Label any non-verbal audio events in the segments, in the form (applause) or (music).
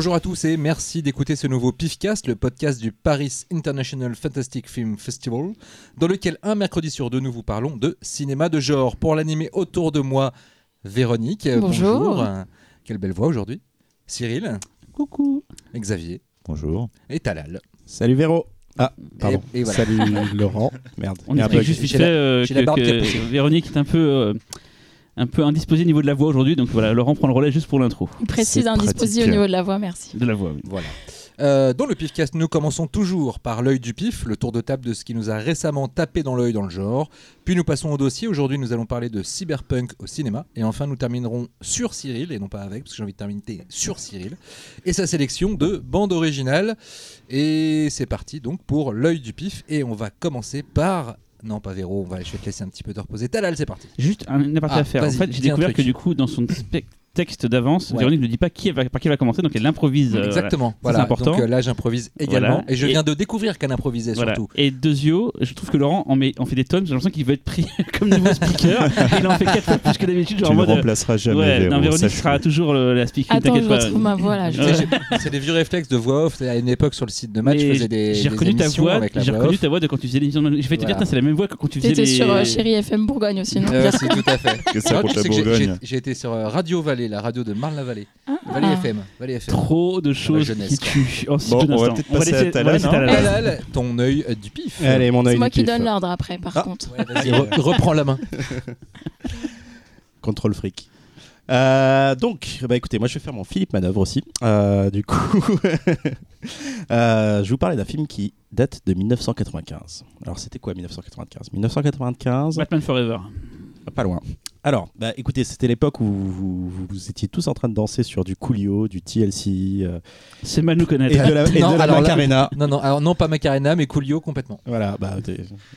Bonjour à tous et merci d'écouter ce nouveau PIFcast, le podcast du Paris International Fantastic Film Festival, dans lequel un mercredi sur deux nous vous parlons de cinéma de genre. Pour l'animer autour de moi, Véronique. euh, Bonjour. Quelle belle voix aujourd'hui. Cyril. Coucou. Xavier. Bonjour. Et Talal. Salut Véro. Ah, pardon. Et- et voilà. Salut Laurent. Merde. On bug. juste fait la- euh, que, la barbe qui a que. Véronique est un peu, euh, un peu indisposée au niveau de la voix aujourd'hui, donc voilà, Laurent prend le relais juste pour l'intro. Précise indisposé au niveau de la voix, merci. De la voix, oui. Voilà. Euh, dans le PIFcast, nous commençons toujours par l'œil du pif, le tour de table de ce qui nous a récemment tapé dans l'œil dans le genre. Puis nous passons au dossier. Aujourd'hui, nous allons parler de cyberpunk au cinéma. Et enfin, nous terminerons sur Cyril, et non pas avec, parce que j'ai envie de terminer sur Cyril, et sa sélection de bandes originales. Et c'est parti donc pour l'œil du pif. Et on va commencer par. Non, pas Véro, on va, je vais te laisser un petit peu te reposer. Talal, c'est parti. Juste un une aparté Ah, à faire. En fait, j'ai découvert que du coup, dans son spec- texte d'avance, Ouais. Véronique ne dit pas qui elle va, par qui elle va commencer, donc elle improvise. euh, Exactement. c'est Voilà. important. Donc euh, là, j'improvise également. Voilà. Et je Et- viens de découvrir qu'elle improvisait Voilà. surtout. Et Dezio, je trouve que Laurent en, met, en fait des tonnes. J'ai l'impression qu'il veut être pris (laughs) comme nouveau speaker. (laughs) il en fait 4 fois plus que d'habitude. Tu ne mode. euh, remplaceras jamais ouais, Véro. non, Véronique sera toujours le- la speaker. Attends, je pas. retrouve ma voix là. C'est des vieux réflexes de voix off. À une époque, sur le site de match, je faisais des. J'ai reconnu ta voix. J'ai reconnu ta voix de quand tu faisais l'émission. Je vais te dire, c'est la même voix que quand tu faisais T'étais les. sur euh, Chéri FM Bourgogne aussi, non (laughs) Merci, tout à fait. J'ai- été sur Radio Vallée, la radio de Marne-la-Vallée. Ah. Vallée FM. Vallée FM. Trop de choses jeunesse, qui tuent. Oh, Bon, on va peut-être passer à. Talal, ton œil du pif. Allez, mon œil C'est moi du qui pif. donne l'ordre après, par Ah. contre. Ouais, vas-y, re- reprends la main. (laughs) Contrôle fric. Euh, donc, bah écoutez, moi je vais faire mon Philippe Manœuvre aussi. Euh, du coup, (laughs) euh, je vous parlais d'un film qui date de 1995. Alors, c'était quoi 1995 1995, Batman Forever. pas loin. Alors, bah écoutez, c'était l'époque où vous, vous- vous étiez tous en train de danser sur du Coolio, du TLC euh, C'est mal nous connaître. et de la, et Non, de la alors là- Macarena. Non, non, alors non, pas Macarena, mais Coolio complètement. Voilà, bah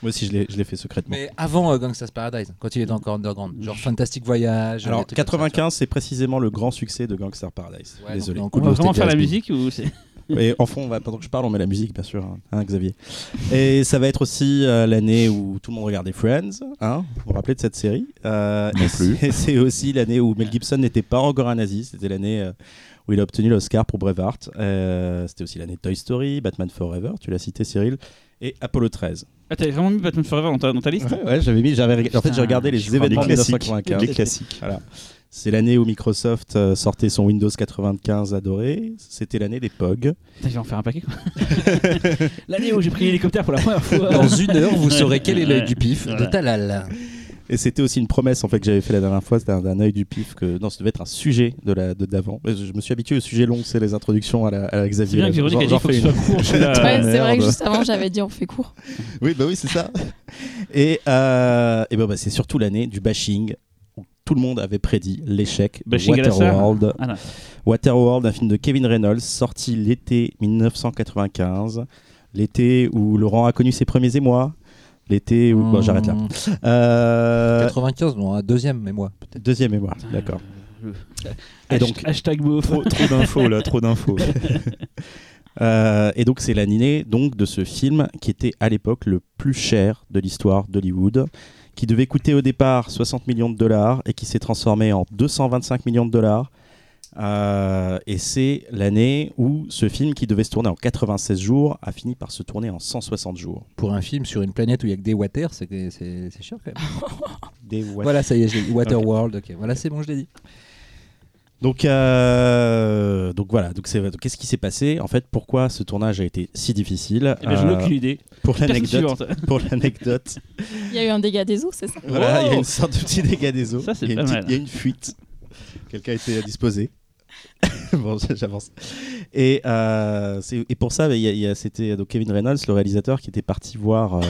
moi aussi je l'ai je l'ai fait secrètement. Mais avant euh, Gangsta's Paradise, quand il était encore underground. Genre Fantastic Voyage. Alors, des trucs comme ça, 95, c'est précisément le grand succès de Gangster Paradise. Ouais, Désolé. donc, On Coolio, va vraiment faire la musique ou c'est (laughs) Et en fond, on va, pendant que je parle, on met la musique, bien sûr, hein, hein, Xavier. Et ça va être aussi euh, l'année où tout le monde regardait Friends. Hein, vous vous rappelez de cette série Euh, Non et plus. c'est- (laughs) C'est aussi l'année où Mel Gibson n'était pas encore un nazi. C'était l'année euh, où il a obtenu l'Oscar pour Braveheart. Euh, C'était aussi l'année de Toy Story, Batman Forever, tu l'as cité, Cyril, et Apollo 13. Ah, t'avais vraiment mis Batman Forever dans ta, dans ta liste? Ouais, ouais, j'avais mis, j'avais, en fait, j'ai regardé les événements de Les classiques. 1995. Les classiques. Voilà. C'est l'année où Microsoft euh, sortait son Windows 95 adoré. C'était l'année des POG. Putain, je vais en faire un paquet quoi. (laughs) L'année où j'ai pris l'hélicoptère pour la première fois. Dans une heure, vous saurez quel est l'œil Ouais. du pif de. Talal. Et c'était aussi une promesse en fait que j'avais fait la dernière fois, c'était un, d'un œil du pif que non, ça devait être un sujet de la de d'avant. Mais Je me suis habitué au sujet long, c'est les introductions à la, à la C'est Xavier. bien que Véronique a dit faut que soit court. (laughs) Ouais, c'est vrai que juste avant, j'avais dit on fait court. Oui, bah oui, c'est ça. et euh, et ben bah, c'est surtout l'année du bashing tout le monde avait prédit l'échec de. Waterworld. Ah. Waterworld, un film de Kevin Reynolds sorti l'été 1995, l'été où Laurent a connu ses premiers émois. L'été où. Bon, j'arrête là. Euh, 95, non, un deuxième, mais moi, peut-être. Deuxième émoi, d'accord. Et Et donc- donc, hashtag beauf. Trop, trop d'infos là, trop d'infos. (laughs) Euh, et donc c'est l'année donc de ce film qui était à l'époque le plus cher de l'histoire d'Hollywood, qui devait coûter au départ 60 millions de dollars et qui s'est transformé en 225 millions de dollars. Euh, et c'est l'année où ce film qui devait se tourner en 96 jours a fini par se tourner en 160 jours. Pour un film sur une planète où il n'y a que des water, c'est cher quand même. (laughs) Des wa- Voilà, ça y est. (laughs) Waterworld, ok. Voilà, c'est bon, je l'ai dit. Donc, euh, donc voilà. Donc c'est donc qu'est-ce qui s'est passé? En fait Pourquoi ce tournage a été si difficile? Eh ben, j'en ai Euh, aucune idée. Pour l'anecdote, pour l'anecdote, Il y a eu un dégât des eaux, c'est ça? Voilà, il y a une sorte de petit dégât des eaux. Ça, c'est il, y a pas une mal. petite- il y a une fuite. Quelqu'un a été disposé. (laughs) bon, j'avance. Et, euh, c'est- et pour ça, il y a- il y a- c'était donc Kevin Reynolds, le réalisateur, qui était parti voir euh,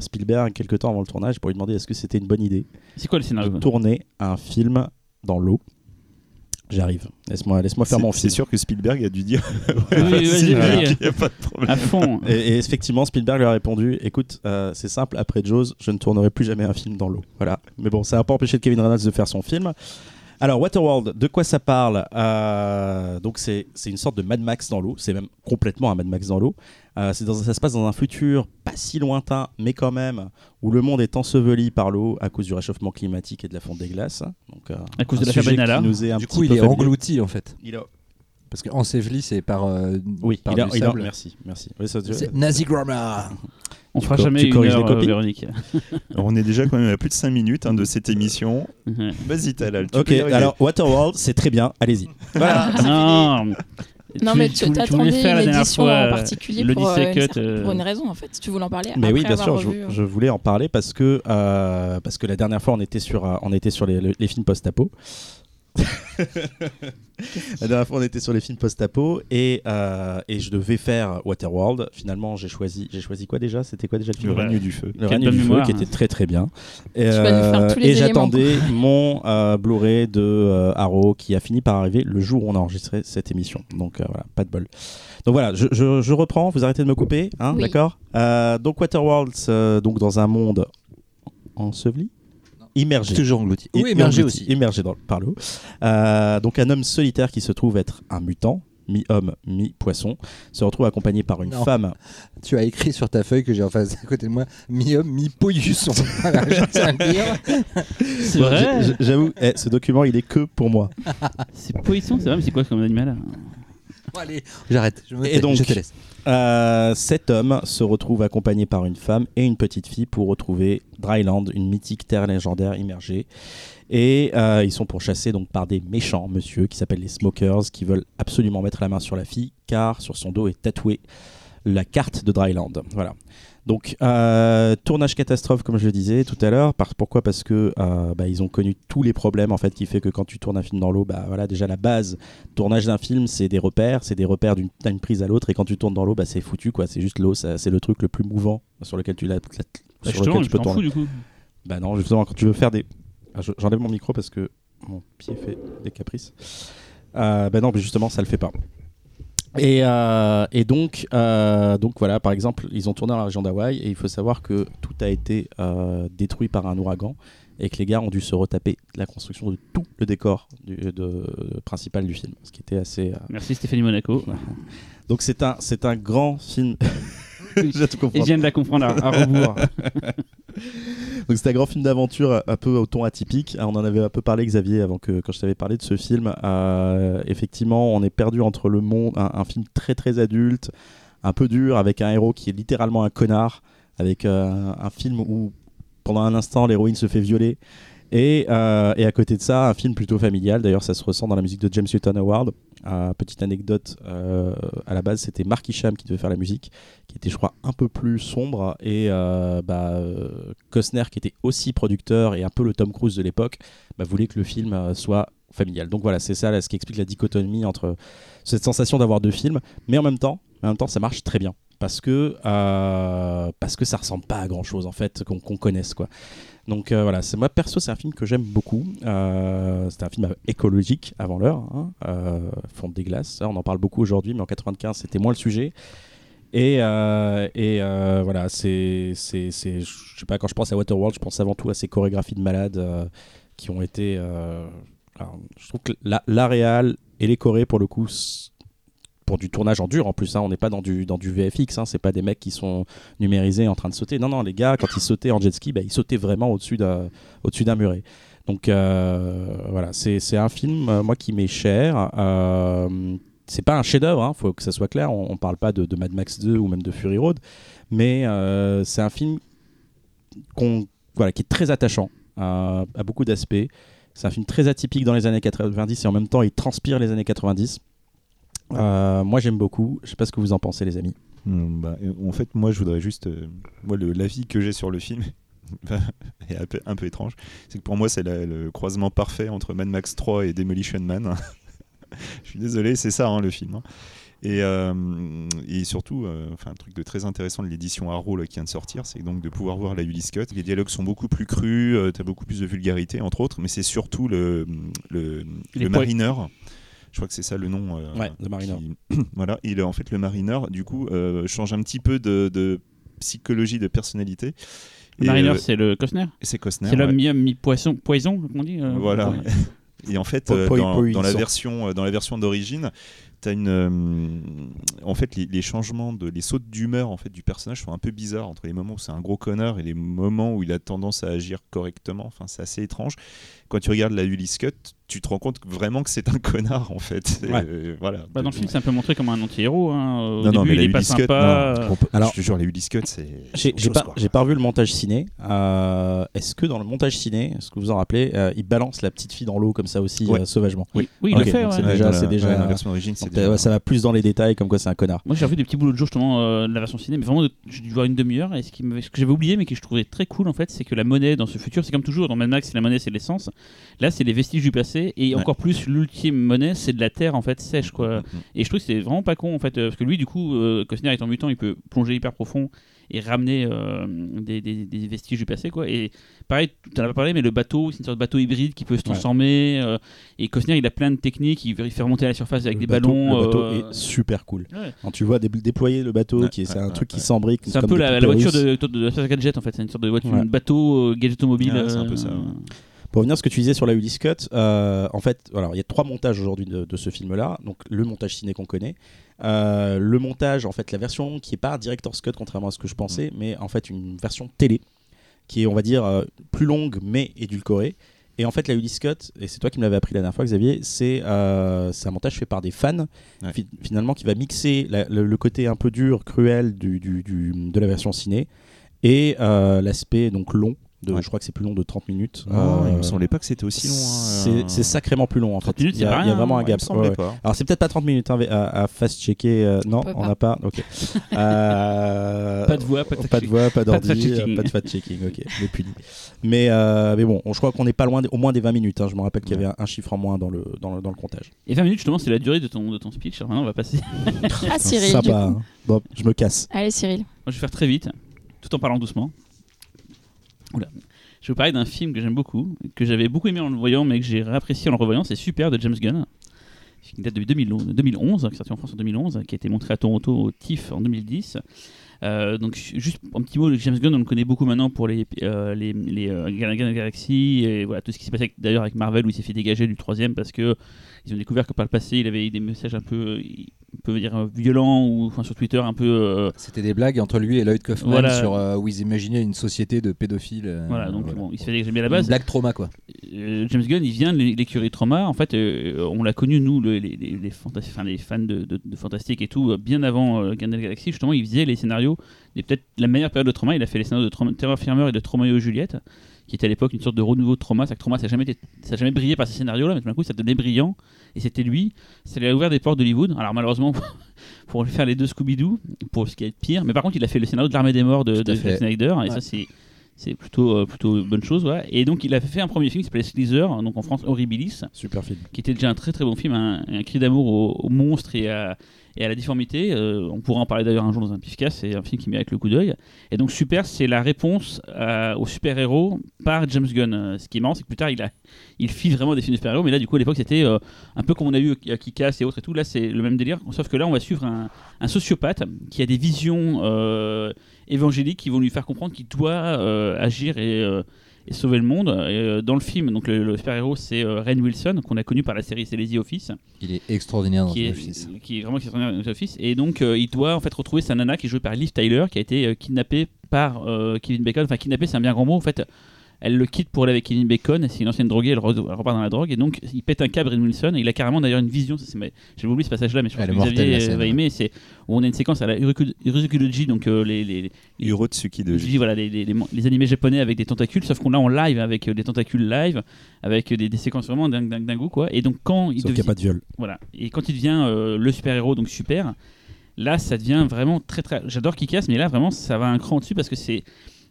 Spielberg quelques temps avant le tournage pour lui demander est-ce que c'était une bonne idée C'est quoi le de scénario tourner un film dans l'eau. J'arrive. Laisse-moi laisse faire C'est- mon C'est film. sûr que Spielberg a dû dire. (laughs) Oui, mec, y a pas de problème. À fond. Et, et effectivement, Spielberg lui a répondu Écoute, euh, c'est simple, après Jaws, je ne tournerai plus jamais un film dans l'eau. Voilà. Mais bon, ça n'a pas empêché Kevin Reynolds de faire son film. Alors, Waterworld, de quoi ça parle? Euh, Donc, c'est c'est une sorte de Mad Max dans l'eau. C'est même complètement un Mad Max dans l'eau. Euh, c'est dans- ça se passe dans un futur pas si lointain, mais quand même, où le monde est enseveli par l'eau à cause du réchauffement climatique et de la fonte des glaces. Donc, euh, À cause de la sujet famine à qui la. nous est un Du petit coup, il est familier. englouti en fait. Il est- Parce que Ansevli, c'est par. euh, Oui, par il a, du il a- merci, merci. Oui, ça, Nazi Grammar. On Tu fera jamais une les heure, euh, Véronique. Alors, (laughs) on est déjà quand même à plus de 5 minutes hein, de cette émission. Vas-y, Talal. Ok, alors Waterworld, c'est très bien, allez-y. Voilà. non, Non, mais tu tu voulais t'attendais faire la une dernière édition fois en euh, particulier le pour, euh, Disney une, Cut, cer- euh, pour une raison, en fait. Tu voulais en parler Mais après oui, bien sûr, je, voulais en parler parce que, euh, parce que la dernière fois, on était sur, on était sur les- les films post-apo. (laughs) la dernière fois, on était sur les films post-apo et, euh, et je devais faire Waterworld. Finalement, j'ai choisi, j'ai choisi quoi déjà? C'était quoi déjà le film? Le règne du feu. Le règne du feu qui était très très bien. Et, euh, et j'attendais (laughs) mon euh, Blu-ray de euh, Arrow qui a fini par arriver le jour où on a enregistré cette émission. Donc euh, voilà, pas de bol. Donc voilà, je, je- je reprends, vous arrêtez de me couper, hein, Oui. d'accord? Euh, Donc Waterworld, euh, donc dans un monde enseveli? Immergé. Toujours englouti. Oui, englouti, aussi. Immergé dans, par l'eau. Euh, donc un homme solitaire qui se trouve être un mutant, mi-homme, mi-poisson, se retrouve accompagné par une Non. femme. Tu as écrit sur ta feuille que j'ai en face à côté de moi mi-homme, dire. (laughs) C'est vrai J'avoue, eh, ce document, il est que pour moi. C'est poisson, c'est vrai, mais c'est quoi comme animal? Bon, allez, j'arrête. Je, me Et tais, donc- je te laisse. Euh, cet homme se retrouve accompagné par une femme et une petite fille pour retrouver Dryland, une mythique terre légendaire immergée. Et euh, ils sont pourchassés donc par des méchants monsieur qui s'appellent les Smokers qui veulent absolument mettre la main sur la fille car sur son dos est tatouée la carte de Dryland. Voilà. Donc euh, tournage catastrophe comme je le disais tout à l'heure. Par- pourquoi? Parce que euh, bah, ils ont connu tous les problèmes en fait qui fait que quand tu tournes un film dans l'eau, bah voilà déjà la base tournage d'un film c'est des repères, c'est des repères d'une prise à l'autre et quand tu tournes dans l'eau bah c'est foutu quoi. C'est juste l'eau, c'est le truc le plus mouvant sur lequel tu la, la- Bah, sur lequel tu peux tourner. fous du coup. Bah non, justement, quand tu veux faire des. Ah, je- J'enlève mon micro parce que mon pied fait des caprices. Euh, bah non, mais justement, ça le fait pas. Et, euh, et donc, euh, donc voilà, par exemple, ils ont tourné dans la région d'Hawaï et il faut savoir que tout a été euh, détruit par un ouragan et que les gars ont dû se retaper la construction de tout le décor du, de, principal du film, ce qui était assez. euh, Merci Stéphanie Monaco. (laughs) Donc c'est un, c'est un grand film. (laughs) J'ai tout compris. (laughs) Et je viens de la comprendre à, à rebours. (laughs) Donc c'est un grand film d'aventure un peu au ton atypique. Ah, On en avait un peu parlé Xavier avant que quand je t'avais parlé de ce film. Euh, effectivement, on est perdu entre le monde, un, un film très très adulte, un peu dur avec un héros qui est littéralement un connard, avec euh, un film où pendant un instant l'héroïne se fait violer. Et, euh, et à côté de ça, un film plutôt familial. D'ailleurs, ça se ressent dans la musique de James Newton Howard. Euh, petite anecdote, euh, à la base, c'était Mark Isham qui devait faire la musique, qui était, je crois, un peu plus sombre. Et euh, bah, Costner, qui était aussi producteur et un peu le Tom Cruise de l'époque, bah, voulait que le film soit familial. Donc voilà, c'est ça ce qui explique la dichotomie entre cette sensation d'avoir deux films, mais en même temps, en même temps, ça marche très bien parce que euh, parce que ça ressemble pas à grand chose en fait qu'on qu'on connaisse quoi. Donc euh, voilà, c'est moi perso, c'est un film que j'aime beaucoup. Euh, c'est un film écologique avant l'heure, hein, euh, fonte des glaces. On en parle beaucoup aujourd'hui, mais en 95, c'était moins le sujet. Et, euh, voilà, c'est, c'est, je sais pas, quand je pense à Waterworld, je pense avant tout à ces chorégraphies de malades qui ont été. je trouve que la, la et les chorés, pour le coup, du tournage en dur en plus, hein, on n'est pas dans du, dans du VFX, hein, c'est pas des mecs qui sont numérisés en train de sauter. Non, non, les gars, quand ils sautaient en jet ski, bah, ils sautaient vraiment au-dessus d'un, d'un muret. Donc euh, voilà, c'est, un film, euh, moi, qui m'est cher. Euh, c'est pas un chef-d'œuvre, il faut que ça soit clair. On, on parle pas de, Mad Max 2 ou même de Fury Road, mais euh, c'est un film voilà, qui est très attachant à beaucoup d'aspects. C'est un film très atypique dans les années 90 et en même temps il transpire les années 90. Euh, moi j'aime beaucoup. Je sais pas ce que vous en pensez les amis. Hmm, bah, en fait, moi, je voudrais juste. euh, moi, le- l'avis que j'ai sur le film (laughs) est un peu, un peu étrange. C'est que pour moi, c'est le croisement parfait entre Mad Max 3 et Demolition Man. (laughs) je suis désolé, c'est ça hein, le film. hein. Et, euh, et surtout, euh, enfin, un truc de très intéressant de l'édition Arrow là, qui vient de sortir, c'est donc de pouvoir voir la Ulysse Cut. Les dialogues sont beaucoup plus crus, tu as beaucoup plus de vulgarité, entre autres, mais c'est surtout le, le, le marineur. Je crois que c'est ça le nom. euh, Ouais, le marineur. qui- (clears throat) voilà, il est en fait le marineur, du coup, euh, change un petit peu de, de psychologie, de personnalité. Le Et, marineur, euh, c'est le Costner. c'est Costner. C'est l'homme ouais. mi-homme, mi-poisson, poison, comme on dit. euh, Voilà. (laughs) Et en fait, euh, dans, la version, euh, dans la version d'origine, t'as une, euh, en fait, les, les changements de, les sautes d'humeur en fait du personnage sont un peu bizarres entre les moments où c'est un gros connard et les moments où il a tendance à agir correctement. Enfin, c'est assez étrange. Quand tu regardes la Ulysse Cut, tu te rends compte vraiment que c'est un connard en fait. Ouais. euh, voilà. Bah, dans le film, c'est un peu montré comme un anti-héros. hein. Au Non, non, mais la il est pas Ulysse Cut, sympa. non, Alors- je te jure, la Ulysse Cut, c'est. J'ai pas, pas revu le montage ciné. Euh, Est-ce que dans le montage ciné, est-ce que vous en rappelez, euh, il balance la petite fille dans l'eau comme ça aussi Ouais. euh, sauvagement? Oui, oui, il le fait. ouais. c'est déjà- c'est déjà- ouais, la version d'origine, c'est Donc, déjà- ça va plus dans les détails, comme quoi c'est un connard. Moi j'ai revu des petits boulots de jour justement de la version ciné, mais vraiment j'ai dû voir une demi-heure. Et ce, qui ce que j'avais oublié, mais que je trouvais très cool en fait, c'est que la monnaie dans ce futur, c'est comme toujours dans Mad Max, la monnaie c'est l'essence. Là c'est les vestiges du passé, et Ouais. encore plus l'ultime monnaie, c'est de la terre en fait sèche quoi. Mm, mm. Et je trouve que c'est vraiment pas con en fait, euh, parce que lui du coup, euh, Costner étant mutant, il peut plonger hyper profond et ramener euh, des, des- des vestiges du passé quoi. Et pareil, tu en as pas parlé, mais le bateau, c'est une sorte de bateau hybride qui peut se transformer. euh, et Costner il a plein de techniques, il, fait remonter à la surface avec Le des bateau- ballons. Le bateau est super cool. ouais. Quand tu vois dé- déployer le bateau, qui est, c'est un truc qui s'embrique. C'est un peu la, la voiture de, de, Gadget en fait, c'est une sorte de voiture, un bateau gadget automobile. C'est un peu ça. Pour revenir à ce que tu disais sur la Ulysse Cut, euh, en fait, alors il y a trois montages aujourd'hui de, de ce film-là. Donc le montage ciné qu'on connaît, Euh, le montage, en fait, la version qui est pas director's cut contrairement à ce que je pensais, Mm. mais en fait une version télé qui est, on va dire, euh, plus longue mais édulcorée. Et en fait, la Ulysse Cut, et c'est toi qui me l'avais appris la dernière fois, Xavier, c'est euh, c'est un montage fait par des fans, Ouais. fi- finalement, qui va mixer la- le, le côté un peu dur, cruel du, du- du- de la version ciné et euh, l'aspect donc long. De, Ouais. Je crois que c'est plus long de 30 minutes. Oh, il Euh, me semblait pas que c'était aussi long. hein, c'est euh, sacrément plus long en 30 fait. minutes, il, y a, il y vraiment un il gap. me semblait ouais, ouais. pas. Alors c'est peut-être pas 30 minutes hein, à, à fast checker. euh, non, On n'a pas. Ok. (laughs) Euh, Pas de voix, pas de pas de voix, pas d'ordi, euh, pas de fact checking. Ok, l'ai puni. Mais euh, mais bon, je crois qu'on n'est pas loin, au moins des 20 minutes. hein. Je me rappelle qu'il y avait un, un chiffre en moins dans le dans le, dans le comptage. Et 20 minutes, justement, c'est la durée de ton, de ton speech. Alors maintenant, on va passer. Moi, Ah, Cyril, Ça du coup. hein. Bon, je me casse. Allez, Cyril. je vais faire très vite, tout en parlant doucement. Je vais vous parler d'un film que j'aime beaucoup, que j'avais beaucoup aimé en le voyant, mais que j'ai réapprécié en le revoyant. C'est Super de James Gunn. qui date de 2011, 2011, qui est sorti en France en 2011, qui a été montré à Toronto au TIFF en 2010. Euh, donc juste un petit mot, James Gunn, on le connaît beaucoup maintenant pour les euh, les, euh, Galaxy et voilà tout ce qui s'est passé d'ailleurs avec Marvel où il s'est fait dégager du troisième parce que ils ont découvert que par le passé il avait eu des messages un peu, on peut dire euh, violents ou enfin sur Twitter un peu euh, C'était des blagues entre lui et Lloyd Kaufman Voilà. sur euh, où ils imaginaient une société de pédophiles. euh, voilà donc voilà. bon il se fait dégager mais à la Une base blague trauma quoi. euh, James Gunn, il vient de l'é- l'écurie Trauma. En fait, euh, on l'a connu, nous, le- les, les, les, fantas- enfin, les fans de, de, de Fantastique et tout, euh, bien avant euh, the Galaxy. Justement, il faisait les scénarios, des peut-être la meilleure période de Trauma. Il a fait les scénarios de Trauma- Terror Firmer et de Trauma et Juliette, qui était à l'époque une sorte de renouveau de Trauma. C'est que Trauma, ça n'a jamais, été- ça a jamais brillé par ces scénarios-là, mais tout d'un coup, ça devenait brillant. Et c'était lui. Ça lui a ouvert des portes d'Hollywood. Alors, malheureusement, (laughs) pour faire les deux Scooby-Doo, pour ce qui est pire. Mais par contre, il a fait le scénario de l'Armée des Morts de, de Snyder. Et Ouais. ça, c'est c'est plutôt, euh, plutôt bonne chose. Et donc, il a fait un premier film qui s'appelait Slither, donc en France Horribilis, Super film. qui était déjà un très très bon film, un, un cri d'amour aux, aux monstres et à, et à la difformité. Euh, on pourra en parler d'ailleurs un jour dans un pifcast, c'est un film qui met avec le coup d'œil. Et donc, Super, c'est la réponse à- aux super-héros par James Gunn. Euh, Ce qui est marrant, c'est que plus tard, il, a, vraiment des films de super-héros, mais là, du coup, à l'époque, c'était euh, un peu comme on a eu à Kikas et autres et tout. Là, c'est le même délire, sauf que là, on va suivre un, sociopathe qui a des visions euh, évangéliques qui vont lui faire comprendre qu'il doit euh, agir et, euh, et sauver le monde. Et, euh, dans le film, donc le, le super-héros, c'est euh, Rainn Wilson, qu'on a connu par la série C'est Office Il est extraordinaire dans qui The est, Office. qui est vraiment extraordinaire dans The Office. Et donc, euh, il doit en fait retrouver sa nana qui est jouée par Liv Tyler, qui a été kidnappée par Kevin Bacon. Enfin, kidnappée, c'est un bien grand mot. En fait, elle le quitte pour aller avec Kevin Bacon. C'est une ancienne droguée, elle, re- elle repart dans la drogue. Et donc, il pète un câble, Rainn Wilson. Et il a carrément d'ailleurs une vision. J'ai oublié ce passage-là, mais je pense Elle que Xavier scène, va aimer. C'est où on a une séquence à la Urukudoji, donc euh, les, les, les- Urotsuki de je dis voilà les, les, les- animés japonais avec des tentacules, sauf qu'on l'a en live avec euh, des tentacules live, avec des, des séquences vraiment dingue dingue dingue quoi. Et donc quand il Sauf devient a pas de viol. voilà. Et quand il devient euh, le super-héros, donc super, là, ça devient vraiment très très. J'adore Kick-Ass, mais là, vraiment, ça va un cran dessus parce que c'est.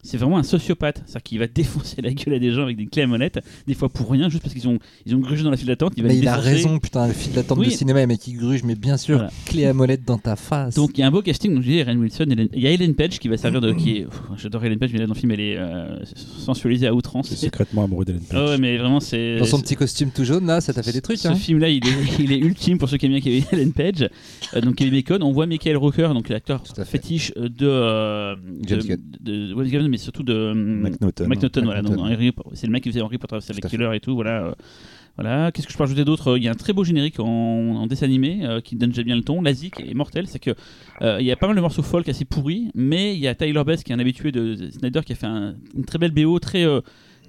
C'est vraiment un sociopathe, c'est-à-dire qu'il va (laughs) défoncer la gueule à des gens avec des clés à molette, des fois pour rien, juste parce qu'ils ont, ils ont grugé dans la file d'attente. Il va Mais les il a raison, putain, le fil d'attente Oui. de cinéma, mais qui gruge, mais bien sûr, Voilà. clé à molette dans ta face. Donc il y a un beau casting, donc je dis Ren Wilson, Ellen- il y a Ellen Page qui va servir de. qui est, pff, J'adore Ellen Page, mais là dans le film elle est euh, sensualisée à outrance. C'est secrètement amoureux d'Ellen Page. Ah ouais, mais vraiment c'est. dans son petit costume tout jaune, là, ça t'a fait des trucs, Ce hein film-là, il est, il est ultime pour ceux qui aiment bien Kevin (laughs) Ellen Page. Euh, donc Kevin Bacon, on voit Michael Rooker, donc l'acteur fétiche de, euh, James de, mais surtout de McNaughton. McNaughton, voilà. McNaughton. Henry- c'est le mec qui faisait Henry Potter, c'est Tout à fait. Killer et tout, voilà. euh, voilà. Qu'est-ce que je peux rajouter d'autre? Il y a un très beau générique en, en dessin animé euh, qui donne déjà bien le ton. La zik est mortel, c'est que euh, il y a pas mal de morceaux folk assez pourris, mais il y a Tyler Bass qui est un habitué de Snyder qui a fait un- une très belle BO, très euh,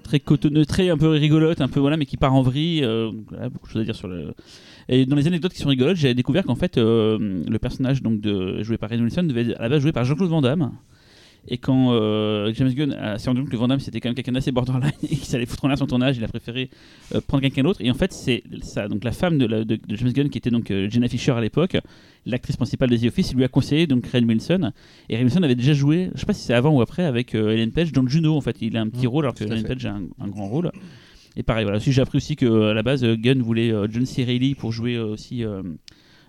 très cotonneux, très un peu rigolote, un peu voilà, mais qui part en vrille. euh, voilà, beaucoup de choses à dire sur le. Et dans les anecdotes qui sont rigolotes, j'ai découvert qu'en fait, euh, le personnage donc de joué par Ray Wilson devait à la base joué par Jean-Claude Van Damme. Et quand euh, James Gunn a- s'est rendu compte que Van Damme c'était quand même quelqu'un d'assez borderline (laughs) et qu'il s'allait foutre en l'air son tournage, il a préféré euh, prendre quelqu'un d'autre. Et en fait, c'est ça, donc la femme de, la- de- de James Gunn qui était donc euh, Jenna Fisher à l'époque, l'actrice principale de The Office, il lui a conseillé donc Wilson. Et Ray Wilson avait déjà joué, je sais pas si c'est avant ou après, avec euh, Ellen Page dans Juno. En fait, il a un petit Mmh, rôle alors que Ellen fait. Page a un, un grand rôle. Et pareil, voilà. J'ai appris aussi que à la base, euh, Gunn voulait euh, John C. Reilly pour jouer euh, aussi euh,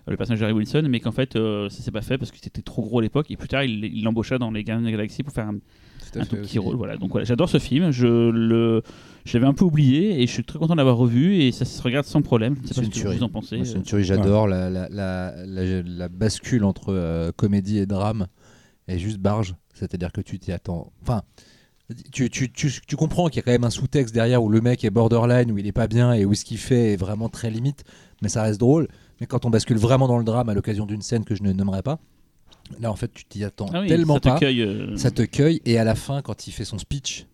le personnage de Harry Wilson, mais qu'en fait, euh, ça s'est pas fait parce que c'était trop gros à l'époque. Et plus tard, il l'embaucha dans les Gardiens de la Galaxie pour faire un, Tout un tout petit rôle. Voilà. Donc voilà, j'adore ce film. Je le, je l'avais un peu oublié et je suis très content de l'avoir revu et ça se regarde sans problème. Je sais pas ce que vous en pensez. C'est une tuerie, j'adore la, la, la, la- la bascule entre euh, comédie et drame est juste barge. C'est-à-dire que tu t'y attends. Enfin, tu, tu, tu, tu comprends qu'il y a quand même un sous-texte derrière où le mec est borderline, où il est pas bien et où ce qu'il fait est vraiment très limite, mais ça reste drôle. Mais quand on bascule vraiment dans le drame à l'occasion d'une scène que je ne nommerai pas, là en fait tu t'y attends Ah oui, tellement ça te pas. cueille, euh, Ça te cueille et à la fin, quand il fait son speech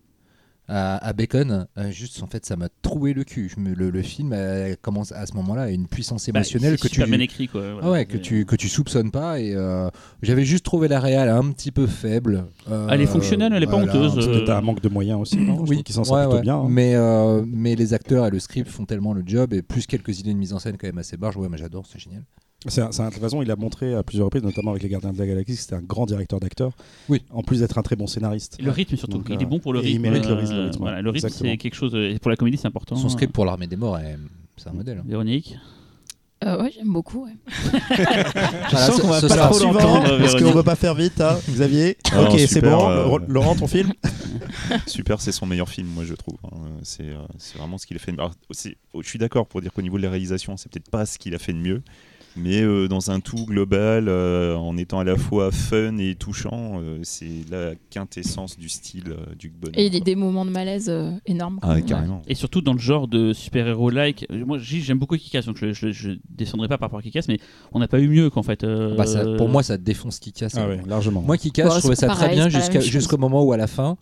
à, à Bacon, euh, juste en fait, ça m'a troué le cul. Je me- le, le film euh, commence à ce moment-là à une puissance bah, émotionnelle que tu bien écrit quoi. voilà. ah ouais, que tu que tu soupçonnes pas et euh, j'avais juste trouvé la réal un petit peu faible. Euh, Elle est fonctionnelle, elle est pas voilà, honteuse, peut-être un manque de moyens aussi. non oui, qu'ils s'en sortent ouais, plutôt ouais. bien. hein. Mais euh, mais les acteurs et le script font tellement le job et plus quelques idées de mise en scène quand même assez barges. Ouais, mais j'adore, c'est génial. C'est un- de toute façon, il a montré à plusieurs reprises, notamment avec les Gardiens de la Galaxie, que c'était un grand directeur d'acteurs. Oui. En plus d'être un très bon scénariste. Et Le rythme surtout, Donc, il euh, est bon pour le et rythme. il mérite le euh, rythme, le rythme, voilà, le rythme c'est quelque chose. Et pour la comédie, c'est important. Son script pour l'armée des morts, est- c'est un modèle. hein. Véronique? Euh, ouais, j'aime beaucoup. ouais. (laughs) Je Voilà, sens qu'on va ce pas trop suivant. l'entendre, parce qu'on veut pas faire vite, hein, Xavier. Ah, ok, c'est super, bon. euh, Laurent, ton film? (laughs) Super, c'est son meilleur film, moi je trouve. hein. C'est euh, vraiment ce qu'il a fait. de- oh, je suis d'accord pour dire qu'au niveau de la réalisation, c'est peut-être pas ce qu'il a fait de mieux, mais euh, dans un tout global, euh, en étant à la fois fun et touchant, euh, c'est la quintessence du style euh, du Bonham. Et il y a des moments de malaise euh, énormes. Ah, quoi. carrément. Et surtout dans le genre de super-héros-like. Moi, j'aime beaucoup Kikas, donc je, je, je descendrai pas par rapport à Kikas, mais on n'a pas eu mieux qu'en fait. euh, Bah, ça- pour moi, ça défonce casse. Ah ouais, largement. Moi Bon, je trouvais ça très bien jusqu'au moment où à la fin.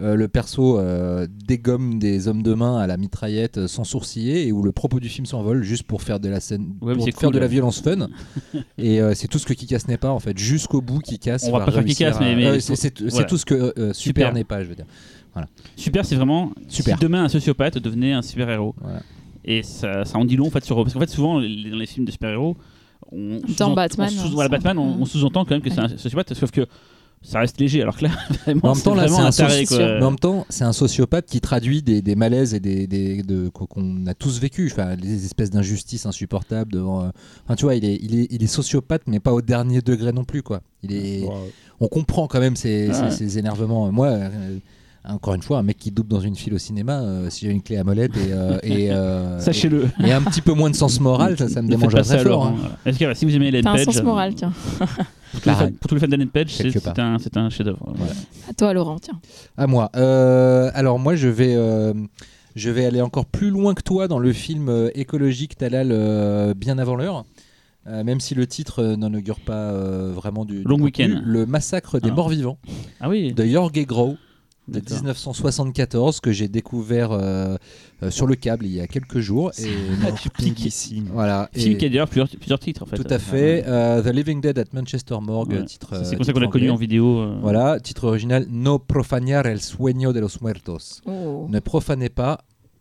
Euh, le perso euh, dégomme des hommes de main à la mitraillette euh, sans sourciller et où le propos du film s'envole juste pour faire de la scène Ouais, pour faire cool. de la violence fun (laughs) et euh, c'est tout ce que Kikas n'est pas en fait jusqu'au bout Kikas On va pas faire Kick-Ass, mais- euh, c'est voilà. tout ce que euh, Super, Super. n'est pas je veux dire Super, c'est vraiment. Super. Si demain un sociopathe devenait un super-héros. Voilà. Et ça, ça en dit long en fait sur. Parce qu'en fait, souvent, les- dans les films de super-héros, on. Dans Batman, on sous- hein, voilà, ça- Batman, on, on sous-entend quand même que c'est un sociopathe, sauf que ça reste léger. Alors que là, (laughs) vraiment, en même temps, là, c'est un un taré, soci- quoi. mais en même temps, c'est un sociopathe qui traduit des, des malaises et des, des- de- qu'on- a tous vécu, enfin, les espèces d'injustices insupportables devant. euh, Enfin, tu vois, il est, il est, il est sociopathe, mais pas au dernier degré non plus, quoi. Il est, Ouais. on comprend quand même ses, Ouais. ses- ses énervements. Moi, euh, encore une fois, un mec qui double dans une file au cinéma, euh, si j'ai une clé à molette et, euh, et, (laughs) euh, Sachez-le. et, et un petit peu moins de sens moral, ça, ça me ça très fort. Hein. voilà. Est-ce que, voilà, si vous aimez Ellen T'as un sens moral, tiens. (laughs) pour, tous les fans, pour tous les fans d'Ellen Page, c'est un, c'est un chef-d'œuvre. Voilà. À toi, Laurent, tiens. À moi. Euh, alors moi, je vais, euh, je vais aller encore plus loin que toi dans le film euh, écologique Talal euh, bien avant l'heure. Euh, même si le titre euh, n'en augure pas euh, vraiment du, Long. Weekend. Le massacre des Ah. morts-vivants Ah oui. de Jorge Grau de D'accord. 1974 que j'ai découvert euh, euh, sur le câble il y a quelques jours. Et, Pinguissime. voilà. Film qui a d'ailleurs plusieurs, plusieurs titres en fait. tout à fait. euh, The Living Dead at Manchester Morgue, Ouais. titre. C'est comme ça qu'on l'a connu en vidéo. euh, Voilà, titre original No profanar el sueño de los muertos. Oh. Ne profanez pas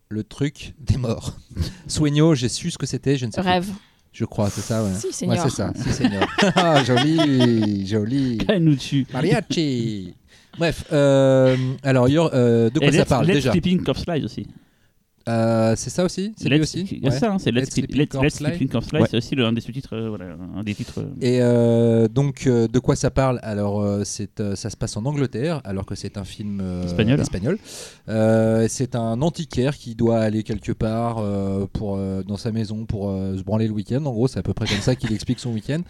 le truc des morts. (laughs) Sueño, j'ai su ce que c'était, je ne sais plus. Rêve. Je crois, c'est ça, ouais. Si, Ouais, Seigneur. c'est ça, si, (laughs) Seigneur. (laughs) Ah, joli, joli. Pas nous dessus. Mariachi. Bref, euh, alors, Yor- euh, de quoi ça Let's- parle Let's déjà Sleeping Corpse Slide aussi. Euh, C'est ça aussi C'est lui aussi Ouais. ça, hein, c'est Let's, Let's Sleep- Sleeping Corpse Ouais. c'est aussi le- un des sous-titres, euh, voilà, un des titres. Et donc, de quoi ça parle Alors, c'est, ça se passe en Angleterre, alors que c'est un film Espagnol. Euh, c'est un antiquaire qui doit aller quelque part pour, dans sa maison pour se branler le week-end. En gros, c'est à peu près comme ça qu'il explique son week-end.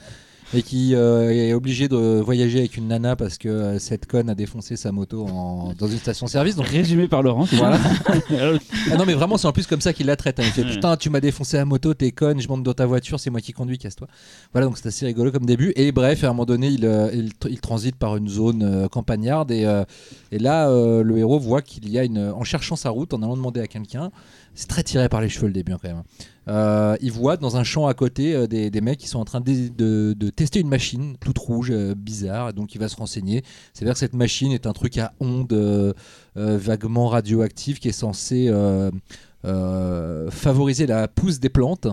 Et qui euh, est obligé de voyager avec une nana parce que euh, cette conne a défoncé sa moto en- dans une station-service. Donc Résumé par Laurent. voilà. (laughs) Ah non mais vraiment c'est en plus comme ça qu'il la traite. hein. Il fait putain tu m'as défoncé la moto, t'es conne, je monte dans ta voiture, c'est moi qui conduis, casse-toi. Voilà donc c'est assez rigolo comme début. Et bref à un moment donné il, euh, il, tr- il transite par une zone campagnarde et, et là le héros voit qu'il y a une en cherchant sa route en allant demander à quelqu'un. C'est très tiré par les cheveux le début hein, quand même. Euh, il voit dans un champ à côté euh, des, mecs qui sont en train de, tester une machine toute rouge, euh, bizarre, donc il va se renseigner. C'est vrai que cette machine est un truc à ondes vaguement radioactives qui est censé favoriser la pousse des plantes.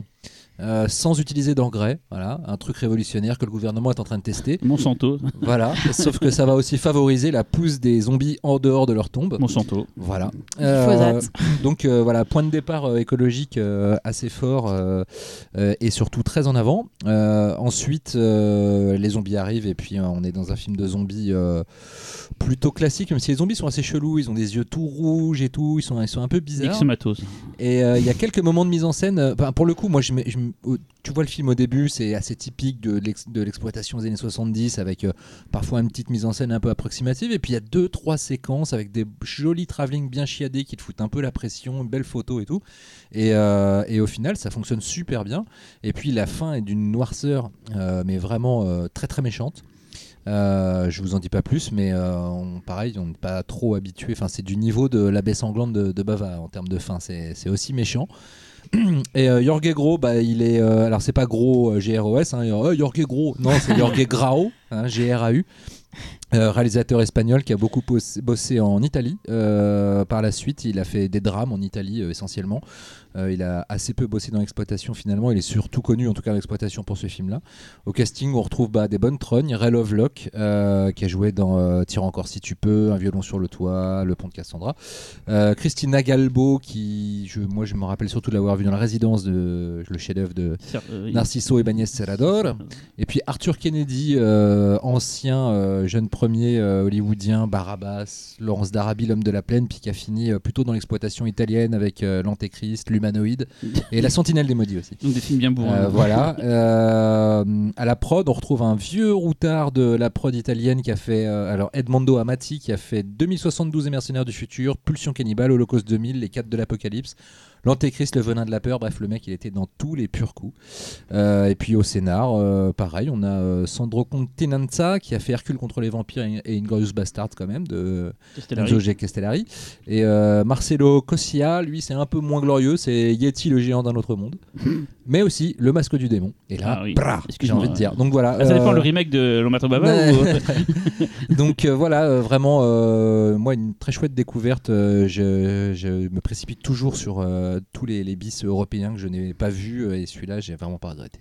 Euh, sans utiliser d'engrais, voilà, un truc révolutionnaire que le gouvernement est en train de tester. Monsanto. Voilà, (laughs) sauf que ça va aussi favoriser la pousse des zombies en dehors de leur tombe. Monsanto. Voilà. Glyphosate. donc euh, voilà, point de départ euh, écologique euh, assez fort euh, euh, et surtout très en avant. Euh, ensuite, euh, les zombies arrivent et puis euh, on est dans un film de zombies euh, plutôt classique, même si les zombies sont assez chelous, ils ont des yeux tout rouges et tout, ils sont, ils sont un peu bizarres. X-Matos. Et euh, il y a quelques moments de mise en scène. euh, pour le coup, moi, je, me- tu vois le film au début, c'est assez typique de l'ex- de l'exploitation des années 70, avec euh, parfois une petite mise en scène un peu approximative. Et puis il y a deux, trois séquences avec des jolis travelling bien chiadés qui te foutent un peu la pression, une belle photo et tout. Et, euh, au final, ça fonctionne super bien. Et puis la fin est d'une noirceur, euh, mais vraiment très très méchante. Euh, je vous en dis pas plus, mais pareil, on n'est pas trop habitué. Enfin, c'est du niveau de la baie sanglante de, de Bava en termes de fin. C'est aussi méchant. (clears throat) Et euh, Jorge Gros, bah, il est. euh, alors, c'est pas gros euh, GROS, hein, euh, Jorge Gros, non, c'est Jorge Grau, hein, GRAU. Euh, réalisateur espagnol qui a beaucoup bossé, en Italie. Euh, par la suite, il a fait des drames en Italie euh, essentiellement. Il a assez peu bossé dans l'exploitation finalement. Il est surtout connu en tout cas dans l'exploitation pour ce film-là. Au casting, on retrouve bah, des bonnes trognes. Ray Lovelock qui a joué dans Tire encore si tu peux, Un violon sur le toit, Le pont de Cassandra. Christina Galbo qui, je, moi je me rappelle surtout de l'avoir vu dans La Résidence de le chef-d'œuvre de Narciso Ibáñez Serrador. Et puis Arthur Kennedy, ancien jeune premier euh, hollywoodien, Barabbas, Laurence d'Arabie, l'homme de la plaine, puis qui a fini euh, plutôt dans l'exploitation italienne avec euh, l'Antéchrist, l'humanoïde et la Sentinelle des maudits aussi. Donc des films bien bourrins. Euh, voilà. Euh, à la prod, on retrouve un vieux routard de la prod italienne qui a fait, alors Edmondo Amati, qui a fait 2072 et Mercenaires du futur, Pulsion cannibale, Holocauste 2000, Les 4 de l'Apocalypse, L'Antéchrist, Le venin de la peur. Bref, le mec, il était dans tous les purs coups. Euh, et puis au scénar, euh, pareil, on a euh, Sandro Continenza qui a fait Hercule contre les vampires et, et Inglorious Bastard quand même de Castellari. G. Castellari. Et Marcelo Cossia, lui, c'est un peu moins glorieux, c'est Yeti le géant d'un autre monde. (laughs) Mais aussi le masque du démon. Et là, Ah oui, j'ai envie de dire. Donc voilà. Ah, ça dépend le remake de Lomato Baba Ouais. (laughs) ou... (laughs) donc voilà, vraiment, moi, une très chouette découverte. je, je me précipite toujours sur euh, tous les, les bis européens que je n'ai pas vus. euh, et celui-là, j'ai vraiment pas regretté.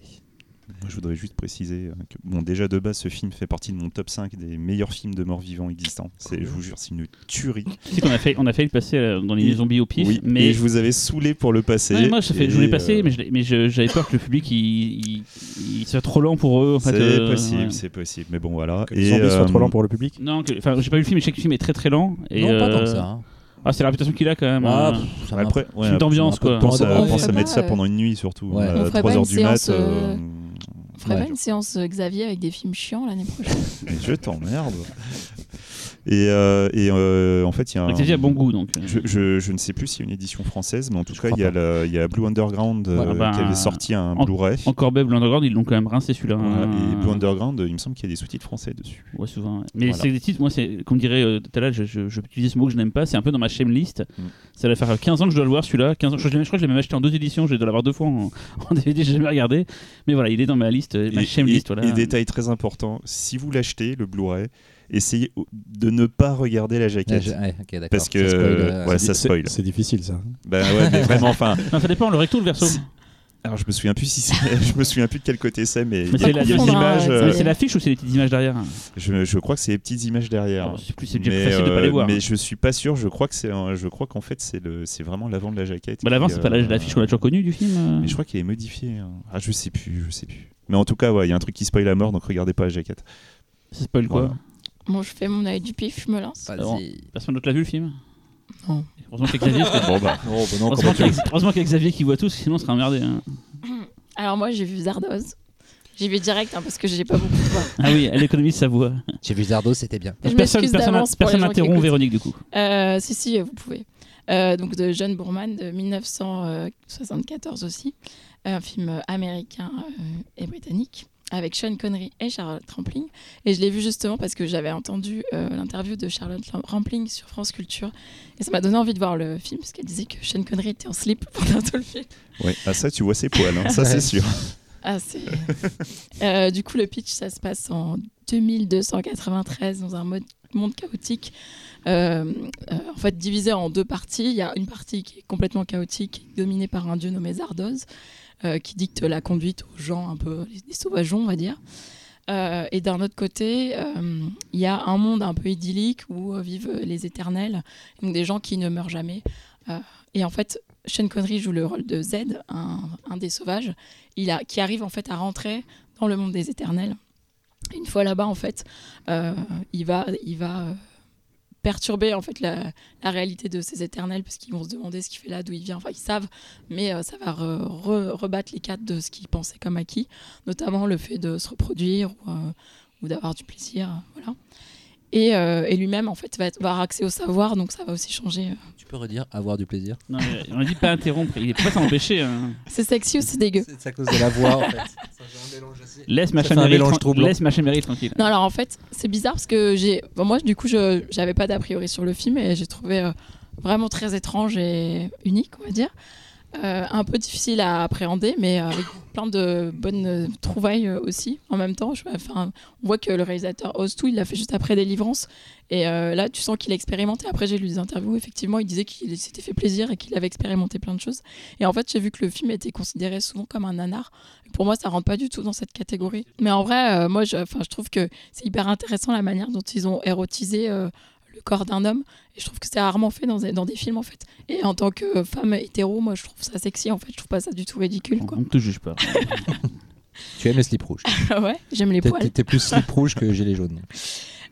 Moi, je voudrais juste préciser euh, que, bon, déjà de base, ce film fait partie de mon top 5 des meilleurs films de morts vivants existants. C'est, je vous jure, c'est une tuerie. Tu sais qu'on a fait, on a failli le passer euh, dans les zombies au pif, oui, mais et je vous avais saoulé pour le passer. Ouais, moi je, voulais et, passer, euh, mais j'avais peur que le public il, il, il soit trop lent pour eux. En fait, c'est euh, possible, ouais. c'est possible. Mais bon, voilà. Que les zombies soient euh, trop lents pour le public. Non, enfin j'ai pas vu le film, mais chaque film est très très lent. Et, non, pas tant que euh, ça. hein. Ah, c'est la réputation qu'il a quand même. Ah, euh. pff, ça Après, ouais, Film d'ambiance, quoi. Pense à, pense à mettre pas, ça euh, pendant une nuit surtout. Ouais. À On ferait 3 pas heures du mat. euh, euh, On ferait Ouais. pas une séance euh, Xavier avec des films chiants l'année prochaine (laughs) mais je t'emmerde. Et, euh, et euh, en fait, il y a un. A bon goût donc. euh. Je, je- je ne sais plus s'il y a une édition française, mais en tout Je cas, il y, a le- il y a Blue Underground euh, Voilà, bah, qui avait sorti un en- Blu-ray. Encore Beb, l'Underground, ils l'ont quand même rincé celui-là. Voilà, hein. Et Blue Underground, il me semble qu'il y a des sous-titres français dessus. Ouais, souvent. ouais. Mais Voilà. c'est des titres, moi, c'est comme dirait euh, tout à l'heure, je, je, je utiliser ce mot que je n'aime pas, c'est un peu dans ma shame list. Mm. Ça va faire 15 ans que je dois le voir celui-là. 15 ans, je, je crois que je l'ai même acheté en deux éditions, je dois l'avoir deux fois en, (laughs) en DVD, j'ai jamais regardé. Mais voilà, il est dans ma liste, euh, ma Et, shame et- list. Voilà. et détail très important, si vous l'achetez, le Blu-ray, essayez de ne pas regarder la jaquette. ouais. Parce que Ça spoil, euh, ouais, C'est- ça spoil. C'est difficile ça. Bah ouais, mais vraiment, enfin. (laughs) Ça dépend, le recto ou le verso Alors je me souviens plus si (laughs) je me souviens plus de quel côté c'est, mais, Mais il y c'est a, la- euh, l'affiche ou c'est les petites images derrière? Je, je crois que c'est les petites images derrière. Oh, C'est plus, mais, plus facile de pas les euh, voir. mais je suis pas sûr. Je crois que c'est, je crois qu'en fait c'est le, c'est vraiment l'avant de la jaquette. Bah, l'avant, c'est pas la- euh, l'affiche qu'on a toujours connue du film. euh. Mais je crois qu'il est modifié. hein. Ah, je sais plus, je sais plus. Mais en tout cas, ouais, il y a un truc qui spoil à mort, donc regardez pas la jaquette. Ça spoil quoi? Voilà. Bon, je fais mon œil du pif, je me lance. Vas-y. Personne d'autre l'a vu le film? Non. Heureusement qu'il y a Xavier, (laughs) parce que- Bon bah, Oh, bah non, heureusement comment qu'il y a- heureusement qu'il y a Xavier qui voit tout, sinon on serait emmerdé. hein. (clears throat) Alors moi, j'ai vu Zardoz. J'y vais direct hein, parce que j'ai pas beaucoup de voix. Ah oui, elle économise sa voix. (laughs) J'ai vu Zardo, c'était bien. Je personne personne, n'interrompt. Véronique du coup. Euh, si, si, vous pouvez. Euh, donc de John Boorman de 1974 aussi. Un film américain euh, et britannique avec Sean Connery et Charlotte Rampling. Et je l'ai vu justement parce que j'avais entendu euh, l'interview de Charlotte Rampling sur France Culture. Et ça m'a donné envie de voir le film parce qu'elle disait que Sean Connery était en slip (laughs) pendant tout le film. Ouais, ah, ça, tu vois ses poils, hein, ça c'est sûr. Ah, c'est... Euh, du coup, le pitch, ça se passe en 2293 dans un mode- monde chaotique. Euh, euh, en fait, divisé en deux parties. Il y a une partie qui est complètement chaotique, dominée par un dieu nommé Zardoz, qui dicte la conduite aux gens, un peu les, sauvageons, on va dire. Euh, et d'un autre côté, euh, il y a un monde un peu idyllique où euh, vivent les éternels, donc des gens qui ne meurent jamais. Euh, et en fait, Sean Connery joue le rôle de Z, un, un des sauvages, il a, qui arrive en fait à rentrer dans le monde des éternels. Une fois là-bas, en fait, euh, il va, il va euh, perturber en fait la, réalité de ces éternels parce qu'ils vont se demander ce qu'il fait là, d'où il vient. Enfin, ils savent, mais euh, ça va re- re- rebattre les cartes de ce qu'ils pensaient comme acquis, notamment le fait de se reproduire ou, euh, ou d'avoir du plaisir, voilà. Et, euh, et lui-même, en fait, va, avoir accès au savoir, donc ça va aussi changer. euh. Tu peux redire avoir du plaisir Non, mais on a dit pas interrompre. Il est pas s'empêcher. Hein. C'est sexy ou c'est dégueu C'est à cause de la voix en fait. (laughs) Ça fait un mélange assez. Laisse ma Ça fait un chamérie mélange tran- troublant. laisse ma chamérie tranquille. Non, alors en fait, c'est bizarre parce que j'ai. bon, moi, du coup, je j'avais pas d'a priori sur le film et j'ai trouvé euh, vraiment très étrange et unique, on va dire. Euh, un peu difficile à appréhender, mais euh, avec (coughs) plein de bonnes euh, trouvailles aussi en même temps. Enfin, on voit que le réalisateur ose tout, il l'a fait juste après Délivrance. Et là, tu sens qu'il a expérimenté. Après, j'ai lu des interviews, effectivement, il disait qu'il s'était fait plaisir et qu'il avait expérimenté plein de choses. Et en fait, j'ai vu que le film était considéré souvent comme un nanar. Pour moi, ça rentre pas du tout dans cette catégorie. Mais en vrai, moi, je, je trouve que c'est hyper intéressant la manière dont ils ont érotisé corps d'un homme. Et je trouve que c'est rarement fait dans des, dans des films, en fait. Et en tant que femme hétéro, moi, je trouve ça sexy, en fait. Je trouve pas ça du tout ridicule, On quoi. ne te juge pas. (laughs) Tu aimes le slip rouge. ouais, j'aime les poils. T'es plus slip rouge que gilet jaune. (laughs)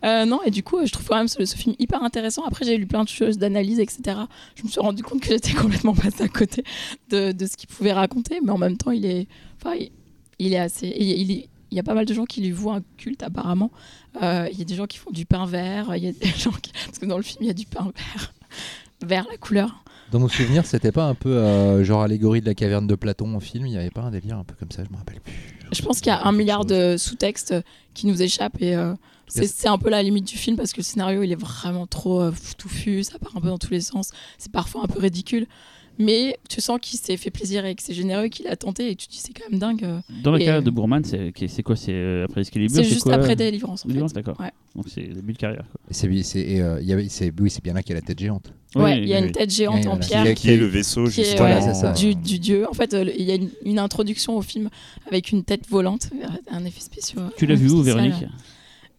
Euh, non, et du coup, je trouve quand même ce, ce film hyper intéressant. Après, j'ai lu plein de choses, d'analyses, etc. Je me suis rendu compte que j'étais (laughs) complètement passée à côté de, de ce qu'il pouvait raconter, mais en même temps, il est, enfin, il, il est assez. Il, il y a pas mal de gens qui lui vouent un culte, apparemment. Euh, il y a des gens qui font du pain vert. Il y a des (laughs) gens qui... Parce que dans le film, il y a du pain vert. (laughs) vert, la couleur. Dans nos souvenirs, c'était pas un peu euh, genre allégorie de la caverne de Platon en film Il y avait pas un délire un peu comme ça, je me rappelle plus. Je pense qu'il y a un milliard de sous-textes qui nous échappent et euh, c'est un peu la limite du film parce que le scénario il est vraiment trop touffu, ça part un peu dans tous les sens, c'est parfois un peu ridicule. Mais tu sens qu'il s'est fait plaisir et que c'est généreux, qu'il a tenté et tu te dis c'est quand même dingue. euh. Dans le Et- cas de Bourman, c'est c'est quoi? C'est euh, après Excalibur C'est juste quoi? après Délivrance en fait. Délivrance, d'accord. Ouais. Donc c'est le début de carrière. c'est, euh, c'est- oui, c'est bien là qu'il y a la tête géante. Ouais, Oui, il y a oui, une tête géante en pierre. Il y a- Qui est le vaisseau, qui est, ouais, ça. du, du dieu. En fait, euh, le- il y a une, une introduction au film avec une tête volante, euh, un effet spécial. Tu l'as vu où, Véronique? euh,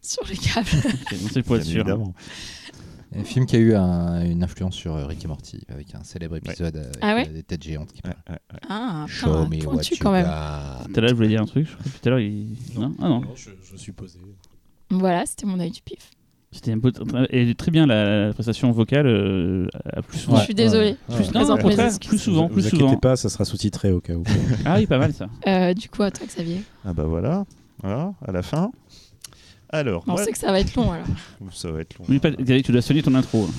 Sur les câbles. (laughs) Ok, donc c'est pour être Bien sûr. évidemment. Un film qui a eu un- une influence sur euh, Rick et Morty, avec un célèbre épisode avec Ah ouais euh, des têtes géantes qui Ouais, ouais, ouais. Ah, Show putain, me what pointu you quand même. got. Tout à l'heure, je voulais dire un truc. Je crois que tout à l'heure, il. Non, ah non. je, je suis posé. Voilà, c'était mon œil du pif. C'était un peu. Et très bien la, la prestation vocale. euh, à plus souvent. Je suis désolée. ouais. Non, mes excuses. plus souvent, vous plus inquiétez souvent. pas, ça sera sous-titré au cas où. Ah oui, pas mal ça. Euh, du coup, à toi, Xavier. Ah bah voilà, voilà, à la fin. Alors, On moi- sait que ça va être long alors. (laughs) ça va être long. Oui, pas... Tu dois sonner ton intro.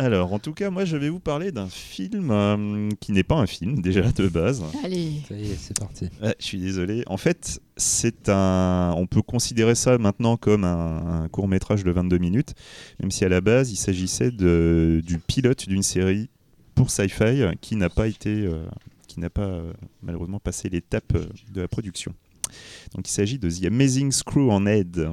Alors, en tout cas, moi, je vais vous parler d'un film euh, qui n'est pas un film, déjà, de base. Allez. Ça y est, c'est parti. Ouais, je suis désolé. En fait, c'est un. On peut considérer ça maintenant comme un, un court métrage de 22 minutes, même si à la base, il s'agissait de, du pilote d'une série pour Sci-Fi qui n'a pas été, euh, qui n'a pas euh, malheureusement passé l'étape euh, de la production. Donc, il s'agit de The Amazing Screw on Head.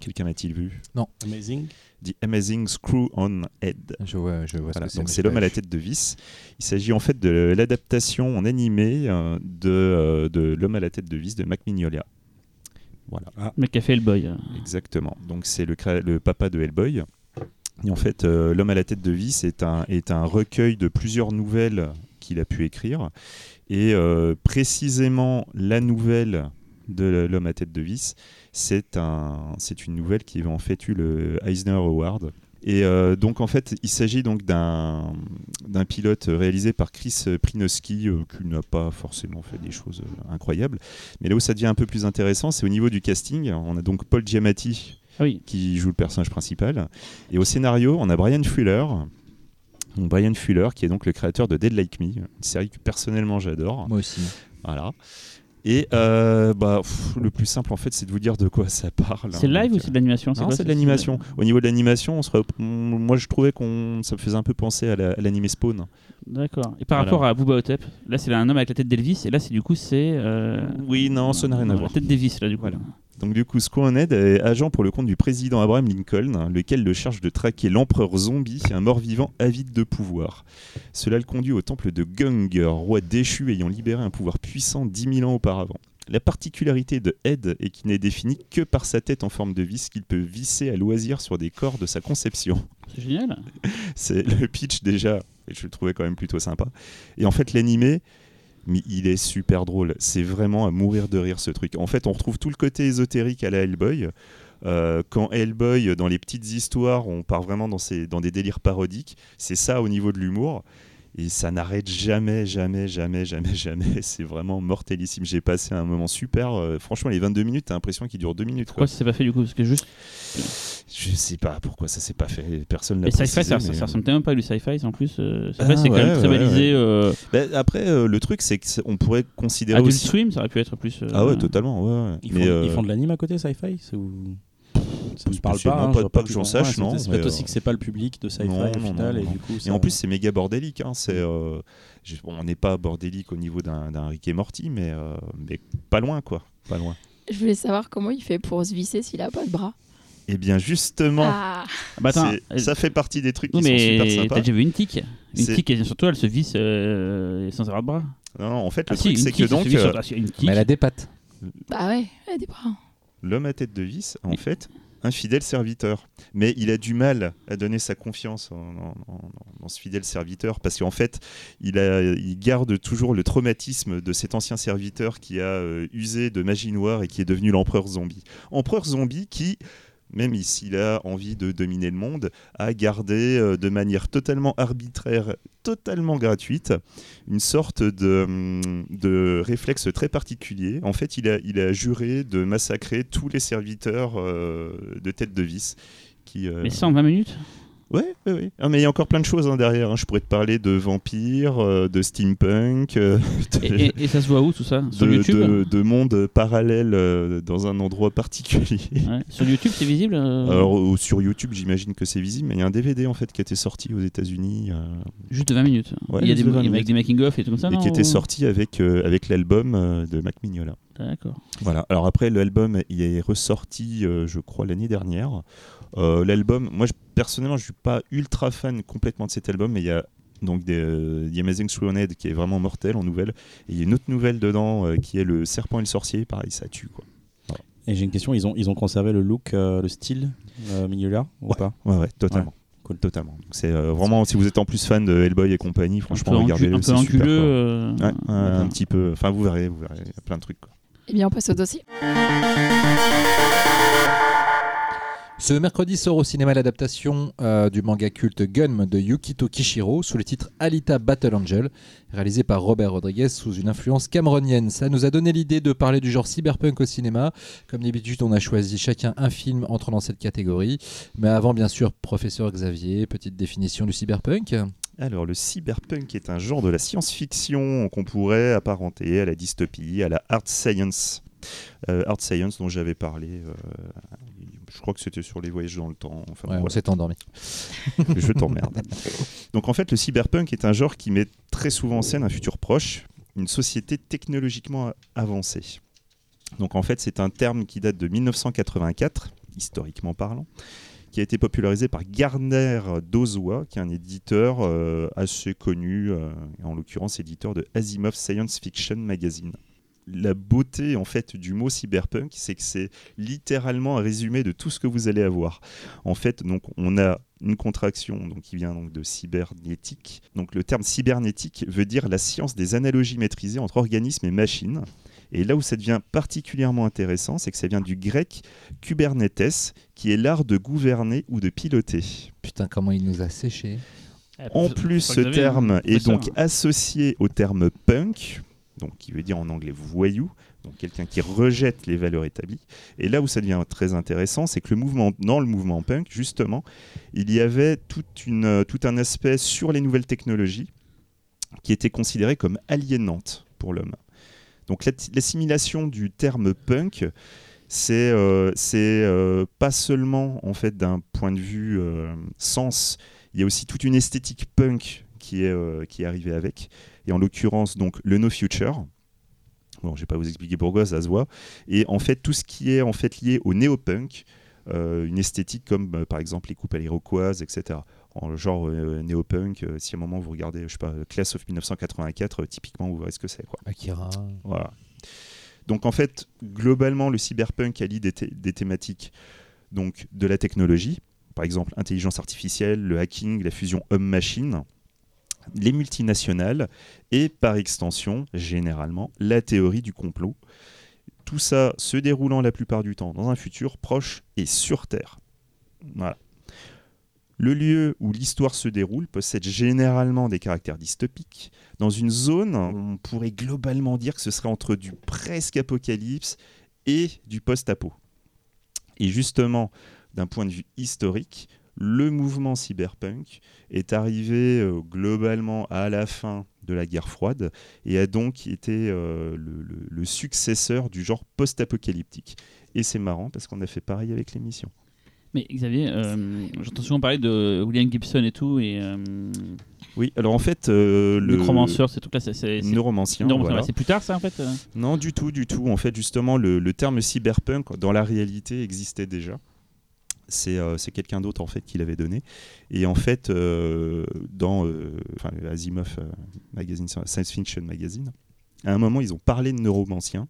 Quelqu'un l'a-t-il vu? Amazing. The Amazing Screw on Head. Je vois, je vois ce Voilà, que c'est. donc c'est l'homme à la tête de vis. Il s'agit en fait de l'adaptation en animé euh, de, euh, de l'homme à la tête de vis de Mac Mignola. Voilà, mec qui a fait Hellboy. exactement. Donc c'est le, le papa de Hellboy. Et en fait, euh, l'homme à la tête de vis est un, est un recueil de plusieurs nouvelles qu'il a pu écrire. Et euh, précisément la nouvelle de l'homme à tête de vis, c'est un, c'est une nouvelle qui a en fait eu le Eisner Award Et euh, donc en fait, il s'agit donc d'un d'un pilote réalisé par Chris Prinowski, euh, qui n'a pas forcément fait des choses euh, incroyables. Mais là où ça devient un peu plus intéressant, c'est au niveau du casting. On a donc Paul Giamatti Ah oui. qui joue le personnage principal, et au scénario, on a Brian Fuller. Donc Brian Fuller, qui est donc le créateur de Dead Like Me, une série que personnellement j'adore. Moi aussi. Voilà. Et euh, bah, pff, le plus simple en fait, c'est de vous dire de quoi ça parle. C'est hein. live Donc, ou c'est de l'animation non, c'est de l'animation. Au niveau de l'animation, on serait- moi je trouvais qu'on ça me faisait un peu penser à la- à l'animé Spawn. D'accord. Et par Voilà. rapport à Booba Hotep, là c'est un homme avec la tête d'Elvis et là c'est du coup c'est. euh, Oui, non, ça n'a rien à la voir. tête d'Elvis là du coup. Voilà. Donc du coup, Squaned est agent pour le compte du président Abraham Lincoln, lequel le charge de traquer l'empereur zombie, un mort-vivant avide de pouvoir. Cela le conduit au temple de Gung, roi déchu ayant libéré un pouvoir puissant 10 000 ans auparavant. La particularité de Ed est qu'il n'est défini que par sa tête en forme de vis qu'il peut visser à loisir sur des corps de sa conception. C'est génial. (laughs) C'est le pitch déjà, et je le trouvais quand même plutôt sympa. Et en fait, l'animé, mais il est super drôle. C'est vraiment à mourir de rire ce truc. En fait, on retrouve tout le côté ésotérique à la Hellboy. Euh, quand Hellboy, dans les petites histoires, on part vraiment dans, dans des délires parodiques, c'est ça au niveau de l'humour. Et ça n'arrête jamais, jamais, jamais, jamais, (laughs) jamais. C'est vraiment mortellissime. J'ai passé un moment super. euh, franchement, les 22 minutes, t'as l'impression qu'ils durent 2 minutes. Quoi. Pourquoi ça s'est pas fait du coup? Parce que juste. Je sais pas pourquoi ça s'est pas fait. Personne sci-fi, précisé. ça, mais, ça euh, ressemble tellement pas à du sci-fi en plus. euh, Ah, c'est quand ouais, même très ouais, balisé. euh, Ben, après, euh, le truc, c'est qu'on pourrait considérer Adult aussi. Swim, ça aurait pu être plus. euh, Ah ouais, totalement. Ouais, ouais. Ils, Mais, font, euh, ils font de l'anime à côté, sci-fi? Ou... Ça me parle pas, hein, pas- pas que j'en sache, ouais, c'est non, peut-être- C'est mais, peut-être aussi que c'est pas le public de sci-fi au final, non, et non. du coup. Et ça- en plus, c'est méga bordélique. Hein. C'est, euh, bon, on n'est pas bordélique au niveau d'un, Rick et Morty, mais, euh, mais pas loin, quoi. Pas loin. Je voulais savoir comment il fait pour se visser s'il a pas de bras. Et bien, justement, Ah, Bah ça fait partie des trucs non, qui sont super mais sympas. t'as déjà vu une tique? Une tique, elle, surtout, elle se visse euh, sans avoir de bras. Non, non, en fait, le Ah truc, c'est que ça donc, sur-. Mais elle a des pattes. bah ouais, elle a des bras. l'homme à tête de vis, en Oui. fait, un fidèle serviteur. Mais il a du mal à donner sa confiance en- ce fidèle serviteur parce qu'en fait, il garde toujours le traumatisme de cet ancien serviteur qui a euh, usé de magie noire et qui est devenu l'empereur zombie. Empereur zombie qui, même s'il a envie de dominer le monde, a gardé euh, de manière totalement arbitraire, totalement gratuite, une sorte de, hum, de réflexe très particulier. En fait, il a, il a juré de massacrer tous les serviteurs euh, de tête de vis. Qui, euh, Mais ça en 20 minutes? Ouais, ouais, ouais. Ah, mais il y a encore plein de choses hein, derrière. hein. Je pourrais te parler de vampires, euh, de steampunk, euh, (laughs) de, et, et- et ça se voit où tout ça? Sur de, YouTube de- de mondes parallèles euh, dans un endroit particulier. Ouais. Sur YouTube, c'est visible Alors, sur YouTube, j'imagine que c'est visible, mais il y a un DVD en fait qui a été sorti aux États-Unis Juste de 20 minutes. Il y a des, juste de 20 avec minutes. des making-of et tout comme ça et non, qui était ou- sorti avec, avec l'album de Mac Mignola. D'accord. Voilà. Alors après, l'album il est ressorti, euh, je crois, l'année dernière. Euh, l'album, moi je- personnellement, je suis pas ultra fan complètement de cet album, mais il y a donc des, euh, The Amazing Sworned qui est vraiment mortel en nouvelle, et il y a une autre nouvelle dedans euh, qui est le Serpent et le Sorcier. Pareil, ça tue quoi. Et j'ai une question, ils ont, ils ont conservé le look, euh, le style euh, Mignola ou pas Ouais, ouais, totalement. Cool. Totalement. C'est euh, vraiment, si vous êtes en plus fan de Hellboy et compagnie, Un peu, franchement, regardez-le. un peu super, euh, Ouais, ouais, un petit peu. Enfin, vous verrez, vous verrez, il y a plein de trucs. Quoi. Eh bien, on passe au dossier. Ce mercredi sort au cinéma l'adaptation euh, du manga culte Gun de Yukito Kishiro sous le titre Alita Battle Angel, réalisé par Robert Rodriguez sous une influence camerounienne. Ça nous a donné l'idée de parler du genre cyberpunk au cinéma. Comme d'habitude, on a choisi chacun un film entrant dans cette catégorie. Mais avant, bien sûr, professeur Xavier, petite définition du cyberpunk. Alors, le cyberpunk est un genre de la science-fiction qu'on pourrait apparenter à la dystopie, à la hard science. Euh, hard science dont j'avais parlé, euh, je crois que c'était sur les voyages dans le temps. Enfin, Ouais, bon, on s'est endormi. (laughs) je t'emmerde. Donc en fait, le cyberpunk est un genre qui met très souvent en scène un futur proche, une société technologiquement avancée. Donc en fait, c'est un terme qui date de 1984, historiquement parlant, qui a été popularisé par Gardner Dozois, qui est un éditeur euh, assez connu, euh, en l'occurrence éditeur de Asimov Science Fiction Magazine. La beauté en fait du mot cyberpunk, c'est que c'est littéralement un résumé de tout ce que vous allez avoir. En fait, donc on a une contraction donc, qui vient donc de cybernétique. Donc le terme cybernétique veut dire la science des analogies maîtrisées entre organismes et machines. Et là où ça devient particulièrement intéressant, c'est que ça vient du grec Kubernetes, qui est l'art de gouverner ou de piloter. Putain, comment il nous a séché. En plus, ce terme est donc associé au terme punk, donc qui veut dire en anglais voyou, donc quelqu'un qui rejette les valeurs établies. Et là où ça devient très intéressant, c'est que le mouvement, dans le mouvement punk, justement, il y avait toute une, tout un aspect sur les nouvelles technologies qui était considéré comme aliénante pour l'homme. Donc l'assimilation du terme punk, c'est euh, euh, pas seulement en fait d'un point de vue euh, sens, il y a aussi toute une esthétique punk qui est, qui est arrivée avec, et en l'occurrence donc le No Future. Bon, je vais pas vous expliquer pourquoi, ça se voit. Et en fait, tout ce qui est en fait lié au néo-punk, une esthétique comme par exemple les coupes à l'iroquoise, etc. En genre néo-punk, si à un moment vous regardez, je sais pas, Class of 1984, typiquement vous verrez ce que c'est. Quoi. Akira. Voilà. Donc en fait, globalement, le cyberpunk allie des, des thématiques donc de la technologie, par exemple intelligence artificielle, le hacking, la fusion homme-machine, les multinationales et par extension, généralement, la théorie du complot. Tout ça se déroulant la plupart du temps dans un futur proche et sur Terre. Voilà. Le lieu où l'histoire se déroule possède généralement des caractères dystopiques. Dans une zone, on pourrait globalement dire que ce serait entre du presque apocalypse et du post-apo. Et justement, d'un point de vue historique, le mouvement cyberpunk est arrivé euh, globalement à la fin de la guerre froide et a donc été euh, le, successeur du genre post-apocalyptique. Et c'est marrant parce qu'on a fait pareil avec l'émission. Mais Xavier, euh, j'entends souvent parler de William Gibson et tout. Et, Oui, alors en fait. le Neuromanceur, c'est tout là. C'est Neuromancien. C'est plus tard ça en fait Non, du tout, du tout. En fait, justement, le terme cyberpunk, dans la réalité, existait déjà. Euh, c'est quelqu'un d'autre en fait qui l'avait donné. Et en fait, euh, dans euh, Asimov magazine, Science Fiction Magazine, à un moment, ils ont parlé de neuromancien.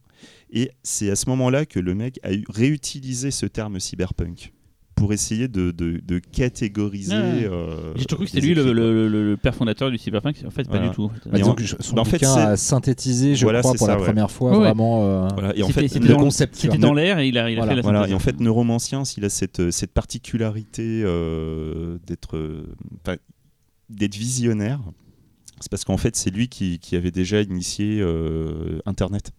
Et c'est à ce moment-là que le mec a réutilisé ce terme cyberpunk pour essayer de, de, catégoriser. Euh, J'ai toujours cru que c'était lui le, le, père fondateur du cyberpunk. En fait, pas du tout. Bah, en, son bah, en fait, a synthétisé, je crois, pour la première fois, vraiment euh, voilà. et en fait, le concept. C'était dans l'air et il a, il a fait la voilà. Et en fait, Neuromancien, s'il a cette, cette particularité euh, d'être d'être visionnaire, c'est parce qu'en fait, c'est lui qui, qui, avait déjà initié Internet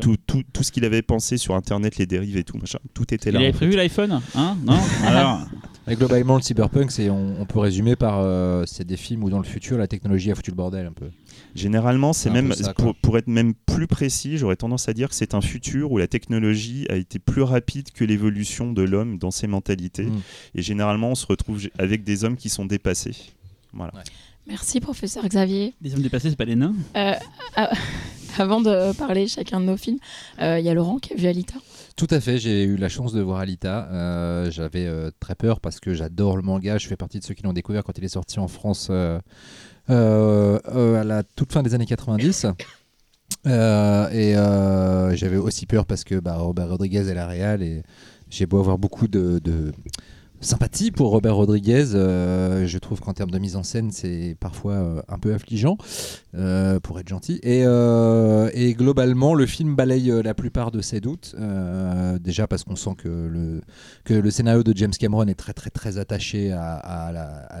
tout, tout, tout, ce qu'il avait pensé sur Internet, les dérives et tout, machin, tout était là. Il avait prévu l'iPhone hein Non (laughs) Alors Globalement, le cyberpunk, c'est, on, peut résumer par euh, c'est des films où dans le futur, la technologie a foutu le bordel un peu. Généralement, c'est même, pour, pour, être même plus précis, j'aurais tendance à dire que c'est un futur où la technologie a été plus rapide que l'évolution de l'homme dans ses mentalités. Hmm. Et généralement, on se retrouve avec des hommes qui sont dépassés. Voilà. Merci, professeur Xavier. Des hommes dépassés, c'est pas des nains? Euh, ah, (laughs) avant de parler chacun de nos films, euh, il y a Laurent qui a vu Alita. Tout à fait, j'ai eu la chance de voir Alita. Euh, j'avais euh, très peur parce que j'adore le manga. Je fais partie de ceux qui l'ont découvert quand il est sorti en France à la toute fin des années 90. et j'avais aussi peur parce que bah, Robert Rodriguez est la réal et j'ai beau avoir beaucoup de sympathie pour Robert Rodriguez. Euh, je trouve qu'en termes de mise en scène, c'est parfois euh, un peu affligeant, euh, pour être gentil. Et, globalement, le film balaye la plupart de ses doutes. déjà parce qu'on sent que le, scénario de James Cameron est très très très attaché à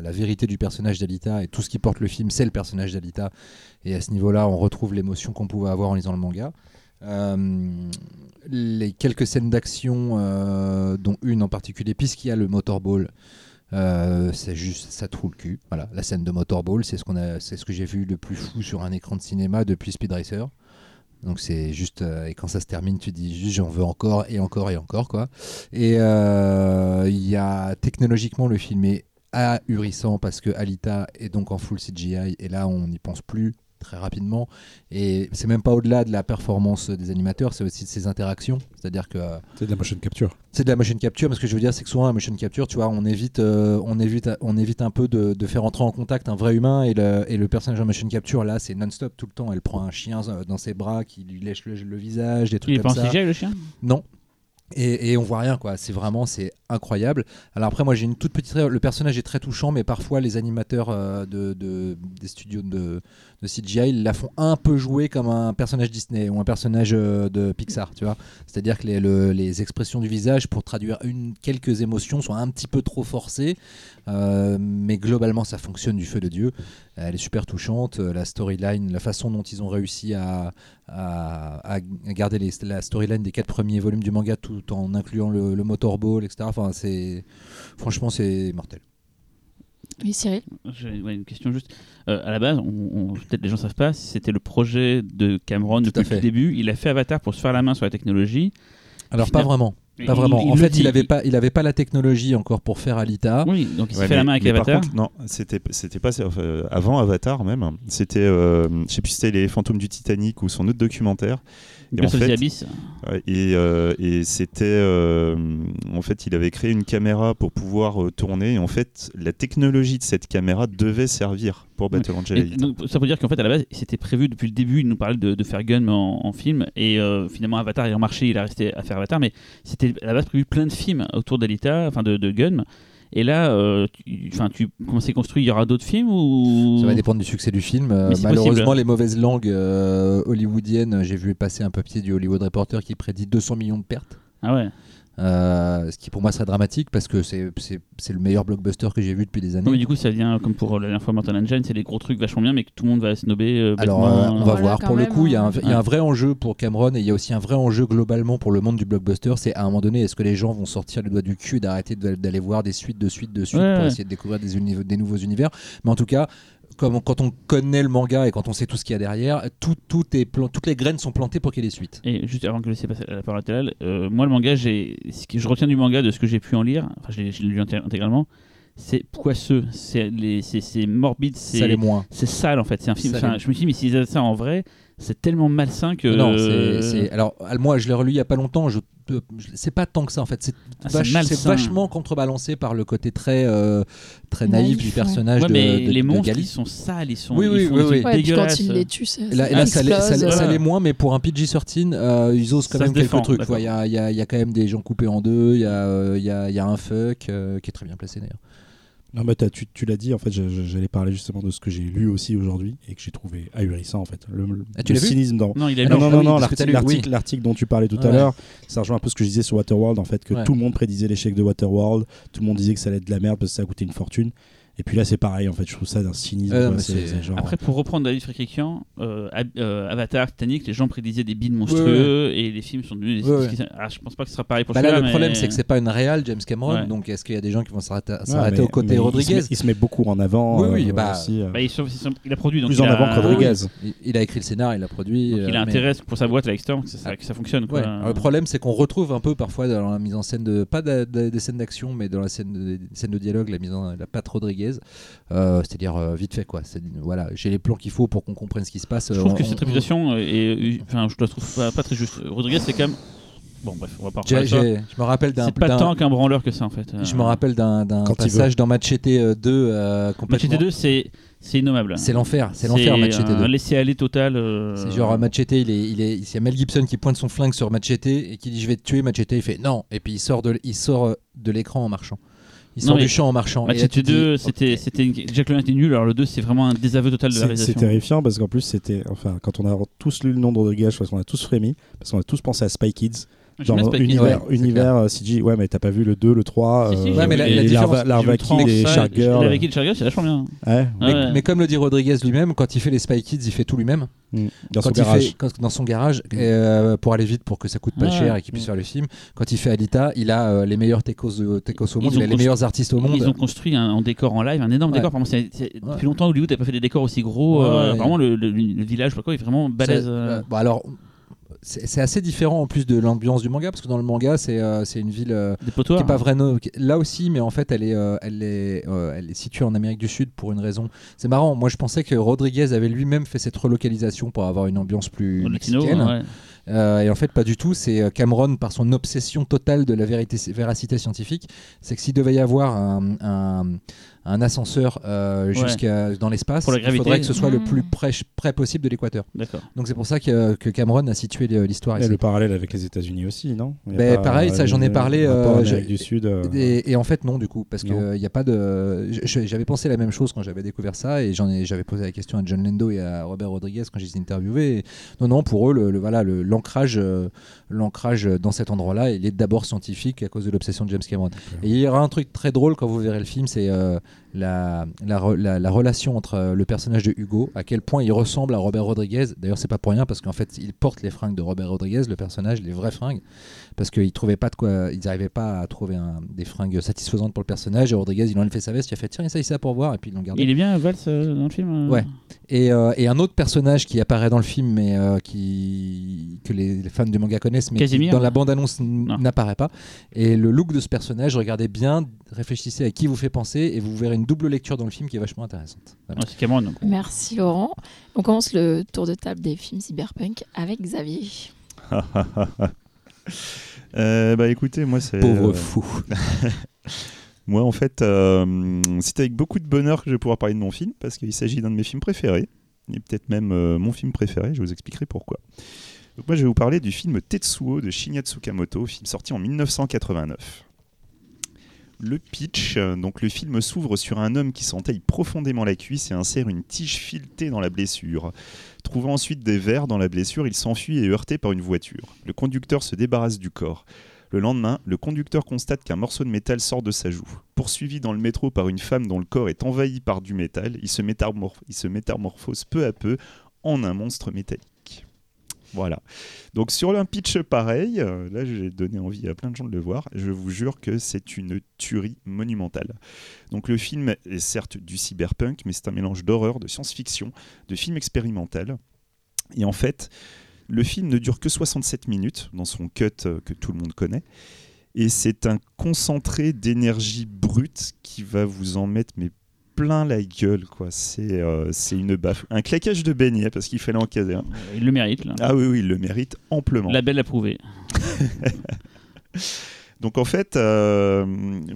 la, vérité du personnage d'Alita. Et tout ce qui porte le film, c'est le personnage d'Alita. Et à ce niveau-là, on retrouve l'émotion qu'on pouvait avoir en lisant le manga. Euh, les quelques scènes d'action, euh, dont une en particulier, puisqu'il y a le motorball, euh, c'est juste, ça trouve le cul. Voilà, la scène de motorball, c'est ce qu'on a, c'est ce que j'ai vu le plus fou sur un écran de cinéma depuis Speed Racer. Donc c'est juste, et quand ça se termine, tu dis juste j'en veux encore et encore et encore quoi. Et il y a technologiquement le film est ahurissant parce que Alita est donc en full CGI et là on n'y pense plus très rapidement. Et c'est même pas au-delà de la performance des animateurs, c'est aussi de ses interactions. C'est-à-dire que. C'est de la motion capture. C'est de la motion capture, parce que je veux dire, c'est que souvent la motion capture, tu vois, on évite, euh, on évite, on évite un peu de, de, faire entrer en contact un vrai humain et le, et le personnage en motion capture, là, c'est non-stop tout le temps. Elle prend un chien euh, dans ses bras qui lui lèche le, visage, des trucs Il comme ça. Il le chien? Non. Et, on voit rien quoi, c'est vraiment c'est incroyable. Alors après moi j'ai une toute petite le personnage est très touchant mais parfois les animateurs euh, de, de- des studios de, CGI la font un peu jouer comme un personnage Disney ou un personnage euh, de Pixar, tu vois. C'est-à-dire que les, le- les expressions du visage pour traduire quelques émotions sont un petit peu trop forcées, euh, mais globalement ça fonctionne du feu de dieu. Elle est super touchante, euh, la storyline, la façon dont ils ont réussi à, à, à garder les- la storyline des quatre premiers volumes du manga tout en incluant le, le motorball, etc. Enfin, c'est franchement c'est mortel. Oui, Cyril? J'ai ouais, une question juste. Euh, à la base, on- on- peut-être les gens savent pas, c'était le projet de Cameron Tout depuis le début. Il a fait Avatar pour se faire la main sur la technologie. Alors pas Finalement- Il- pas vraiment. il- il en fait, dit, il avait pas, il avait pas la technologie encore pour faire Alita. Oui, donc il s'est Ouais, fait la main avec Avatar. contre, non, c'était c'était pas enfin, avant Avatar même. C'était, euh, je sais plus si c'était les fantômes du Titanic ou son autre documentaire. Et en fait, Abyss. Et euh, et c'était euh, en fait, il avait créé une caméra pour pouvoir euh, tourner. Et en fait, la technologie de cette caméra devait servir pour Battle Angel Et Alita. donc, ça veut dire qu'en fait, à la base, c'était prévu depuis le début. Il nous parlait de, de faire Gun en, en film. Et euh, finalement, Avatar est marché. Il a resté à faire Avatar. Mais c'était à la base prévu plein de films autour d'Alita, enfin de, de Gun. Et là, euh, tu, enfin, tu, comment c'est construit Il y aura d'autres films ou? Ça va dépendre du succès du film. Euh, malheureusement, possible. les mauvaises langues euh, hollywoodiennes, j'ai vu passer un papier du Hollywood Reporter qui prédit 200 millions de pertes. Ah ouais. Euh, ce qui pour moi serait dramatique parce que c'est c'est- c'est le meilleur blockbuster que j'ai vu depuis des années. Non, mais du coup, ça vient comme pour la dernière fois Mortal Engine, c'est des gros trucs vachement bien, mais que tout le monde va snobber. euh, Alors, euh, on va Voilà, voir. Pour le coup, il y, a un- hein. il y a un vrai enjeu pour Cameron et il y a aussi un vrai enjeu globalement pour le monde du blockbuster. C'est à un moment donné, est-ce que les gens vont sortir le doigt du cul et d'arrêter d'aller voir des suites, de suites, de suites Ouais, pour ouais. essayer de découvrir des, des nouveaux univers? Mais en tout cas, comme on- quand on connaît le manga et quand on sait tout ce qu'il y a derrière, tout, tout est plan- toutes les graines sont plantées pour qu'il y ait des suites. Et juste avant que je laisse passer la parole à Talal, euh, moi le manga, ce que je retiens du manga de ce que j'ai pu en lire, enfin je l'ai, lu inté- intégralement, c'est poisseux, c'est, morbide, c'est, sale en fait. C'est un film. Enfin, je me suis dit, mais s'ils faisaient ça en vrai, c'est tellement malsain que. Non, euh, alors euh, moi je l'ai relu il y a pas longtemps. Je, je- c'est pas tant que ça en fait. C'est Ah, c'est vachement contrebalancé par le côté très euh, très naïf, Naïf, du ouais. personnage Ouais, de, mais de- les de monstres, ils sont sales, ils sont. Oui, ils oui, font oui, oui. trucs Ouais, puis quand dégueulasses. il les tue, ça, Là, ça là, ça, l'est- euh. moins, mais pour un PG-13, euh, ils osent quand Ça même quelques défend, trucs. Il y, a, il y a- y a quand même des gens coupés en deux, il y, a, euh, a, y a un fuck euh, qui est très bien placé d'ailleurs. Non, mais tu, tu l'as dit, en fait, j'allais parler justement de ce que j'ai lu aussi aujourd'hui et que j'ai trouvé ahurissant, en fait. Le, le- Ah, tu le cynisme dans. Non, il Ah. Non, non, Ah non, oui, non, l'article oui. dont tu parlais tout Ouais. à l'heure, ça rejoint un peu ce que je disais sur Waterworld, en fait, que Ouais. tout le monde prédisait l'échec de Waterworld, tout le monde disait que ça allait être de la merde parce que ça a coûté une fortune. Et puis là, c'est pareil, en fait, je trouve ça d'un cynisme. Euh, quoi, mais c'est- c'est- c'est genre- Après, pour reprendre David Frikrikian, euh, euh, Avatar, Titanic, les gens prédisaient des bides monstrueux et les films sont devenus des. Ouais, ouais. Ah, je pense pas que ce sera pareil pour Bah là, le problème, c'est que c'est pas une réal James Cameron, Ouais. donc est-ce qu'il y a des gens qui vont s'arrêter Ouais, s'arrêter mais- aux côtés mais il se Rodriguez met- Il se met beaucoup en avant. Oui, oui, euh, bah, aussi, euh, Bah, il, a produit donc plus il en a- avant que Rodriguez. il, il a écrit le scénar, il l'a produit. Donc, euh, il a mais- intérêt pour sa boîte à l'extérieur que ça, que ça fonctionne. Quoi. Ouais. Alors, le problème, c'est qu'on retrouve un peu parfois dans la mise en scène de pas de- de- des scènes d'action, mais dans la scène de, des scènes de dialogue, la mise en la patte Rodriguez, euh, c'est-à-dire euh, vite fait quoi. C'est- Voilà, j'ai les plans qu'il faut pour qu'on comprenne ce qui se passe. je trouve Euh, que on- cette on- réputation est, enfin, je la trouve pas, pas très juste. Rodriguez, c'est quand même. Bon, bref, on va pas reparler je me rappelle d'un. C'est pas tant qu'un branleur que ça en fait. Je me rappelle d'un d'un Quand il passage dans Machete euh, 2 euh, complètement. Machete 2, c'est c'est innommable. C'est l'enfer, c'est l'enfer Machete 2. un laisser aller total. euh, C'est genre Machete, il est, il est, il y a Mel Gibson qui pointe son flingue sur Machete et qui dit je vais te tuer. Machete il fait non et puis il sort de, il sort euh, de l'écran en marchant. Il Non, sort mais du champ en marchant. Machete tu te dis, 2, c'était, ok. c'était Jack 1 était nul, alors le 2 c'est vraiment un désaveu total de la C'est c'est réalisation. terrifiant parce qu'en plus, c'était. Enfin, quand on a tous lu le nom de je pense qu'on a tous frémi parce qu'on a tous pensé à Spy Kids. Lee. univers, ouais, univers euh, CG. Ouais, mais t'as pas vu le 2, le 3. Si, si, euh, j'ai Ouais, mais la- et la les différence- Larva, Larva J'ai vu Kid trente, et Shark Girl. Shark Girl, c'est vachement bien. Ouais, Mais, Ouais. mais comme le dit Rodriguez lui-même, quand il fait les Spy Kids, il fait tout lui-même. Mm. Dans son il garage. fait quand- dans son garage euh, pour aller vite pour que ça coûte pas cher et qu'il puisse Mm. faire le film. Quand il fait Alita, il a euh, les meilleurs techos, techos au monde, il a les meilleurs artistes au monde. Ils ont construit un, un décor en live, un énorme décor. Depuis longtemps, Hollywood n'a pas fait des décors aussi gros. Euh, vraiment, le, le- le village, quoi, est vraiment balèze. Euh. euh, bon, alors, c'est assez différent en plus de l'ambiance du manga parce que dans le manga, c'est euh, c'est une ville euh, qui est pas qui- là aussi, mais en fait, elle est, euh, elle est, euh, elle est située en Amérique du Sud pour une raison. C'est marrant. Moi, je pensais que Rodriguez avait lui-même fait cette relocalisation pour avoir une ambiance plus latino, mexicaine. ouais. Et en fait, pas du tout. C'est Cameron, par son obsession totale de la vérité, véracité scientifique, c'est que s'il devait y avoir un, un- un ascenseur euh, Ouais. jusqu'à dans l'espace, il faudrait que ce soit le Mm. plus près, près possible de l'équateur. D'accord. Donc c'est pour ça que, que Cameron a situé l'histoire Et ici. le parallèle avec les États-Unis aussi, non? Il Ben, pas, pareil, ça, j'en ai parlé, euh, du Sud. euh, Et, et en fait non du coup parce qu'il n'y a pas de j'avais pensé la même chose quand j'avais découvert ça et j'en ai j'avais posé la question à John Lendo et à Robert Rodriguez quand je les ai interviewés Et non non pour eux le, le- voilà le- l'ancrage l'ancrage dans cet endroit là il est d'abord scientifique à cause de l'obsession de James Cameron et il y aura un truc très drôle quand vous verrez le film c'est euh, la, la, la relation entre euh, le personnage de Hugo à quel point il ressemble à Robert Rodriguez. D'ailleurs c'est pas pour rien parce qu'en fait il porte les fringues de Robert Rodriguez le personnage les vraies fringues parce qu'ils trouvaient pas de quoi ils n'arrivaient pas à trouver un- des fringues satisfaisantes pour le personnage et Rodriguez il en a fait sa veste il a fait tiens essaye ça pour voir et puis ils l'ont gardé Il est bien Valls euh, dans le film euh Ouais. et, euh, et un autre personnage qui apparaît dans le film mais euh, qui que les, les fans du manga connaissent mais qui, dans la bande annonce Non. n'apparaît pas et le look de ce personnage regardez bien réfléchissez à qui vous fait penser et vous verrez une double lecture dans le film qui est vachement intéressante Voilà. Ouais, c'est Cameron. donc. Merci Laurent. On commence le tour de table des films cyberpunk avec Xavier. (laughs) (laughs) Euh, bah écoutez, moi c'est. pauvre euh, fou (laughs) Moi, en fait, euh, c'est avec beaucoup de bonheur que je vais pouvoir parler de mon film, parce qu'il s'agit d'un de mes films préférés, et peut-être même mon film préféré, je vous expliquerai pourquoi. Donc moi, je vais vous parler du film Tetsuo de Shinya Tsukamoto, film sorti en 1989. Le pitch, euh, donc le film s'ouvre sur un homme qui s'entaille profondément la cuisse et insère une tige filetée dans la blessure. Trouvant ensuite des vers dans la blessure, il s'enfuit et est heurté par une voiture. Le conducteur se débarrasse du corps. Le lendemain, le conducteur constate qu'un morceau de métal sort de sa joue. Poursuivi dans le métro par une femme dont le corps est envahi par du métal, il se, il se métamorphose peu à peu en un monstre métallique. Voilà. Donc sur un pitch pareil, euh, là j'ai donné envie à plein de gens de le voir, je vous jure que c'est une tuerie monumentale. Donc le film est certes du cyberpunk, mais c'est un mélange d'horreur, de science-fiction, de film expérimental. Et en fait, le film ne dure que 67 minutes dans son cut euh, que tout le monde connaît. Et c'est un concentré d'énergie brute qui va vous en mettre plein la gueule quoi. C'est euh, c'est une baffe, un claquage de beignet parce qu'il fallait encadrer. hein. Il le mérite. Là. Ah oui oui, il le mérite amplement. La belle approuvé. (laughs) Donc en fait, euh,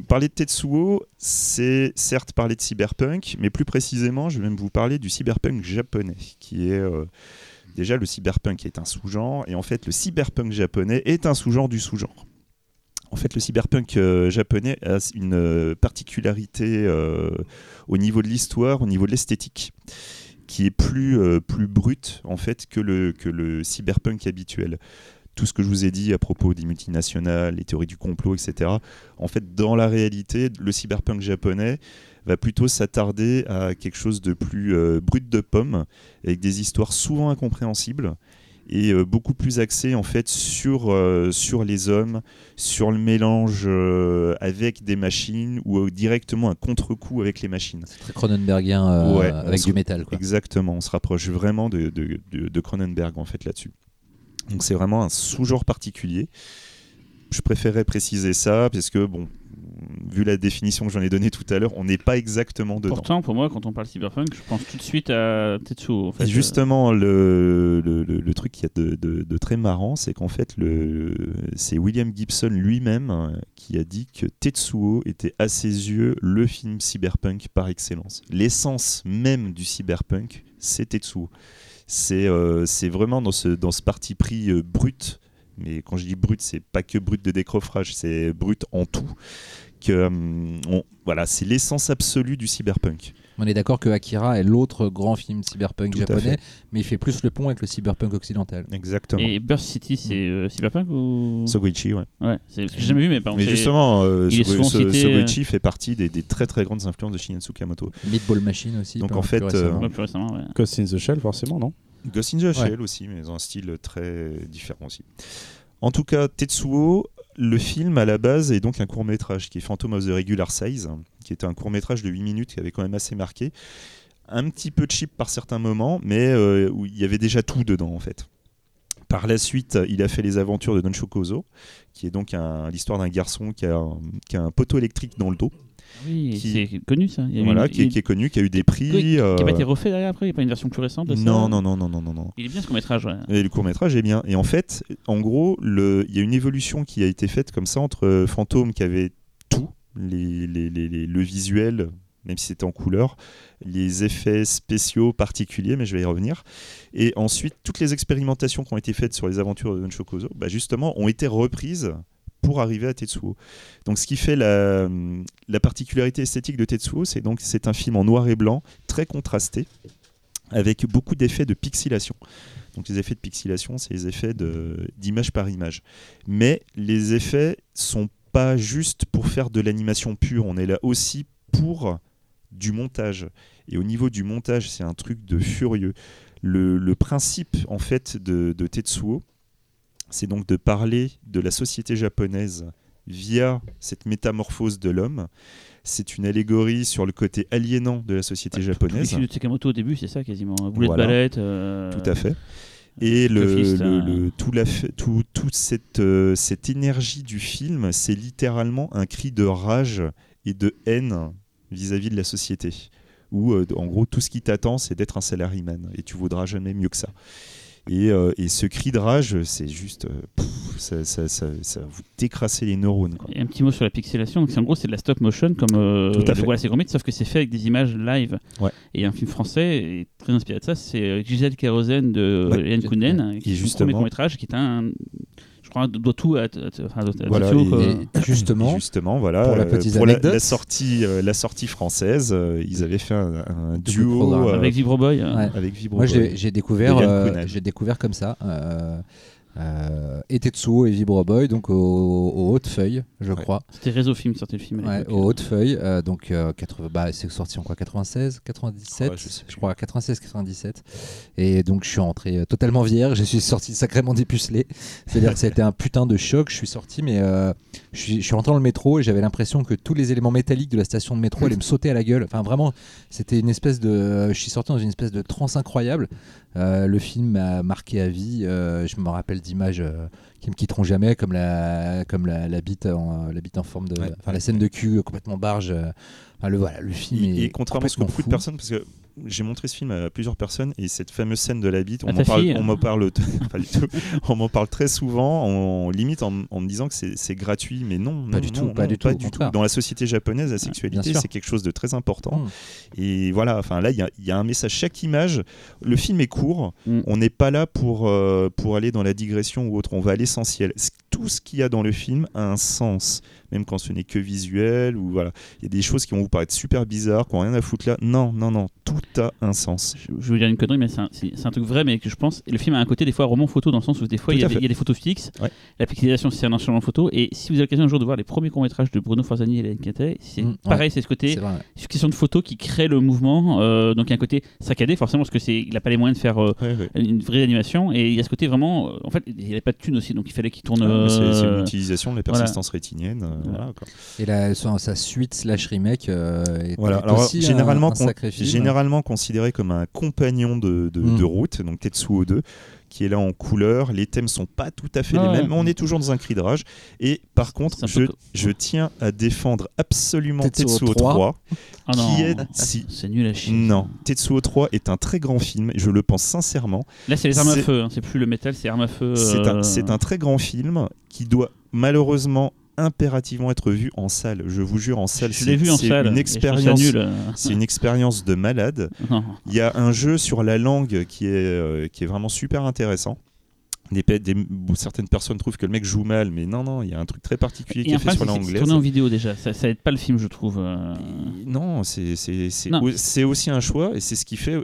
parler de Tetsuo, c'est certes parler de cyberpunk, mais plus précisément, je vais même vous parler du cyberpunk japonais, qui est euh, déjà le cyberpunk est un sous-genre, et en fait le cyberpunk japonais est un sous-genre du sous-genre. En fait, le cyberpunk euh, japonais a une euh, particularité euh, au niveau de l'histoire, au niveau de l'esthétique, qui est plus, euh, brute en fait que le, que le cyberpunk habituel tout ce que je vous ai dit à propos des multinationales, les théories du complot, etc. En fait, dans la réalité, le cyberpunk japonais va plutôt s'attarder à quelque chose de plus euh, brut de pomme, avec des histoires souvent incompréhensibles et euh, beaucoup plus axé en fait sur, euh, sur les hommes, sur le mélange euh, avec des machines ou euh, directement un contre-coup avec les machines. très Cronenbergien Ouais, avec du métal quoi. Exactement, on se rapproche vraiment de, de, de- de Cronenberg en fait là-dessus. Donc c'est vraiment un sous-genre particulier. Je préférais préciser ça parce que bon, vu la définition que j'en ai donnée tout à l'heure, on n'est pas exactement dedans. Pourtant, pour moi, quand on parle cyberpunk, je pense tout de suite à Tetsuo. En fait. Et justement, le, le, le- le truc qui est de, de- de très marrant, c'est qu'en fait, c'est William Gibson lui-même euh, qui a dit que Tetsuo était à ses yeux le film cyberpunk par excellence. L'essence même du cyberpunk, c'est Tetsuo. C'est euh, vraiment dans ce, dans ce parti pris euh, brut, mais quand je dis brut, c'est pas que brut de décroffrage, c'est brut en tout. Que, hum, on- voilà, c'est l'essence absolue du cyberpunk. On est d'accord que Akira est l'autre grand film cyberpunk Tout japonais, mais il fait plus le pont avec le cyberpunk occidental. Exactement. Et Burst City, c'est euh, cyberpunk ou? Sogoichi, ouais. Ouais, c'est j'ai jamais vu, mais par Mais justement, euh, il est Sogo- souvent So- cité, Sogoichi fait partie des, des très très grandes influences de Shinya Tsukamoto. Meatball Machine aussi. Donc, plus- en fait, plus récemment. Ouais, plus récemment, ouais. Ghost in the Shell, forcément, non? Ghost in the Shell aussi, mais dans un style très différent aussi. En tout cas, Tetsuo, le film à la base est donc un court métrage qui est Phantom of the Regular Size, qui est un court métrage de 8 minutes qui avait quand même assez marqué. Un petit peu cheap par certains moments, mais euh, où il y avait déjà tout dedans en fait. Par la suite, il a fait les aventures de Don Shokozo, qui est donc l'histoire d'un garçon qui a un poteau électrique dans le dos, Oui, Qui- c'est connu ça. Il y a eu voilà, une- qui, est, qui est connu, qui a eu des prix. qui- qui a pas euh, été refait derrière après, il n'y a pas une version plus récente non, non, non, non, non, non, non. Il est bien ce court métrage, ouais. Et le court métrage est bien. Et en fait, en gros, le- il y a une évolution qui a été faite comme ça entre euh, Fantôme qui avait tout, les, les- les- le visuel, même si c'était en couleur, les effets spéciaux particuliers, mais je vais y revenir. Et ensuite, toutes les expérimentations qui ont été faites sur les aventures de Don bah, justement, ont été reprises pour arriver à Tetsuo. Donc ce qui fait la, la particularité esthétique de Tetsuo, c'est donc c'est un film en noir et blanc, très contrasté, avec beaucoup d'effets de pixelation. Donc les effets de pixelation, c'est les effets d'image par image. Mais les effets sont pas juste pour faire de l'animation pure, on est là aussi pour du montage. Et au niveau du montage, c'est un truc de furieux. Le, principe en fait de Tetsuo, c'est donc de parler de la société japonaise via cette métamorphose de l'homme. C'est une allégorie sur le côté aliénant de la société japonaise. films de Tsukamoto au début, c'est ça quasiment. Boulet Voilà. de balette. euh, Tout à fait. Et le, le- euh. le- tout la, f- tout, toute cette, euh, cette énergie du film, c'est littéralement un cri de rage et de haine vis-à-vis de la société. Où, euh, en gros, tout ce qui t'attend, c'est d'être un salaryman. Et tu voudras jamais mieux que ça. Et, euh, et ce cri de rage, c'est juste. euh, pff, ça, ça, ça, ça va vous décrasser les neurones. quoi. Et un petit mot sur la pixelation. En gros, c'est de la stop motion comme euh, Tout à fait. Voilà, c'est Gromit, sauf que c'est fait avec des images live. Ouais. Et un film français est très inspiré de ça. C'est Gisèle Kérosène de. Yann Kounen, qui est justement- premier court-métrage, qui est un. Je crois, doit tout à. à- à- enfin, doit- à Voilà, Tetsuo, et-. Et (coughs) justement, justement, voilà, pour la euh, petite pour la, anecdote. la sortie, euh, la sortie française, euh, ils avaient fait un, un duo euh, Avec Vibroboy. euh, Ouais. avec Vibro. Moi, j'ai découvert, euh, j'ai découvert comme ça. Euh, et Tetsuo et Vibroboy, donc au, au Haute Feuille, je Ouais. crois. C'était Réseau Film qui sortait le film. à Ouais, l'époque. au Haute Feuille, euh, donc euh, 80, bah, c'est sorti en quoi 96, 97, Ouais, je crois 96, 97. Et donc je suis rentré euh, totalement vierge, je suis sorti sacrément dépucelé. C'est-à-dire que ça a été un putain de choc. Je suis sorti, mais euh, je, suis, je suis rentré dans le métro et j'avais l'impression que tous les éléments métalliques de la station de métro allaient me sauter à la gueule. Enfin vraiment, c'était une espèce de, je suis sorti dans une espèce de transe incroyable. Euh, le film m'a marqué à vie. euh, je me rappelle d'images euh, qui me quitteront jamais, comme la, comme la, la bite en, la bite en forme de, Ouais. enfin la scène de cul complètement barge. enfin, le voilà, le film Et, est et contrairement à ce que beaucoup de fou. personnes, parce que j'ai montré ce film à plusieurs personnes et cette fameuse scène de la bite, on m'en parle, fille on m'en parle, pas du tout. on m'en parle très souvent, en, limite en, en me disant que c'est gratuit, mais non, Pas non, du tout, non, pas non, du tout. Dans la société japonaise, la bien sexualité c'est quelque chose de très important. Mm. Et voilà, enfin là, il y, a- il y a un message. Chaque image, le film est court. Mm. On n'est pas là pour, euh, pour aller dans la digression ou autre. On va à l'essentiel. Tout ce qu'il y a dans le film a un sens, même quand ce n'est que visuel. ou voilà. Il y a des choses qui vont vous paraître super bizarres, qui n'ont rien à foutre là. Non, non, non. Tout a un sens. Je, je veux dire une connerie, mais c'est un, c'est- c'est un truc vrai, mais que je pense. Le film a un côté des fois roman photo dans le sens où des fois il y, a des, fait. il y a des photos fixes. Ouais. La pixelisation c'est un enchaînement photo. Et si vous avez l'occasion un jour de voir les premiers courts métrages de Bruno Forzani et Hélène c'est Mm, pareil, c'est ce côté C'est vrai. succession de photos qui crée le mouvement. euh, donc il y a un côté saccadé forcément parce que c'est il a pas les moyens de faire euh, une vraie animation et il y a ce côté vraiment. euh, en fait, il avait pas de thunes aussi, donc il fallait qu'il tourne. Ah, C'est c'est euh, l'utilisation de la voilà. persistance rétinienne. Euh, Voilà. voilà, quoi. Et la, sa, suite slash remake euh, est, Voilà. est Alors, aussi généralement, un, con- sacré film. généralement considéré comme un compagnon de, de, Mm. de route, donc Tetsuo 2, qui est là en couleur. Les thèmes sont pas tout à fait Ah les ouais. mêmes, mais on est toujours dans un cri de rage. Et par contre, je, peu co- je tiens à défendre absolument Tetsuo Tetsuo 3. 3, Ah qui est si c'est nul à chier. non, Tetsuo 3 est un très grand film, je le pense sincèrement. Là, c'est les armes à feu. hein, C'est plus le métal, c'est armes à feu. C'est euh, un, c'est un très grand film qui doit malheureusement impérativement être vu en salle. Je vous jure, en salle, c'est une expérience. nul. C'est une expérience de malade. (laughs) Il y a un jeu sur la langue qui est, euh, qui est vraiment super intéressant. Des, pe- des- certaines personnes trouvent que le mec joue mal, mais non, non, il y a un truc très particulier qui est fait sur problème, la c'est que c'est anglaise. tourné en vidéo déjà. Ça, ça aide pas le film, je trouve. euh. Non, c'est aussi un choix et c'est ce qui fait,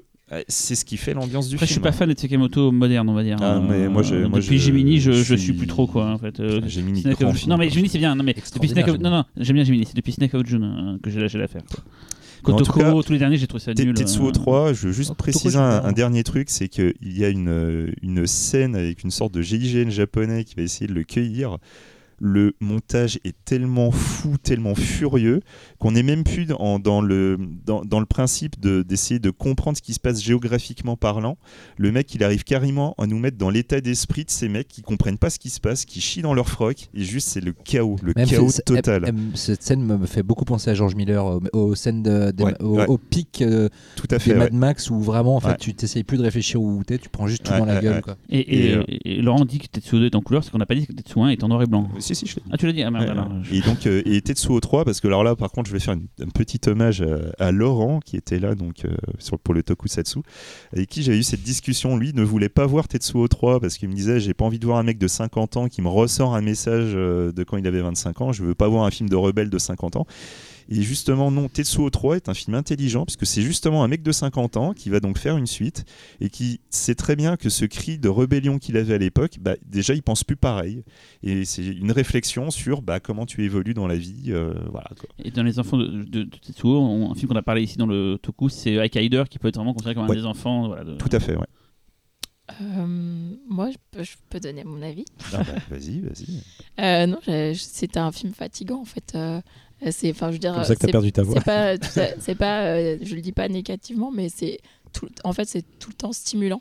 c'est ce qui fait l'ambiance du Après, je suis film. pas fan de Tsukamoto moderne, on va dire. Ah, Euh, mais moi, je- moi, depuis je- Gemini, je, je suis plus trop quoi. En fait. Euh, grand of- film, Non mais. Gemini c'est bien, non mais depuis Snake of... Gemini. non non j'aime bien Gemini, c'est depuis Snake of June euh, que j'ai lâché l'affaire. Kotoko, cas, tous les derniers j'ai trouvé ça nul. Tetsuo euh. 3, je veux juste Oh, préciser un, dernier truc, c'est qu'il y a une, euh, une scène avec une sorte de GIGN japonais qui va essayer de le cueillir. Le montage est tellement fou, tellement furieux, qu'on n'est même plus dans, dans le, dans, dans le principe de- d'essayer de, comprendre ce qui se passe géographiquement parlant. Le mec, il arrive carrément à nous mettre dans l'état d'esprit de ces mecs qui comprennent pas ce qui se passe, qui chient dans leur froc, et juste c'est le chaos, le Même chaos c'est- c'est- total. cette scène me fait beaucoup penser à George Miller, aux, aux scènes de, Ouais, au, ouais. au pic euh, Tout à des fait. ouais. Mad Max où vraiment en fait Ouais. tu t'essayes plus de réfléchir où t'es, tu prends juste tout Ouais, dans la ouais, gueule. ouais. Quoi. Et, et- Et, euh, et Laurent dit que Tetsuo 2 est en couleur, c'est qu'on n'a pas dit que Tetsuo 1 est en noir et blanc. Si, si, je l'ai dit. Ah, tu l'as dit Ah, merde, alors, je- Et donc, euh, et Tetsuo 3, parce que alors là, par contre, je vais faire une- un petit hommage à, à Laurent, qui était là donc, euh, sur, pour le Tokusatsu, avec qui j'avais eu cette discussion. Lui ne voulait pas voir Tetsuo 3 parce qu'il me disait J'ai pas envie de voir un mec de 50 ans qui me ressort un message euh, de quand il avait 25 ans. Je veux pas voir un film de rebelle de 50 ans. Et justement, non, Tetsuo 3 est un film intelligent, puisque c'est justement un mec de 50 ans qui va donc faire une suite et qui sait très bien que ce cri de rébellion qu'il avait à l'époque, bah, déjà, il pense plus pareil. Et c'est une réflexion sur bah, comment tu évolues dans la vie. euh, voilà, quoi. Et dans les enfants de, de, de Tetsuo, on- un film qu'on a parlé ici dans le Toku, c'est Hider qui peut être vraiment considéré comme un des enfants. Voilà, de- Tout à fait, ouais. Euh, moi, je peux, je peux donner mon avis. Ah bah, vas-y, vas-y. (laughs) Euh, non, c'était un film fatigant en fait. Euh, c'est, enfin, je veux dire, c'est- perdu ta voix. C'est pas, c'est euh, je le dis pas négativement, mais c'est tout, en fait, c'est tout le temps stimulant.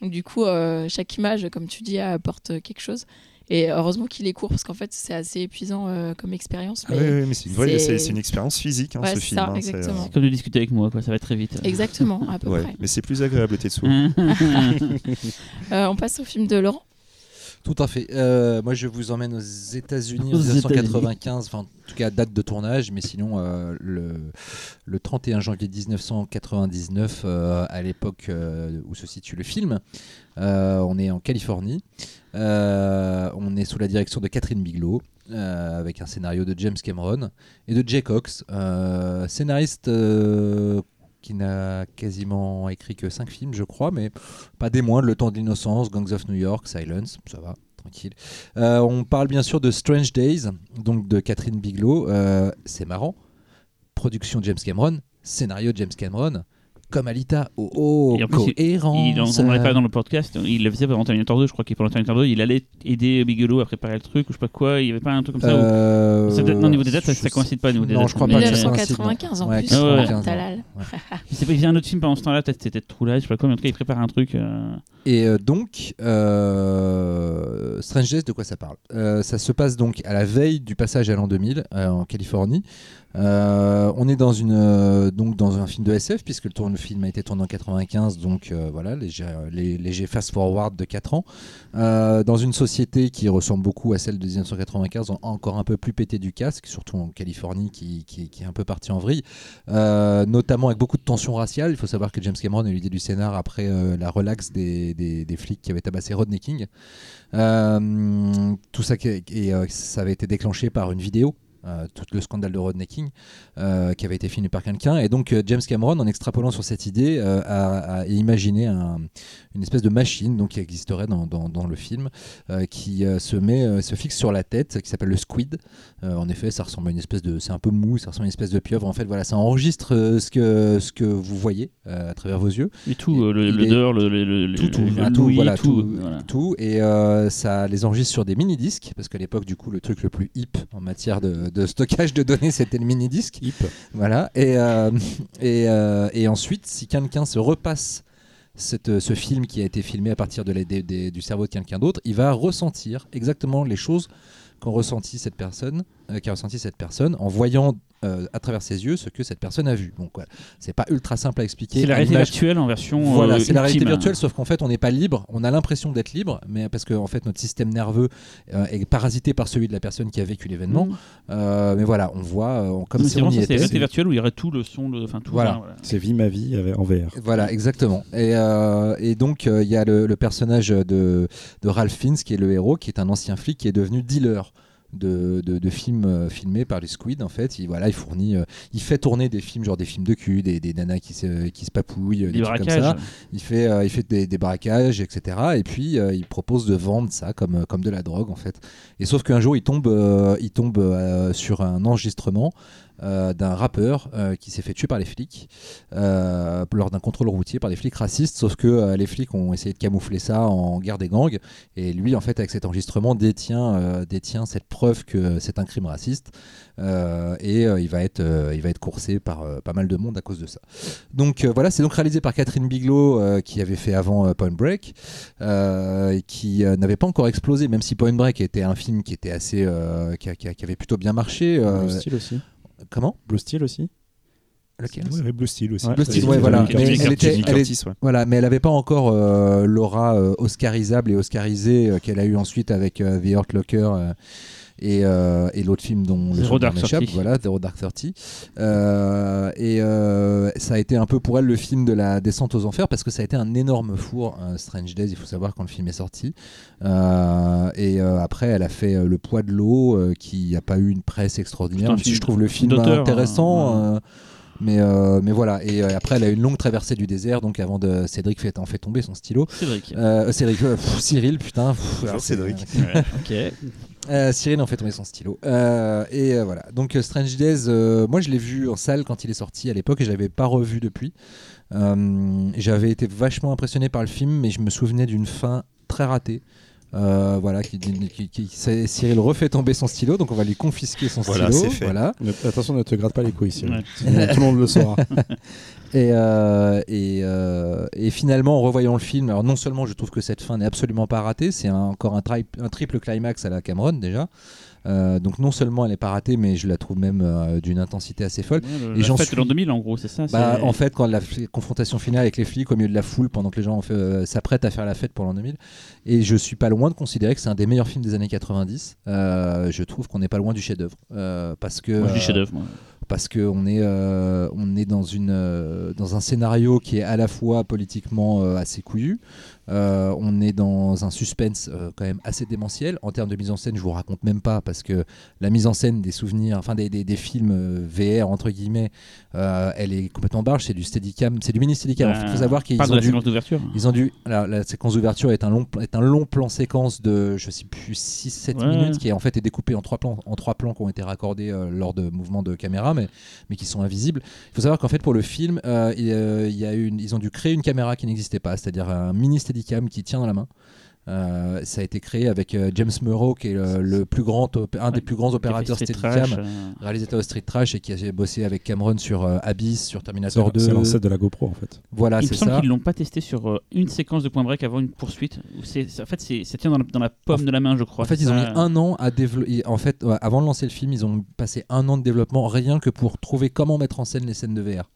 Donc du coup, euh, chaque image, comme tu dis, apporte quelque chose. Et heureusement qu'il est court parce qu'en fait, c'est assez épuisant euh, comme expérience. Ah ouais, mais c'est une, vraie- c'est- c'est- c'est une expérience physique, hein, Ouais, ce c'est film. ça, hein, c'est, exactement. C'est comme de discuter avec moi, quoi. ça va très vite. Exactement, à peu ouais, près. mais c'est plus agréable, Tetsuo. (laughs) (laughs) Euh, on passe au film de Laurent. Tout à fait. Euh, moi, je vous emmène aux États-Unis en Aux 1995, enfin, en tout cas, date de tournage, mais sinon, euh, le, le 31 janvier 1999, euh, à l'époque où se situe le film, on est en Californie. On est sous la direction de Catherine Bigelow, avec un scénario de James Cameron et de Jay Cox, scénariste. Qui n'a quasiment écrit que 5 films, je crois, mais pas des moindres, Le Temps de l'Innocence, Gangs of New York, Silence, ça va, tranquille. Euh, on parle bien sûr de Strange Days, donc de Catherine Bigelow. Euh, c'est marrant. Production James Cameron, scénario James Cameron, comme Alita. Oh, oh Et en plus, cohérence. Il en parlait pas dans le podcast, il le faisait pendant Terminator 2, je crois qu'il pendant Terminator 2, il allait aider Bigelow à préparer le truc, ou je sais pas quoi, il y avait pas un truc comme ça. où- Euh, C'est peut-être- non, au niveau des dates, ça- je ça sais- coïncide pas au niveau des Non, dates. je crois pas que ça coïncide, non. 1995 en Ouais, plus. 95, non. Talal. Je sais pas, il y a un autre film pendant ce temps-là, peut-être c'était True Lies, je sais pas quoi, mais en tout cas il prépare un truc. euh, Et euh, donc, euh, Strange Days, de quoi ça parle? Euh, Ça se passe donc à la veille du passage à l'an 2000 euh, en Californie. Euh, on est dans, une, euh, donc dans un film de SF, puisque le, tourne, le film a été tourné en 95, donc euh, voilà, léger, lé- léger fast-forward de 4 ans. Euh, dans une société qui ressemble beaucoup à celle de 1995, en- encore un peu plus pété du casque, surtout en Californie, qui, qui- est un peu partie en vrille, euh, notamment avec beaucoup de tensions raciales. Il faut savoir que James Cameron a eu l'idée du scénar après euh, la relaxe des, des- flics qui avaient tabassé Rodney King. Euh, tout ça, et, euh, ça avait été déclenché par une vidéo. Euh, tout le scandale de Rodney euh, qui avait été filmé par quelqu'un. Et donc euh, James Cameron en extrapolant sur cette idée a imaginé un- une espèce de machine donc qui existerait dans, dans- dans le film euh, qui euh, se met euh, se fixe sur la tête qui s'appelle le squid en effet ça ressemble à une espèce de c'est un peu mou ça ressemble à une espèce de pieuvre en fait voilà ça enregistre ce que ce que vous voyez à travers vos yeux Et tout, le- est- le, le, tout, tout, le tout, voilà, tout, tout, voilà. tout. et ça les enregistre sur des mini-disques, parce qu'à l'époque, du coup, le truc le plus hip en matière de, de stockage de données, (laughs) c'était le mini-disque. Hip. Voilà, et, et, et ensuite, si quelqu'un se repasse cette- ce film qui a été filmé à partir de du cerveau de quelqu'un d'autre, il va ressentir exactement les choses qu'ont ressenti euh, qu'a ressenti cette personne en voyant euh, à travers ses yeux ce que cette personne a vu. Donc voilà, c'est pas ultra simple à expliquer. C'est la réalité virtuelle en version. voilà, euh, c'est la réalité virtuelle, sauf qu'en fait, on n'est pas libre. On a l'impression d'être libre, mais parce que en fait, notre système nerveux euh, est parasité par celui de la personne qui a vécu l'événement. Mmh. Euh, mais voilà, on voit euh, comme Mais si c'est on vraiment y ça, c'est la était. réalité virtuelle où il y aurait tout le son, le, enfin tout. Voilà. voilà. C'est Vie ma vie avec- en VR. Voilà, exactement. Et, euh, et donc, euh, il y a le, le personnage de, de Ralph Fiennes, qui est le héros, qui est un ancien flic qui est devenu dealer. De, de, de films euh, filmés par les Squid en fait il voilà il fournit euh, il fait tourner des films genre des films de cul des, des nanas qui se, qui se papouillent Des des trucs comme ça il fait, euh, il fait des, des braquages, etc. Et puis euh, il propose de vendre ça comme, comme de la drogue en fait. Et sauf qu'un jour il tombe, il tombe sur un enregistrement euh, d'un rappeur euh, qui s'est fait tuer par les flics euh, lors d'un contrôle routier par des flics racistes. Sauf que les flics ont essayé de camoufler ça en guerre des gangs. Et lui en fait avec cet enregistrement détient, détient cette preuve que c'est un crime raciste. Et il, va être, il va être coursé par pas mal de monde à cause de ça. Donc voilà, c'est donc réalisé par Catherine Bigelow qui avait fait avant Point Break et qui n'avait pas encore explosé, même si Point Break était un film qui était assez, qui, a- qui a- qui avait plutôt bien marché. Blue Steel aussi. Comment Blue Steel aussi. Lequel Ouais, Blue Steel aussi. Ouais, Blue Steel, ouais, voilà. Mais Curtis. elle était, elle est- voilà, mais elle n'avait pas encore euh, l'aura euh, oscarisable et oscarisée euh, qu'elle a eu ensuite avec euh, The Hurt Locker euh, et, euh, et l'autre film dont le Zero m'échappe, Thirty. voilà, Zero Dark Thirty. Euh, et euh, ça a été un peu pour elle le film de la descente aux enfers parce que ça a été un énorme four, euh, Strange Days, il faut savoir quand le film est sorti. Euh, et euh, après, elle a fait euh, Le poids de l'eau, euh, qui n'a pas eu une presse extraordinaire, même si film je trouve le film intéressant. hein, ouais. euh, mais, euh, mais voilà, et euh, après elle a eu une longue traversée du désert, donc avant de Cédric fait, en fait tomber son stylo. Cédric. Euh, Cédric, euh, pff, Cyril, putain. pff, Bonjour, alors, Cédric. Ouais, ok. Euh, Cyril en fait tomber son stylo. Euh, et euh, voilà. Donc Strange Days, moi je l'ai vu en salle quand il est sorti à l'époque et je l'avais pas revu depuis. J'avais été vachement impressionné par le film, mais je me souvenais d'une fin très ratée. Euh, voilà, qui, qui- Cyril refait tomber son stylo, donc on va lui confisquer son Voilà, stylo. fait. Voilà. Ne- Attention, ne te gratte pas les couilles. Ouais. Sinon, tout le monde le saura. (laughs) Et, euh, et, euh, et finalement, en revoyant le film, alors non seulement je trouve que cette fin n'est absolument pas ratée, c'est encore un, tri- un triple climax à la Cameron déjà. Euh, donc non seulement elle n'est pas ratée, mais je la trouve même euh, d'une intensité assez folle. Ouais, Et la j'en fête suis- de l'an 2000, en gros, c'est ça Bah, en fait, quand la confrontation finale avec les flics au milieu de la foule, pendant que les gens euh, s'apprêtent à faire la fête pour l'an 2000, et je suis pas loin de considérer que c'est un des meilleurs films des années 90. Euh, je trouve qu'on n'est pas loin du chef-d'œuvre, parce que Moi, je dis chef-d'œuvre. parce qu'on est, on est dans, une, dans un scénario qui est à la fois politiquement assez couillu, euh, on est dans un suspense euh, quand même assez démentiel. En termes de mise en scène, je vous raconte même pas, parce que la mise en scène des souvenirs, enfin des, des, des films euh, VR, entre guillemets, elle est complètement barge, c'est du steadicam, c'est du mini steadicam. Il faut savoir qu'ils ont dû... Ils ont dû. la séquence d'ouverture est un long, est un long plan séquence de, je sais plus, 6-7 Ouais. minutes, qui est en fait est découpé en trois plans, en trois plans qui ont été raccordés lors de mouvements de caméra, mais, mais qui sont invisibles. Il faut savoir qu'en fait, pour le film, il, il y a une, ils ont dû créer une caméra qui n'existait pas, c'est-à-dire un mini steadicam qui tient dans la main. Euh, ça a été créé avec euh, James Murrow, qui est le, le plus grand, un des Ouais. plus grands opérateurs Street steadicam, Trash, euh, réalisateur de Street Trash et qui a bossé avec Cameron sur euh, Abyss, sur Terminator 2. C'est l'ancêtre de la GoPro en fait. Voilà, Il me c'est semble ça. qu'ils l'ont pas testé sur euh, une séquence de point break avant une poursuite. En fait, ça tient dans la, dans la pomme de la main, je crois. En fait, ils ont mis un an à développer. En fait, ouais, avant de lancer le film, ils ont passé un an de développement rien que pour trouver comment mettre en scène les scènes de VR.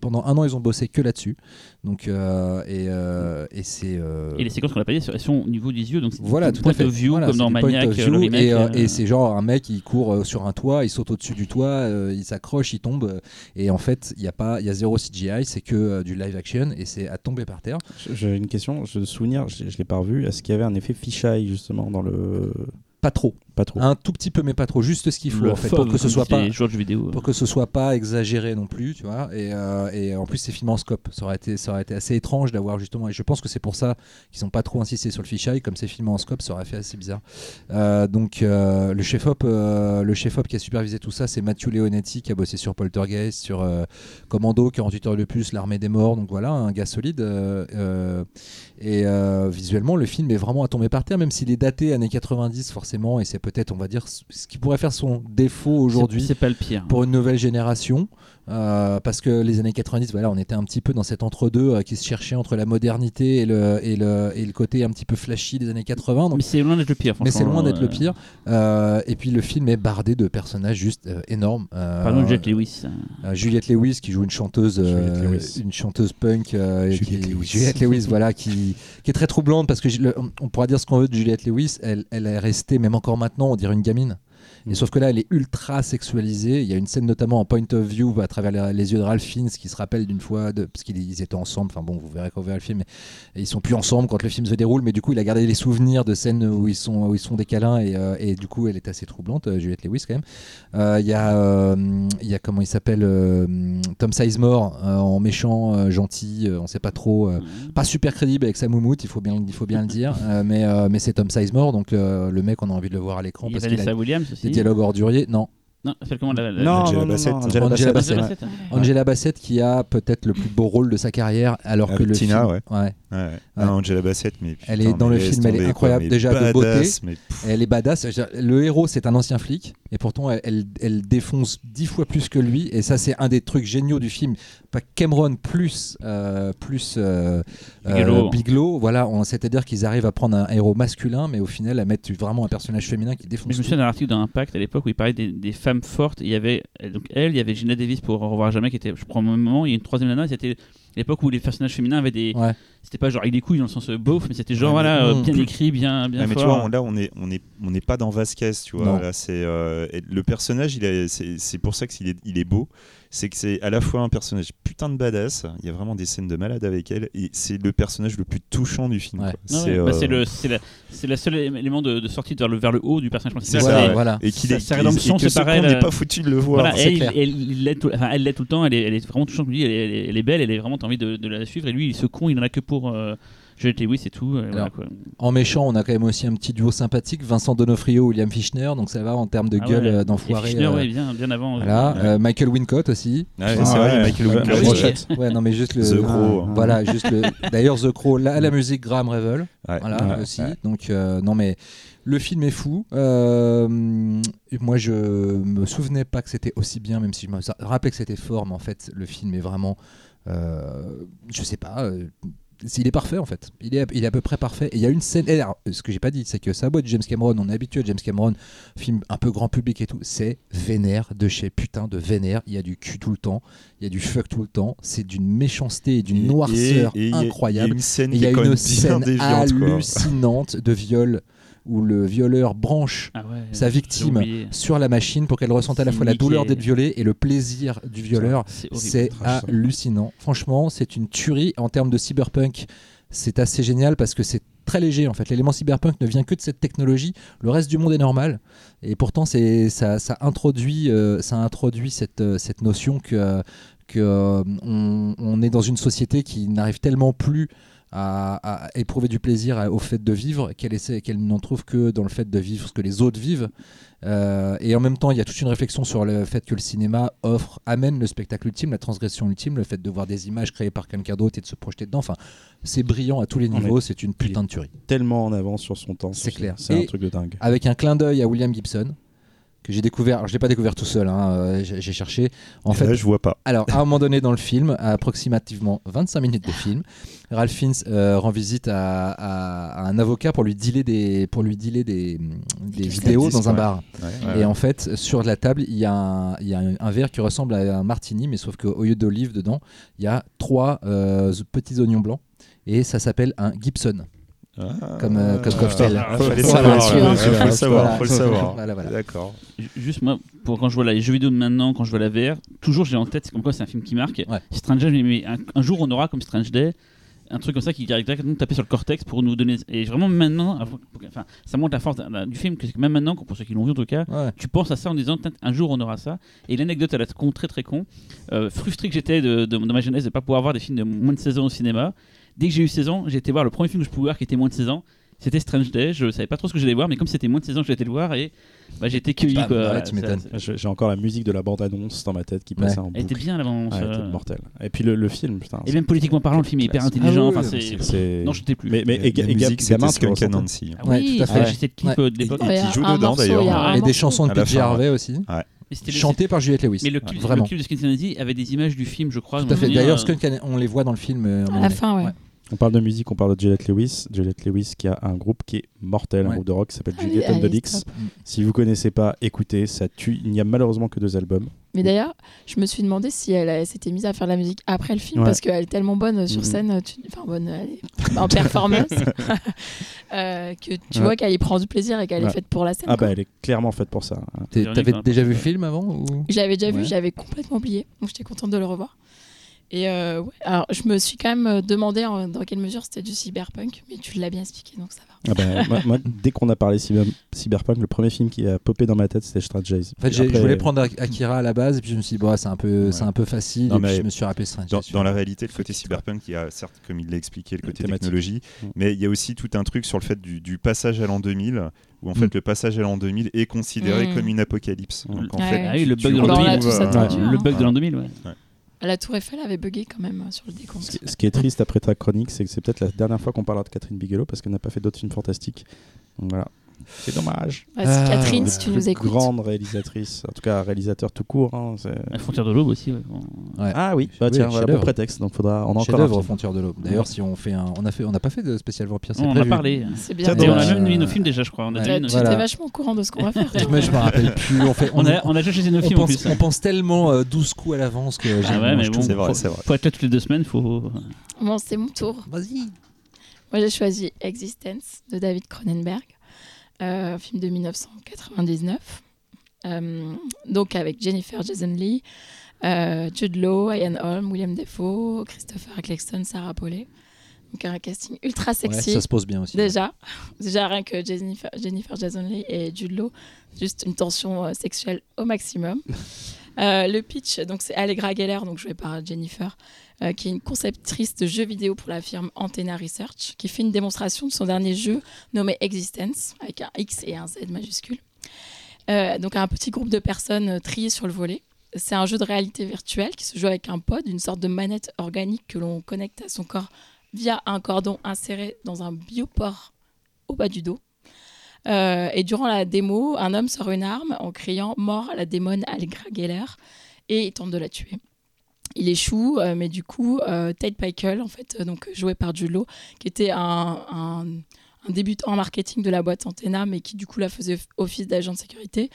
Pendant un an, ils ont bossé que là-dessus. Donc, euh, et, euh, et c'est. euh, Et les séquences qu'on a pas dit, elles sont au niveau des yeux, donc c'est voilà, du tout point à fait. of view, Voilà, comme dans Maniac, of view, le remake. et, et c'est genre un mec, il court sur un toit, il saute au-dessus du toit, euh, il s'accroche, il tombe. et en fait, il y a pas, il y a zéro CGI, c'est que euh, du live action et c'est à tomber par terre. J'ai une question, je me souvenir, je, je l'ai pas revu. Est-ce qu'il y avait un effet fisheye justement dans le. Pas trop, Pas trop. un tout petit peu, mais pas trop, juste ce qu'il faut le en fait, pour que ce soit pas. vidéo. pour que ce soit pas exagéré non plus, tu vois. Et, euh, et en plus, c'est filmé en scope. Ça aurait été, ça aurait été assez étrange d'avoir justement. Et je pense que c'est pour ça qu'ils n'ont pas trop insisté sur le fisheye, comme c'est filmé en scope, ça aurait fait assez bizarre. Euh, donc euh, le chef op, euh, le chef op qui a supervisé tout ça, c'est Matthew Leonetti qui a bossé sur Poltergeist, sur euh, Commando, 48 heures de plus, l'armée des morts. Donc voilà, un gars solide. euh, euh, et euh, visuellement, le film est vraiment à tomber par terre, même s'il est daté années 90 forcément, et c'est peut-être, on va dire, ce qui pourrait faire son défaut aujourd'hui C'est, pas le pire. pour une nouvelle génération. Euh, parce que les années 90, voilà, on était un petit peu dans cet entre-deux euh, qui se cherchait entre la modernité et le, et, le, et le côté un petit peu flashy des années 80. Donc, Mais c'est loin d'être le pire, mais c'est loin d'être euh, le pire. Euh, et puis le film est bardé de personnages juste euh, énormes. Euh, Pardon, Jet Lewis. euh, Juliette Lewis qui joue une chanteuse, euh, Juliette Lewis. une chanteuse punk, euh, Juliette qui- Lewis. Juliette Lewis, voilà, qui, qui est très troublante parce que le- on pourra dire ce qu'on veut de Juliette Lewis, elle, elle est restée même encore maintenant, on dirait une gamine. Et sauf que là, elle est ultra sexualisée. Il y a une scène notamment en point of view à travers les, yeux de Ralph Fiennes qui se rappelle d'une fois, de, parce qu'ils ils étaient ensemble. Enfin bon, vous verrez quand vous verrez le film. Mais, ils sont plus ensemble quand le film se déroule, mais du coup, il a gardé les souvenirs de scènes où ils sont, où ils sont des câlins et, euh, et du coup, elle est assez troublante, euh, Juliette Lewis quand même. Euh, Il y a, euh, il y a comment il s'appelle, euh, Tom Sizemore euh, en méchant, euh, gentil, euh, on sait pas trop. euh, pas super crédible avec sa moumoute, il faut bien, il faut bien le dire, euh, mais, euh, mais c'est Tom Sizemore, donc euh, le mec, on a envie de le voir à l'écran Il y parce qu'il a Williams aussi. Des dialogues orduriers. Non, Non, elle fait comment la, la- Non, Angela non, Bassett. non, Angela Angela Bassett. Bassett. Bassett. Angela Bassett qui a peut-être le plus beau rôle de sa carrière, alors que le Tina, film, ouais. ouais, Ouais, ouais. Non, Angela Bassett, mais Elle est dans mais le film, elle est incroyable, quoi, déjà, de badass, beauté. mais elle est badass. Le héros, c'est un ancien flic et pourtant elle, elle, elle défonce dix fois plus que lui. Et ça, c'est un des trucs géniaux du film. Pas Cameron plus euh, plus euh, euh, Bigelow. Voilà, c'est-à-dire qu'ils arrivent à prendre un héros masculin, mais au final à mettre vraiment un personnage féminin qui défonce. Mais je me souviens d'un article dans Impact à l'époque où il parlait des, des femmes fortes. Il y avait donc elle, il y avait Gina Davis pour Au revoir jamais qui était, je crois, au même moment. Il y a une troisième nana. C'était l'époque où les personnages féminins avaient des. Ouais. C'était pas genre avec des couilles dans le sens euh, beauf, mais c'était genre Ouais, voilà euh, bien écrit, bien bien mais tu fort. vois, on- là, on est, on est, on n'est pas dans Vasquez, tu vois. Non. Là, c'est euh, le personnage, il est, c'est, c'est pour ça qu'il est, il est beau. C'est que c'est à la fois un personnage putain de badass. Il y a vraiment des scènes de malade avec elle, et c'est le personnage le plus touchant du film. Ouais. C'est, bah, euh, c'est la, la seule élément de, de sortie vers le, vers le haut du personnage principal. ça, ouais. voilà. et qu'il est, sa et- rédemption, et c'est ce pareil, n'est pas foutu de le voir. Voilà, elle, il l'aide tout, enfin, elle l'aide tout le temps, elle est, elle est vraiment touchante. Elle, est- elle est- elle est belle, elle est vraiment envie de, de la suivre. Et lui, ce con, il en a que pour euh, Juliette Lewis et tout. euh, voilà, Alors, quoi. En méchant, on a quand même aussi un petit duo sympathique, Vincent Donofrio, William Fichtner, donc ça va en termes de Ah gueule ouais. euh, d'enfoiré. Fichtner, euh, ouais, bien, bien avant. Voilà, Ouais. euh, Michael Wincott aussi. Ouais, Ah, c'est vrai. Michael la oui. Ouais, non mais juste le. The Crow. Ah. Voilà, juste le. D'ailleurs, The Crow, là, la musique Graham Revel, Ouais. voilà Ouais, aussi. ouais. Donc euh, non mais le film est fou. Euh, moi, je me souvenais pas que c'était aussi bien, même si je me rappelais que c'était fort, mais en fait, le film est vraiment, euh, je sais pas. euh, il est parfait en fait, il est, il est à peu près parfait. Et il y a une scène, et alors, ce que j'ai pas dit, c'est que ça a beau être James Cameron, on est habitué à James Cameron, film un peu grand public et tout, c'est vénère de chez putain de vénère. Il y a du cul tout le temps, il y a du fuck tout le temps, c'est d'une méchanceté et d'une noirceur et- et il y a- Il y incroyable. a une scène Et Il y a une scène déviante. quoi. hallucinante de viol où le violeur branche Ah ouais, sa victime sur la machine pour qu'elle ressente à la fois la douleur d'être violée et le plaisir du violeur. C'est hallucinant. Franchement, c'est une tuerie. En termes de cyberpunk, c'est assez génial parce que c'est très léger en fait. L'élément cyberpunk ne vient que de cette technologie. Le reste du monde est normal. Et pourtant, c'est ça, ça introduit, euh, ça introduit cette, euh, cette notion que, euh, que euh, on, on est dans une société qui n'arrive tellement plus à, à éprouver du plaisir au fait de vivre qu'elle essaie qu'elle n'en trouve que dans le fait de vivre ce que les autres vivent Euh, et en même temps il y a toute une réflexion sur le fait que le cinéma offre amène le spectacle ultime la transgression ultime le fait de voir des images créées par quelqu'un d'autre et de se projeter dedans enfin c'est brillant à tous les niveaux c'est une putain de tuerie Tellement en avance sur son temps. C'est clair. C'est un truc de dingue. avec un clin d'œil à William Gibson que j'ai découvert alors je l'ai pas découvert tout seul hein, euh, j'ai cherché en Et fait là, je vois pas. alors, à un moment donné dans le film, à approximativement 25 minutes de film, Ralph Fiennes euh, rend visite à, à- à un avocat pour lui dealer des, pour lui dealer des, vidéos dans un ouais. bar. Ouais, Et en fait, sur la table, il y a, un, il y a un, un verre qui ressemble à un martini, mais sauf qu'au lieu d'olive dedans, il y a trois euh, petits oignons blancs. Et ça s'appelle un Gibson. Ah. Comme, euh, comme cocktail. Ah, là. faut le savoir, faut le savoir. Voilà, voilà. D'accord. Ju- Juste moi, pour quand je vois les jeux vidéo de maintenant, quand je vois la VR, toujours j'ai en tête, c'est comme quoi c'est un film qui marque. Ouais. Strange Day, mais- mais un, un jour on aura comme Strange Day un truc comme ça qui directement taper sur le cortex pour nous donner. Et vraiment maintenant, enfin, ça montre la force du film, que même maintenant, pour ceux qui l'ont vu en tout cas, Ouais. tu penses à ça en disant un jour on aura ça. Et l'anecdote, elle est con, très très con. Euh, frustré que j'étais de, de- de ma jeunesse de ne pas pouvoir voir des films de moins de 16 ans au cinéma. Dès que j'ai eu 16 ans, j'ai été voir le premier film que je pouvais voir qui était moins de 16 ans. C'était Strange Day. Je savais pas trop ce que j'allais voir, mais comme c'était moins de 16 ans, j'ai été le voir et bah, j'ai été cueilli. Quoi. ouais, Voilà, tu ça- m'étonnes. J'ai encore la musique de la bande-annonce dans ma tête qui passait Ouais. en Elle était boucle. bien avant. Ouais, elle était mortelle. Et puis le, le film, putain. Et même politiquement parlant, le film est hyper intelligent. Ah oui, enfin, c'est. c'est- Non, je t'ai plus. Mais, mais La- et, la et musique, Skunk. Ah Ouais, oui, tout à fait. Ouais. euh, de l'époque. Et Ouais, qui joue dedans, d'ailleurs. Ouais. Et des chansons de la P.J. Harvey aussi. Mais c'était le- Chantées par Juliette Lewis. Mais le clip, Vraiment. le clip de Skunk Anansi avait des images du film, je crois. Tout à fait. D'ailleurs, Skunk, on les voit dans le film. euh, à la fin, ouais. On parle de musique, on parle de Juliette Lewis. Juliette Lewis qui a un groupe qui est mortel, un Ouais. groupe de rock qui s'appelle Juliette and the Dicks. Si vous connaissez pas, écoutez, ça tue. Il n'y a malheureusement que deux albums. Mais d'ailleurs, je me suis demandé si elle euh, s'était mise à faire de la musique après le film Ouais. parce qu'elle est tellement bonne sur Mhm. scène, tu- enfin bonne elle est en performance, (laughs) euh, que tu Ouais. vois qu'elle y prend du plaisir et qu'elle Ouais. est faite pour la scène. Ah quoi. bah elle est clairement faite pour ça. T'avais déjà vu le film avant ou... Je l'avais déjà vu, j'avais complètement oublié, donc j'étais contente de le revoir. Et euh, ouais, alors je me suis quand même euh, demandé en- dans quelle mesure c'était du cyberpunk, mais tu l'as bien expliqué, donc ça va. Ah bah, moi, moi, dès qu'on a parlé cyber- cyberpunk, le premier film qui a popé dans ma tête, c'était Strange Days. En fait, je voulais prendre Ak- Akira à la base, et puis je me suis dit, bon, c'est un peu, c'est un peu facile, Non, et puis je me suis rappelé Strange. Dans, Days. dans la réalité, le côté cyberpunk, il y a certes, comme il l'a expliqué, le côté Thématique. technologie, Mm. mais il y a aussi tout un truc sur le fait du, du passage à l'an 2000, où en fait Mm. le passage à l'an 2000 est considéré Mm. comme une apocalypse. Donc en Ouais, fait. Ah oui, le bug de l'an Bah, on a 2000. tous ouais. attendu. Le bug de l'an 2000, ouais. La Tour Eiffel avait bugué quand même euh, sur le décompte. Ce qui, est triste après ta chronique, c'est que c'est peut-être la dernière fois qu'on parlera de Catherine Bigelow parce qu'elle n'a pas fait d'autres films fantastiques. Voilà. C'est dommage. Ouais, Ah, Catherine, ouais. si tu nous écoutes. Grande réalisatrice, en tout cas réalisateur tout court. hein, La frontière de l'aube aussi. ouais. Bon. Ouais. Ah oui, bah Oui, tiens, voilà, bon prétexte. Donc faudra, on a encore film. Frontière de l'aube. D'ailleurs, si on fait un, on a fait, on n'a pas fait de spécial vampire. c'est On en a parlé. C'est bien. On a Euh, même mis nos films déjà, je crois. On a Tu étais vachement au courant de ce qu'on va faire. je me rappelle plus. On fait, On a, on a déjà choisi nos on films en plus. on pense tellement euh, 12 coups à l'avance que j'ai Ah ouais, mais bon, C'est vrai, faut- c'est vrai. Faut être là toutes les deux semaines, faut. Bon, c'est mon tour. Vas-y. Moi, j'ai choisi Existence de David Cronenberg, euh, film de 1999. Euh, donc avec Jennifer Jason Leigh, euh, Jude Law, Ian Holm, William Defoe, Christopher Eccleston, Sarah Polley. Donc un casting ultra Ouais, sexy. ça se pose bien aussi. Déjà, (laughs) déjà rien que Jennifer, Jennifer Jason Leigh et Jude Law, juste une tension euh, sexuelle au maximum. (laughs) Euh, le pitch, donc c'est Allegra Geller, donc jouée par Jennifer, euh, qui est une conceptrice de jeux vidéo pour la firme Antenna Research, qui fait une démonstration de son dernier jeu nommé Existence, avec un X et un Z majuscule. Euh, donc un petit groupe de personnes euh, triées sur le volet. C'est un jeu de réalité virtuelle qui se joue avec un pod, une sorte de manette organique que l'on connecte à son corps via un cordon inséré dans un bioport au bas du dos. Euh, et durant la démo, un homme sort une arme en criant mort à la démone Allegra Geller et il tente de la tuer. Il échoue, euh, mais du coup, euh, Ted Pikel, en fait, euh, donc joué par Law, qui était un, débutant en marketing de la boîte Antenna, mais qui du coup la faisait office d'agent de sécurité,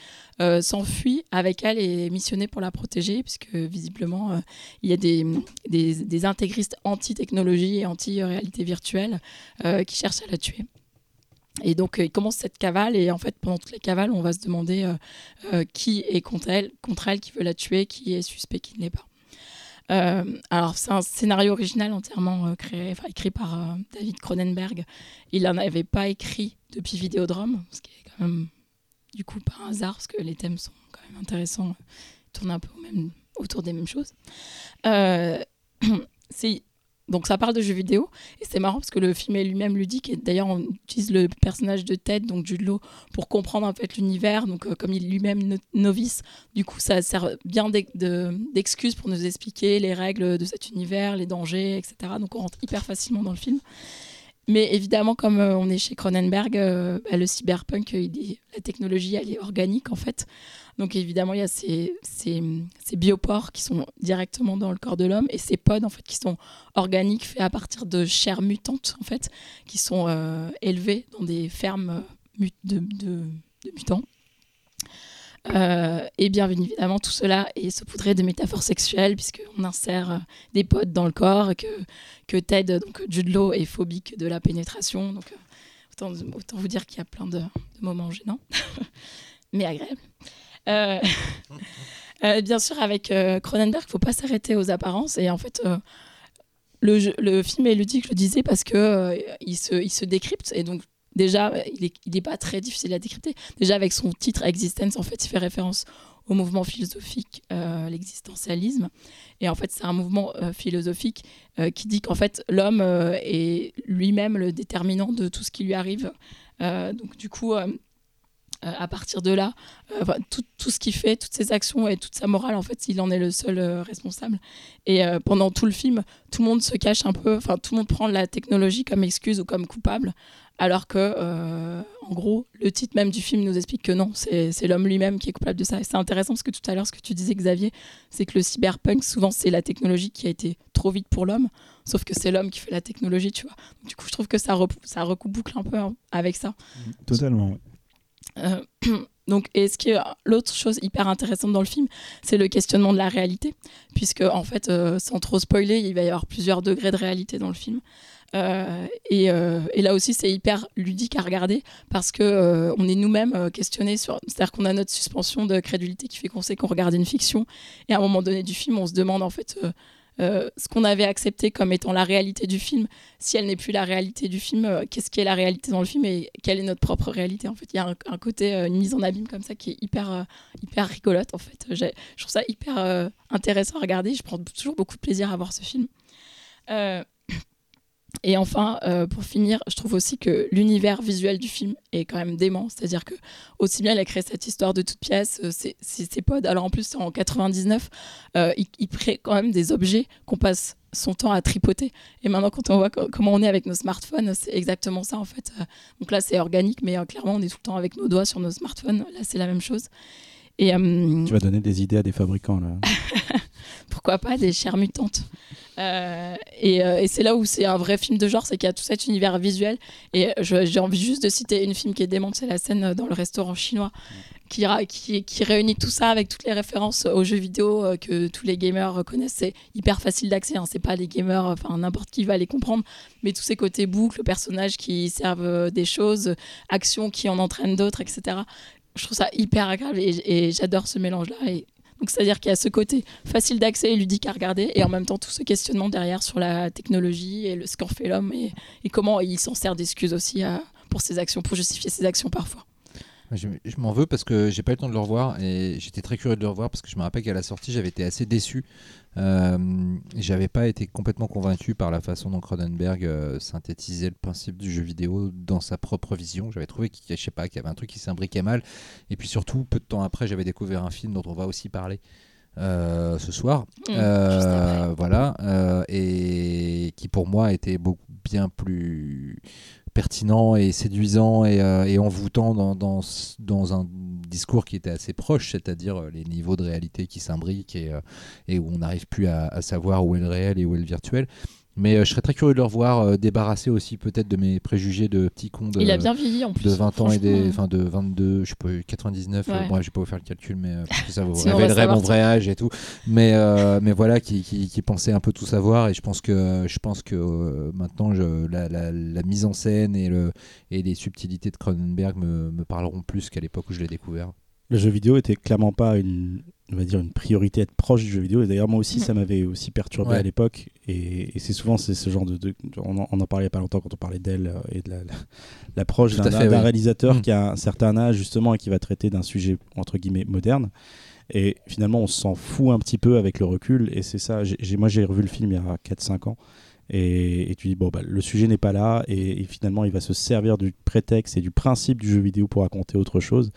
s'enfuit avec elle et est missionné pour la protéger, puisque visiblement il y a des, intégristes anti-technologie et anti-réalité virtuelle qui cherchent à la tuer. Et donc, euh, il commence cette cavale, et en fait, pendant toute la cavale, on va se demander euh, euh, qui est contre elle, contre elle, qui veut la tuer, qui est suspect, qui ne l'est pas. Alors, c'est un scénario original entièrement créé, écrit par David Cronenberg. Il n'en avait pas écrit depuis Vidéodrome, ce qui est quand même, du coup, pas un hasard, parce que les thèmes sont quand même intéressants. Ils tournent un peu autour des mêmes choses. (clears throat) C'est donc ça parle de jeux vidéo. Et c'est marrant parce que le film est lui-même ludique. Et d'ailleurs on utilise le personnage de Ted donc Jude pour comprendre en fait l'univers. Donc euh, comme il lui-même no- novice du coup ça sert bien d'ex- de- d'excuse pour nous expliquer les règles de cet univers les dangers etc donc on rentre hyper facilement dans le film mais évidemment comme euh, on est chez Cronenberg euh, bah, le cyberpunk euh, la technologie elle est organique en fait donc évidemment, il y a ces, ces, biopores qui sont directement dans le corps de l'homme et ces pods en fait qui sont organiques, faits à partir de chair mutante en fait, qui sont élevés dans des fermes de mutants. Euh, et bien évidemment, tout cela est saupoudré de métaphores sexuelles puisqu'on insère euh, des pods dans le corps, que, que Ted, donc Jude Law, est phobique de la pénétration. Donc euh, autant, autant vous dire qu'il y a plein de, moments gênants, (laughs) mais agréables. (laughs) Euh, bien sûr, avec Cronenberg, il ne faut pas s'arrêter aux apparences. Et en fait, le, le film est ludique, je le disais, parce que euh, il, se, il se décrypte. Et donc, déjà, euh, il n'est pas très difficile à décrypter. Déjà, avec son titre Existence, en fait, il fait référence au mouvement philosophique, euh, l'existentialisme. Et en fait, c'est un mouvement euh, philosophique euh, qui dit qu'en fait, l'homme est lui-même le déterminant de tout ce qui lui arrive. Donc, du coup, à partir de là, tout, ce qu'il fait, toutes ses actions et toute sa morale, en fait, il en est le seul responsable. Et pendant tout le film, tout le monde se cache un peu, enfin, tout le monde prend la technologie comme excuse ou comme coupable, alors que, euh, en gros, le titre même du film nous explique que non, c'est l'homme lui-même qui est coupable de ça. Et c'est intéressant parce que tout à l'heure, ce que tu disais, Xavier, c'est que le cyberpunk, souvent, c'est la technologie qui a été trop vite pour l'homme, sauf que c'est l'homme qui fait la technologie, tu vois. Du coup, je trouve que ça, recoupe un peu hein, avec ça. Totalement. ouais. Euh, (clears throat) donc, et ce qui est l'autre chose hyper intéressante dans le film, c'est le questionnement de la réalité, puisque en fait, euh, sans trop spoiler, il va y avoir plusieurs degrés de réalité dans le film. Euh, et, euh, et là aussi, c'est hyper ludique à regarder parce que on est nous-mêmes questionnés sur, c'est-à-dire qu'on a notre suspension de crédulité qui fait qu'on sait qu'on regarde une fiction, et à un moment donné du film, on se demande en fait. Euh, ce qu'on avait accepté comme étant la réalité du film, si elle n'est plus la réalité du film, euh, qu'est-ce qui est la réalité dans le film et quelle est notre propre réalité En fait, il y a un, côté, euh, une mise en abîme comme ça qui est hyper, euh, hyper rigolote. En fait, je trouve ça hyper intéressant à regarder. Je prends toujours beaucoup de plaisir à voir ce film. Et enfin, euh, pour finir, je trouve aussi que l'univers visuel du film est quand même dément. C'est-à-dire que aussi bien il a créé cette histoire de toute pièce, euh, c'est pods. Alors en plus, en 99, euh, il, crée quand même des objets qu'on passe son temps à tripoter. Et maintenant, quand on voit co- comment on est avec nos smartphones, c'est exactement ça en fait. Euh, Donc là, c'est organique, mais euh, clairement, on est tout le temps avec nos doigts sur nos smartphones. Là, c'est la même chose. Et euh, Tu vas donner des idées à des fabricants là. (laughs) pourquoi pas des chairs mutantes. Euh, et euh, et c'est là où c'est un vrai film de genre, c'est qu'il y a tout cet univers visuel. Et j'ai envie juste de citer une film qui est démente, c'est la scène dans le restaurant chinois, qui, ra- qui, qui réunit tout ça avec toutes les références aux jeux vidéo que tous les gamers connaissent. C'est hyper facile d'accès, hein, c'est pas les gamers, enfin n'importe qui va les comprendre, mais tous ces côtés boucles, personnages qui servent des choses, actions qui en entraînent d'autres, etc. Je trouve ça hyper agréable et, j'adore ce mélange-là. Et donc c'est-à-dire qu'il y a ce côté facile d'accès et ludique à regarder, et en même temps tout ce questionnement derrière sur la technologie et le, ce qu'en fait l'homme et, comment il s'en sert d'excuses aussi pour ses actions, pour justifier ses actions parfois. Je, je m'en veux parce que j'ai pas eu le temps de le revoir et j'étais très curieux de le revoir parce que je me rappelle qu'à la sortie j'avais été assez déçu. Euh, j'avais pas été complètement convaincu par la façon dont Cronenberg euh, synthétisait le principe du jeu vidéo dans sa propre vision. J'avais trouvé qu'il pas, qu'il y avait un truc qui s'imbriquait mal. Et puis surtout, peu de temps après, j'avais découvert un film dont on va aussi parler. euh, ce soir, Mmh, Euh, voilà, euh, et qui pour moi était beaucoup bien plus pertinent et séduisant et, euh, envoûtant dans, dans, un discours qui était assez proche, c'est-à-dire euh, les niveaux de réalité qui s'imbriquent et, euh, et où on n'arrive plus à, à savoir où est le réel et où est le virtuel. Mais euh, je serais très curieux de le revoir, euh, débarrassé aussi peut-être de mes préjugés de petit con de, il a bien vieilli en plus. de 20 ans et des, enfin de 22, je sais pas, 99. euh, Ouais. moi, je vais pas vous faire le calcul, mais euh, parce que ça vous (laughs) révélerait mon vrai âge et tout. Mais euh, mais voilà, qui, qui, qui pensait un peu tout savoir et je pense que je pense que euh, maintenant je, la, la, la mise en scène et le et les subtilités de Cronenberg me, me parleront plus qu'à l'époque où je l'ai découvert. Le jeu vidéo était clairement pas une, on va dire une priorité être proche du jeu vidéo. Et d'ailleurs moi aussi Mhm. ça m'avait aussi perturbé Ouais. à l'époque. Et, et c'est souvent c'est ce genre de, de- on, en, on en parlait il y a pas longtemps quand on parlait d'elle euh, et de la- la- l'approche Tout d'un réalisateur Mhm. qui a un certain âge justement et qui va traiter d'un sujet entre guillemets moderne. Et finalement on s'en fout un petit peu avec le recul. Et c'est ça. j'ai- moi j'ai revu le film il y a 4-5 ans. Et, et tu dis, bon, bah, le sujet n'est pas là, et, et finalement, il va se servir du prétexte et du principe du jeu vidéo pour raconter autre chose.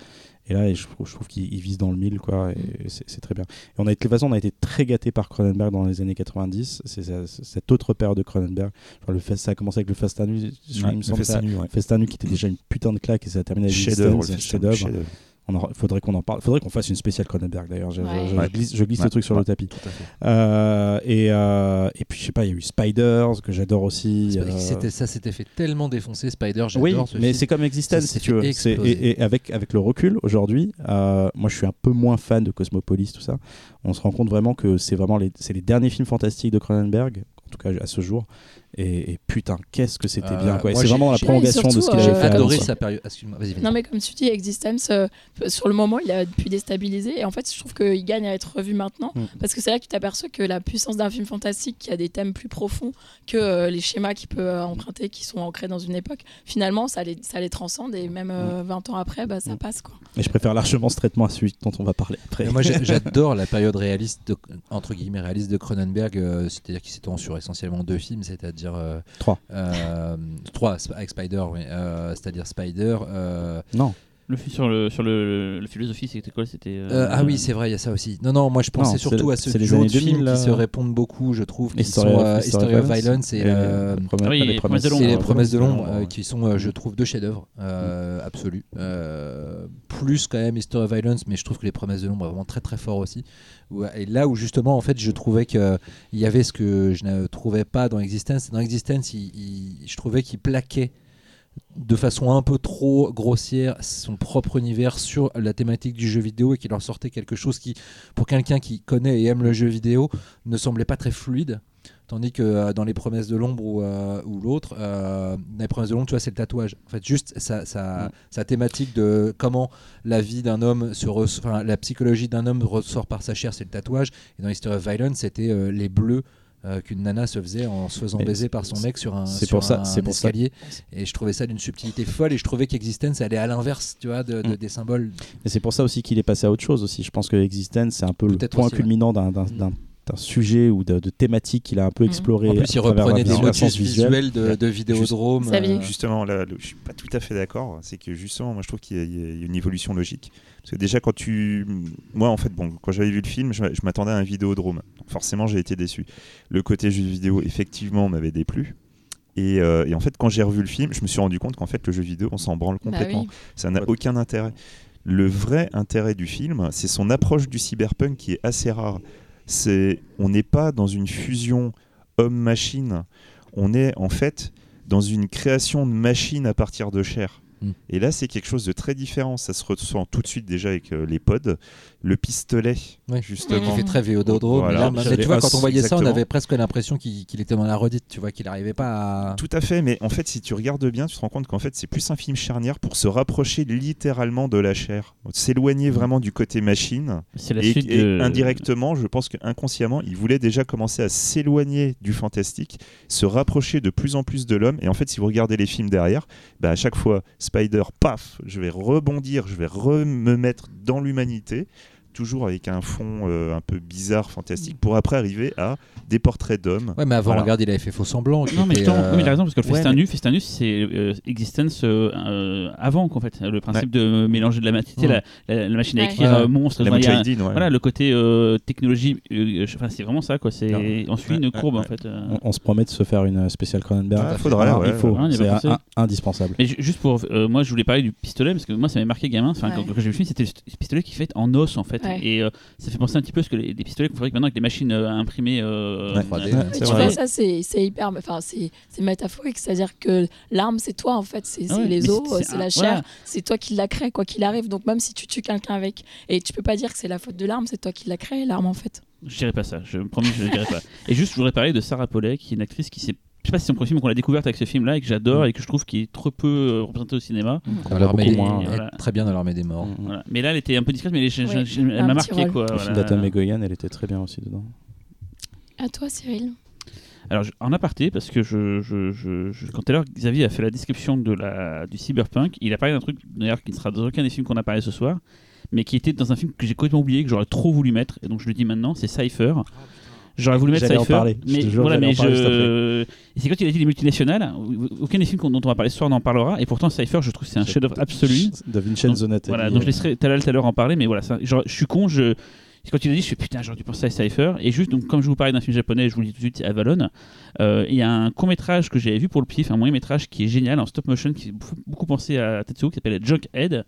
Et là, je, trouve- je trouve qu'il il vise dans le mille, quoi, et c'est très bien. Et on a, de toute façon, on a été très gâté par Cronenberg dans les années 90. C'est cette autre période de Cronenberg. Le fest, ça a commencé avec le Fast and Furious, il Ouais, me semble. nu, ouais. Qui était déjà une putain de claque, et ça a terminé avec Chef-d'œuvre, En- faudrait qu'on en parle. Faudrait qu'on fasse une spéciale Cronenberg d'ailleurs. Je, Ouais. je- je Ouais. glisse, je glisse Ouais. le truc sur le tapis. Euh, et, euh, et puis je sais pas, il y a eu Spiders que j'adore aussi. euh, C'était ça, s'était fait tellement défoncer Spider. oui, ce mais c'est comme Existence si tu veux. Et, et avec avec le recul aujourd'hui, euh, moi je suis un peu moins fan de Cosmopolis tout ça. On se rend compte vraiment que c'est vraiment les c'est les derniers films fantastiques de Cronenberg, en tout cas à ce jour. Et, et putain, qu'est-ce que c'était Euh, bien quoi. Et moi, C'est j'ai- vraiment la j'ai- prolongation de ce qu'il euh, avait J'ai fait. avant, adoré quoi. sa période. Excuse-moi, vas-y, vas-y. Non mais comme tu dis, Existence, euh, sur le moment, il a pu déstabiliser et en fait, je trouve qu'il gagne à être revu maintenant Mm. parce que c'est là que tu t'aperçois que la puissance d'un film fantastique qui a des thèmes plus profonds que euh, les schémas qu'il peut euh, emprunter, qui sont ancrés dans une époque, finalement, ça les, ça les transcende et même euh, 20 ans après, bah, ça Mm. passe quoi. Et je préfère largement ce traitement à celui dont on va parler après. Mais moi j'ai- (laughs) j'adore la période réaliste de, entre guillemets réaliste de Cronenberg euh, c'est-à-dire qu'il s'étend sur essentiellement deux films c'est-à-dire euh, Trois. euh, trois sp- avec Spider oui. Euh, c'est-à-dire Spider euh, Non, Le sur le sur le, le philosophie, c'était quoi? C'était euh, euh, ah oui c'est vrai il y a ça aussi. Non non moi je pensais Non, surtout à ce duo de films 2000, là. qui se répondent beaucoup je trouve qui History sont History History of of Violence et, Et euh, les promesses- Ah oui, les les promesses de et l'ombre. les promesses de l'ombre euh, qui sont euh, je trouve deux chefs-d'œuvre euh, absolus. Euh, plus quand même History of Violence mais je trouve que les promesses de l'ombre est vraiment très très fort aussi et là où justement en fait je trouvais que il y avait ce que je ne trouvais pas dans Existence dans Existence je trouvais qu'il plaquait de façon un peu trop grossière son propre univers sur la thématique du jeu vidéo et qu'il en sortait quelque chose qui, pour quelqu'un qui connaît et aime le jeu vidéo, ne semblait pas très fluide. Tandis que euh, dans Les Promesses de l'Ombre ou, euh, ou l'autre, euh, dans Les Promesses de l'Ombre, tu vois, c'est le tatouage. En fait, juste sa, sa, Mm. sa thématique de comment la vie d'un homme se la psychologie d'un homme ressort par sa chair, c'est le tatouage. Et dans History of Violence, c'était euh, les bleus qu'une nana se faisait en se faisant Mais baiser par son mec sur un, c'est pour ça- c'est pour ça- escalier. Et je trouvais ça d'une subtilité folle. Et je trouvais qu'Existence allait à l'inverse, tu vois, de, de- Mm. des symboles. Et c'est pour ça aussi qu'il est passé à autre chose aussi. Je pense que Existence, c'est un peu le point aussi, culminant d'un- d'un Mm. D'un sujet ou de, de thématique qu'il a un peu Mhm. exploré. En plus, il reprenait des motifs visuels de, de Vidéodrome. Xavier. euh, Justement, là, je suis pas tout à fait d'accord. C'est que justement, moi, je trouve qu'il y, a- il y a une évolution logique. Parce que déjà, quand tu, moi, en fait, bon, quand j'avais vu le film, je, je m'attendais à un Vidéodrome. Donc forcément, j'ai été déçu. Le côté jeu vidéo, effectivement, m'avait déplu. Et, euh, et en fait, quand j'ai revu le film, je me suis rendu compte qu'en fait, le jeu vidéo, on s'en branle Bah complètement. oui. Ça n'a Ouais. aucun intérêt. Le vrai intérêt du film, c'est son approche du cyberpunk qui est assez rare. On n'est pas dans une fusion homme-machine. On est en fait dans une création de machine à partir de chair. Mm. Et là, c'est quelque chose de très différent. Ça se ressent tout de suite déjà avec euh, les pods. Le pistolet, Ouais. justement. qui fait très Vidéodrome. Voilà. mais là, mais J'avais tu vois, quand on voyait ça, on avait presque l'impression qu'il était dans la redite, tu vois, qu'il n'arrivait pas à. Tout à fait, mais en fait, si tu regardes bien, tu te rends compte qu'en fait, c'est plus un film charnière pour se rapprocher littéralement de la chair, s'éloigner vraiment du côté machine. C'est la Et, suite et de... indirectement, je pense qu'inconsciemment, il voulait déjà commencer à s'éloigner du fantastique, se rapprocher de plus en plus de l'homme. Et en fait, si vous regardez les films derrière, bah, à chaque fois, Spider, paf, je vais rebondir, je vais me mettre dans l'humanité. Toujours avec un fond euh, un peu bizarre, fantastique, pour après arriver à des portraits d'hommes. Ouais, mais avant, Voilà. regarde, il avait fait Faux Semblant. Non mais, euh, il a raison parce que le ouais, Festin mais- nu, Festin nu, c'est euh, Existence euh, euh, avant qu'en fait le principe de mélanger de la matière, Mm. la, la- la machine à Ouais. écrire, Ouais. euh, monstre, La a ouais. voilà le côté euh, technologie, euh, enfin c'est vraiment ça quoi. On suit Ouais, une courbe ouais, en fait. euh. On, on se promet de se faire une spéciale Cronenberg. Ouais, Voilà, ouais, il faut, ouais. C'est indispensable. Mais ju- juste pour, euh, moi je voulais parler du pistolet parce que moi ça m'avait marqué gamin. Ouais. quand, j'ai vu le film c'était ce pistolet qui fait en os en fait Ouais. et euh, ça fait penser un petit peu à ce que les, les pistolets qu'on fabrique maintenant avec des machines euh, imprimées. euh, Ouais. 3D, euh, ouais. Tu vrai. vois, ça, c'est hyper. Enfin, c'est c'est métaphorique. C'est-à-dire que l'arme, c'est toi, en fait. C'est Ah les os, c'est- la chair. voilà. C'est toi qui la crée, quoi qu'il arrive. Donc, même si tu tues quelqu'un avec. Et tu peux pas dire que c'est la faute de l'arme, c'est toi qui l'a créé, l'arme, en fait. Je dirais pas ça, je me promets, je ne dirais pas. Et juste, je voudrais parler de Sarah Paulet, qui est une actrice qui s'est. Je sais pas si c'est son premier film qu'on l'a découverte avec ce film-là et que j'adore et que je trouve qui est trop peu euh, représentée au cinéma. Dans l'armée beaucoup des- moins, elle est voilà. Très bien dans l'armée des morts. Mm, mm. Voilà. Mais là, elle était un peu discrète, mais elle, m'a marqué quoi. Le voilà. film d'Atom Egoyan, elle était très bien aussi dedans. À toi, Cyril. Alors, je- en aparté, parce que je, je, je- je- quand tout à l'heure Xavier a fait la description de la, du cyberpunk, il a parlé d'un truc d'ailleurs qui ne sera dans aucun des films qu'on a parlé ce soir, mais qui était dans un film que j'ai complètement oublié, que j'aurais trop voulu mettre, et donc je le dis maintenant, c'est Cypher. J'aurais voulu mettre J'allais en Cypher, parler, mais jure, voilà, mais en parler juste je. c'est quand il a dit les multinationales, aucun des films dont on va parler ce soir n'en parlera, et pourtant Cypher, je trouve que c'est un chef-d'œuvre absolu. De Vincenzo. Voilà, donc je laisserai Talal tout à l'heure en parler, mais voilà, je suis con, je. Quand il a dit, je fais putain, j'aurais dû penser à Cypher. Et juste, donc, comme je vous parlais d'un film japonais, je vous le dis tout de suite, Avalon. Euh, Il y a un court métrage que j'avais vu pour le pif, un moyen métrage qui est génial en stop motion, qui fait beaucoup- penser à Tetsuo, qui s'appelle Junkhead,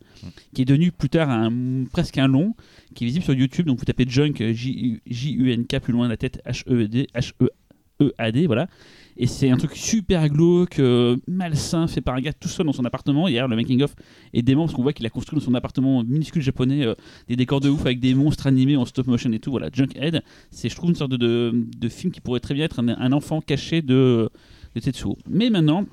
qui est devenu plus tard un, presque un long, qui est visible sur YouTube. Donc vous tapez Junk, J-U-N-K, plus loin de la tête, H-E-D, H-E-E-A-D, voilà. Et c'est un truc super glauque, euh, malsain, fait par un gars tout seul dans son appartement. Hier, le making-of est dément parce qu'on voit qu'il a construit dans son appartement minuscule japonais euh, des décors de ouf avec des monstres animés en stop motion et tout. Voilà, Junkhead, c'est je trouve une sorte de, film qui pourrait très bien être un, un enfant caché de, de Tetsuo. Mais maintenant,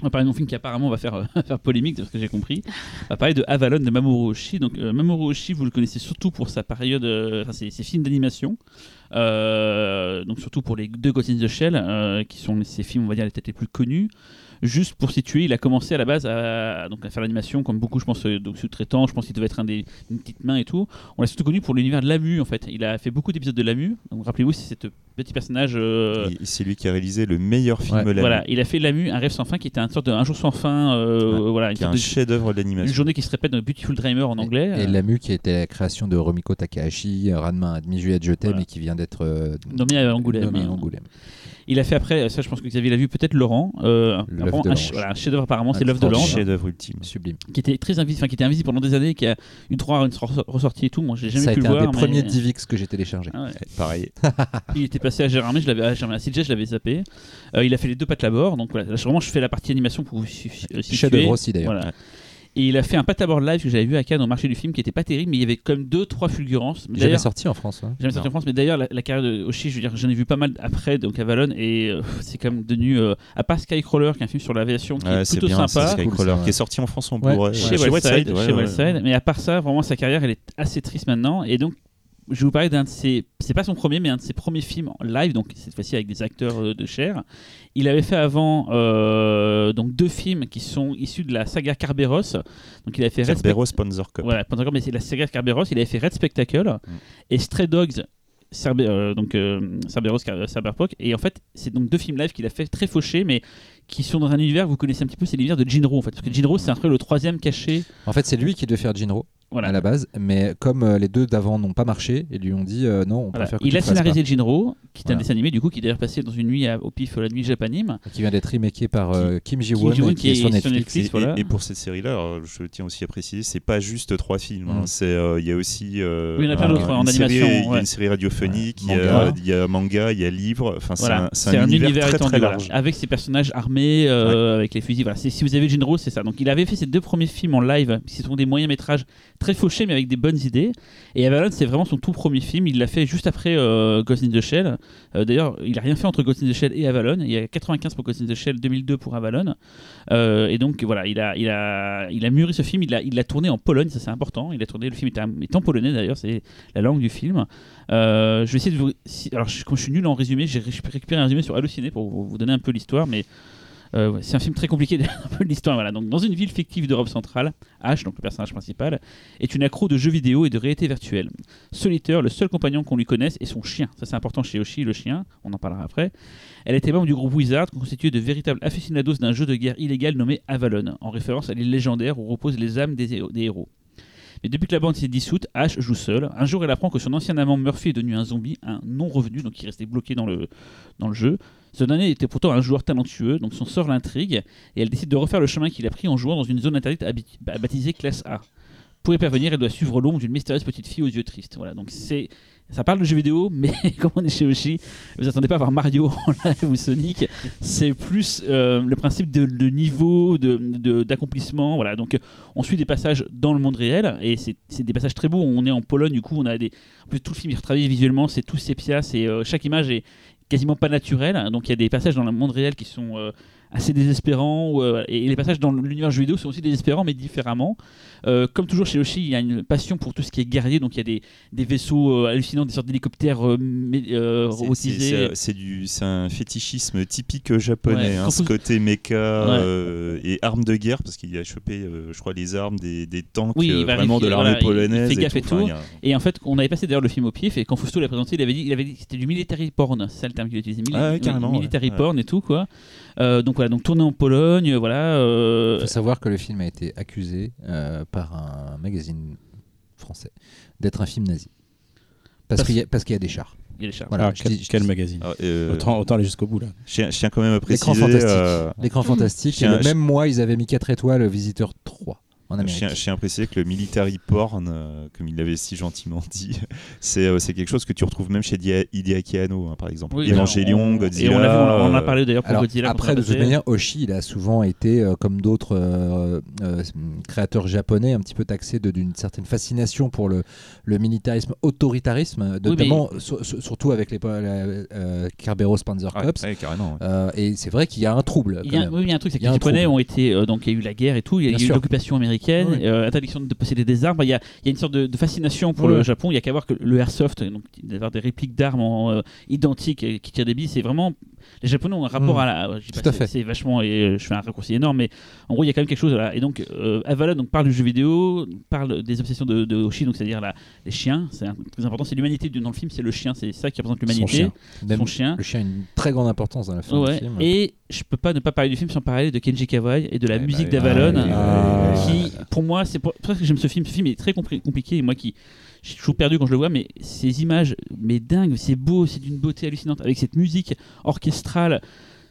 on va parler d'un film qui apparemment va faire, euh, (laughs) faire polémique, de ce que j'ai compris. On va parler de Avalon de Mamoru Oshii. Donc euh, Mamoru Oshii, vous le connaissez surtout pour sa période, euh, ses, films d'animation. Euh, donc surtout pour les deux Ghost in the Shell, qui sont ses films, on va dire, les peut-être les plus connus. Juste pour situer, il a commencé à la base à, donc à faire l'animation, comme beaucoup, je pense, euh, donc sous-traitants. Je pense qu'il devait être un des une petite main et tout. On l'a surtout connu pour l'univers de Lamu, en fait. Il a fait beaucoup d'épisodes de Lamu. Donc rappelez-vous, c'est ce petit personnage. euh, C'est lui qui a réalisé le meilleur film Ouais. Lamu, voilà, il a fait Lamu, un rêve sans fin, qui était un sorte de un jour sans fin. euh, voilà, une, sorte un de- chef-d'œuvre une d'animation. journée qui se répète dans Beautiful Dreamer en anglais. Et Lamu qui était la création de Romiko Takahashi, Ranma à demi juillet je t'aime Voilà. et qui vient d'être euh, Nommé à Angoulême. nommé à Angoulême. Il a fait après, ça je pense que Xavier l'a vu, peut-être Laurent. euh, apparemment, un, l'ange. ch- voilà, un chef-d'œuvre apparemment, c'est l'œuvre de l'ange, chef-d'œuvre ultime. Sublime. qui était très invisible, enfin qui était invisible pendant des années, qui a eu droit à une sor- ressortie et tout. Moi, j'ai jamais Ça a été le un voir. des mais- premiers Divix que j'ai téléchargé. Ah ouais. Pareil. (laughs) Il était passé à Gérardmer, je l'avais à Gérardmer, à CJ, je l'avais zappé. Euh, il a fait les deux pattes labor, donc voilà. Là, je- vraiment, je fais la partie animation pour vous su- euh, situer. Chef-d'œuvre aussi d'ailleurs. Voilà. Et il a fait un patabord live que j'avais vu à Cannes au marché du film qui était pas terrible, mais il y avait comme deux, trois fulgurances. Mais Jamais sorti en France. hein. Jamais sorti en France, mais d'ailleurs, la, la carrière de Oshii, je veux dire, j'en ai vu pas mal après, donc Avalon, et euh, c'est quand même devenu, euh, à part Skycrawler, qui est un film sur l'aviation qui Ouais, est c'est plutôt bien, sympa, Skycrawler, ouais. qui est sorti en France en Ouais. Blu-ray. chez Ouais, Wildside, ouais, chez ouais, Wildside. mais à part ça, vraiment, sa carrière, elle est assez triste maintenant, et donc, je vais vous parler d'un de ses, c'est pas son premier, mais un de ses premiers films en live, donc cette fois-ci avec des acteurs euh, de chair. Il avait fait avant euh, donc deux films qui sont issus de la saga Carberos. Donc il avait fait Sponsor Cup. voilà, mais c'est la saga Carberos, il avait fait Red Spectacle Mm. et Stray Dogs euh, donc euh, Cerberus, Car- Cyberpunk. Et en fait, c'est donc deux films live qu'il a fait très fauchés, mais qui sont dans un univers que vous connaissez un petit peu, c'est l'univers de Jinro en fait. Parce que Jinro, c'est un peu le troisième caché. En fait, c'est lui qui devait faire Jinro Voilà. à la base, mais comme euh, les deux d'avant n'ont pas marché, ils lui ont dit euh, non, on Voilà. préfère que Il tu a scénarisé Jinro, qui est un dessin animé du coup qui est d'ailleurs passé dans une nuit à- au pif la nuit japanime. qui vient d'être remaké par euh, Kim Ji-won, qui, est sur Netflix. Netflix, Et, voilà. et- pour cette série-là, je tiens aussi à préciser, c'est pas juste trois films. hein. Mm. C'est, euh, il y a aussi. euh, Oui, il y en a plein d'autres, en une série- animation, Il y a ouais. une série radiophonique, Ouais. il, y a, Manga. il y a manga, il y a livre. Enfin, c'est un, c'est un univers, très très large. avec ses personnages armés, avec les fusils. Si vous avez Jinro, c'est ça. Donc il avait fait ses deux premiers films en live, qui sont des moyens métrages très fauchés, mais avec des bonnes idées. Et Avalon, c'est vraiment son tout premier film. Il l'a fait juste après euh, Ghost in the Shell. Euh, D'ailleurs, il a rien fait entre Ghost in the Shell et Avalon. Il y a 95 pour Ghost in the Shell, 2002 pour Avalon. Euh, et donc voilà, il a, il a, il a mûri ce film. Il l'a il tourné en Pologne, ça c'est important. Il a tourné le film est, est en polonais d'ailleurs, c'est la langue du film. Euh, je vais essayer de vous. alors, je, je suis nul en résumé, j'ai ré- récupéré un résumé sur Halluciné pour vous, vous donner un peu l'histoire, mais euh, c'est un film très compliqué, (laughs) peu l'histoire. Donc, dans une ville fictive d'Europe centrale, Ash, donc le personnage principal, est une accro de jeux vidéo et de réalité virtuelle. Solitaire, le seul compagnon qu'on lui connaisse est son chien. Ça, c'est important chez Yoshi, le chien. On en parlera après. Elle était membre du groupe Wizard, constitué de véritables aficionados d'un jeu de guerre illégal nommé Avalon, en référence à l'île légendaire où reposent les âmes des héros. Mais depuis que la bande s'est dissoute, Ash joue seul. Un jour, elle apprend que son ancien amant Murphy est devenu un zombie, un non-revenu, donc il restait bloqué dans le, dans le jeu. Ce dernier était pourtant un joueur talentueux, donc son sort l'intrigue, et elle décide de refaire le chemin qu'il a pris en jouant dans une zone interdite baptisée classe A. Pour y parvenir, elle doit suivre l'ombre d'une mystérieuse petite fille aux yeux tristes. Voilà, donc c'est ça parle de jeux vidéo, (laughs) mais comme on est chez Yoshi, vous attendez pas à voir Mario (laughs) en live ou Sonic. C'est plus euh, le principe de, niveau, de- de- d'accomplissement. voilà, donc on suit des passages dans le monde réel et c'est, c'est des passages très beaux. On est en Pologne, du coup, on a des. En plus, tout le film est retravaillé visuellement, c'est tout sépia, c'est euh, chaque image est quasiment pas naturelle. Donc il y a des passages dans le monde réel qui sont euh, assez désespérants ou, euh, et les passages dans l'univers jeu vidéo sont aussi désespérants mais différemment. Euh, comme toujours chez Yoshi, il y a une passion pour tout ce qui est guerrier, donc il y a des, des vaisseaux euh, hallucinants, des sortes d'hélicoptères robotisés. C'est un fétichisme typique japonais, Ouais, hein, ce vous- côté mecha et armes de guerre, parce qu'il a chopé, je crois, les armes des, des tanks Oui, il vraiment de l'armée voilà, il- il polonaise. fait gaffe et tout. Il a- Et en fait, on avait passé d'ailleurs le film au pif, et quand Fausto l'a présenté, il avait dit, il avait dit que c'était du military porn, c'est ça le terme qu'il utilisait. mili- Ah ouais, oui, carrément, military ouais. porn et tout, quoi. Euh, donc voilà, donc tourné en Pologne, voilà. euh, Il faut savoir que le film a été accusé euh, par un magazine français d'être un film nazi. Parce Parce- qu'il y, qu'il y a des chars. il y a les chars. Voilà, Ah, quel, dis- magazine Ah, euh, autant, autant aller jusqu'au bout là. je, tiens, quand même à L'écran préciser. fantastique. euh, L'écran fantastique. J'ai Et le même mois, ils avaient mis 4 étoiles au Visiteur 3 en Je Amérique. tiens, je tiens à préciser que le military porn, euh, comme il l'avait si gentiment (laughs) dit, c'est euh, c'est quelque chose que tu retrouves même chez Hideaki Anno, hein, par exemple. Oui, Evangelion, on- Godzilla. Et on, vu, on, en a euh, parlé d'ailleurs pour Alors, Godzilla. après, de toute manière, Oshi, il a souvent été, euh, comme d'autres euh, euh, créateurs japonais, un petit peu taxé d'une certaine fascination pour le, le militarisme, autoritarisme, notamment, sur- sur- surtout avec les Kerberos Panzer Corps. ouais, ouais. Euh, et c'est vrai qu'il y a un trouble. Il y, a, même. oui, il y a un truc, c'est que a les Japonais trouble. ont été. euh, donc, il y a eu la guerre et tout, il y a Bien eu l'occupation américaine, Oui. euh, interdiction de posséder des armes. Il y a, il y a une sorte de, de fascination pour le Japon. Il y a qu'à voir que le airsoft, donc d'avoir des répliques d'armes euh, identiques et qui tirent des billes, c'est vraiment. Les Japonais ont un rapport Mm. à la. Tout pas à fait. C'est vachement. Et euh, je fais un raccourci énorme, mais en gros, il y a quand même quelque chose là. Et donc, euh, Avalon donc, parle du jeu vidéo, parle des obsessions de, de Hoshi, donc c'est-à-dire la- les chiens. C'est très important. C'est l'humanité dans le film, c'est le chien. C'est ça qui représente Son l'humanité. chien. Même Son chien. Le chien a une très grande importance dans la fin Ouais, du film. Et je peux pas ne pas parler du film sans parler de Kenji Kawai et de la Eh bah musique oui. d'Avalon, Ah, qui, pour moi, c'est pour, pour ça que j'aime ce film. Ce film est très compli- compliqué et moi qui je suis toujours perdu quand je le vois, mais ces images, mais dingue, c'est beau, c'est d'une beauté hallucinante avec cette musique orchestrale.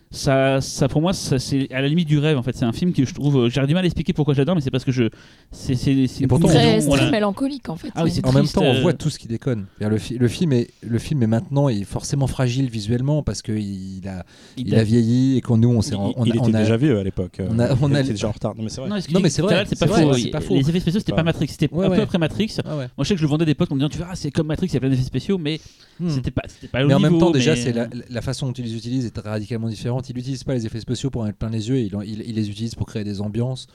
Ça, ça pour moi, ça, c'est à la limite du rêve en fait. C'est un film que je trouve, euh, j'aurais du mal à expliquer pourquoi j'adore, mais c'est parce que je, c'est, c'est, c'est Et une pourtant, conclusion, Très, voilà. très mélancolique en fait. Ah oui, En même temps, on euh, voit tout ce qui déconne. Le, fi- le film est, le film est maintenant est forcément fragile visuellement parce qu'il a, il a vieilli et qu'on nous on s'est, on, il était on a- déjà vieux à l'époque. on a- on a- était déjà en retard. Non, mais c'est vrai. Non, mais c'est vrai, c'est pas, c'est faux. vrai, c'est pas faux. Les effets spéciaux, c'était Pas- pas Matrix, c'était Ouais, un peu après Matrix. Ah. Moi, je sais que je le vendais à des potes en me disant, tu verras, c'est comme Matrix, il y a plein d'effets spéciaux, mais Hmm. c'était pas, c'était pas au Mais en même temps, déjà, mais- c'est la, la façon dont ils les utilisent est radicalement différente. Il n'utilise pas les effets spéciaux pour en mettre plein les yeux, il, il- il les utilise pour créer des ambiances.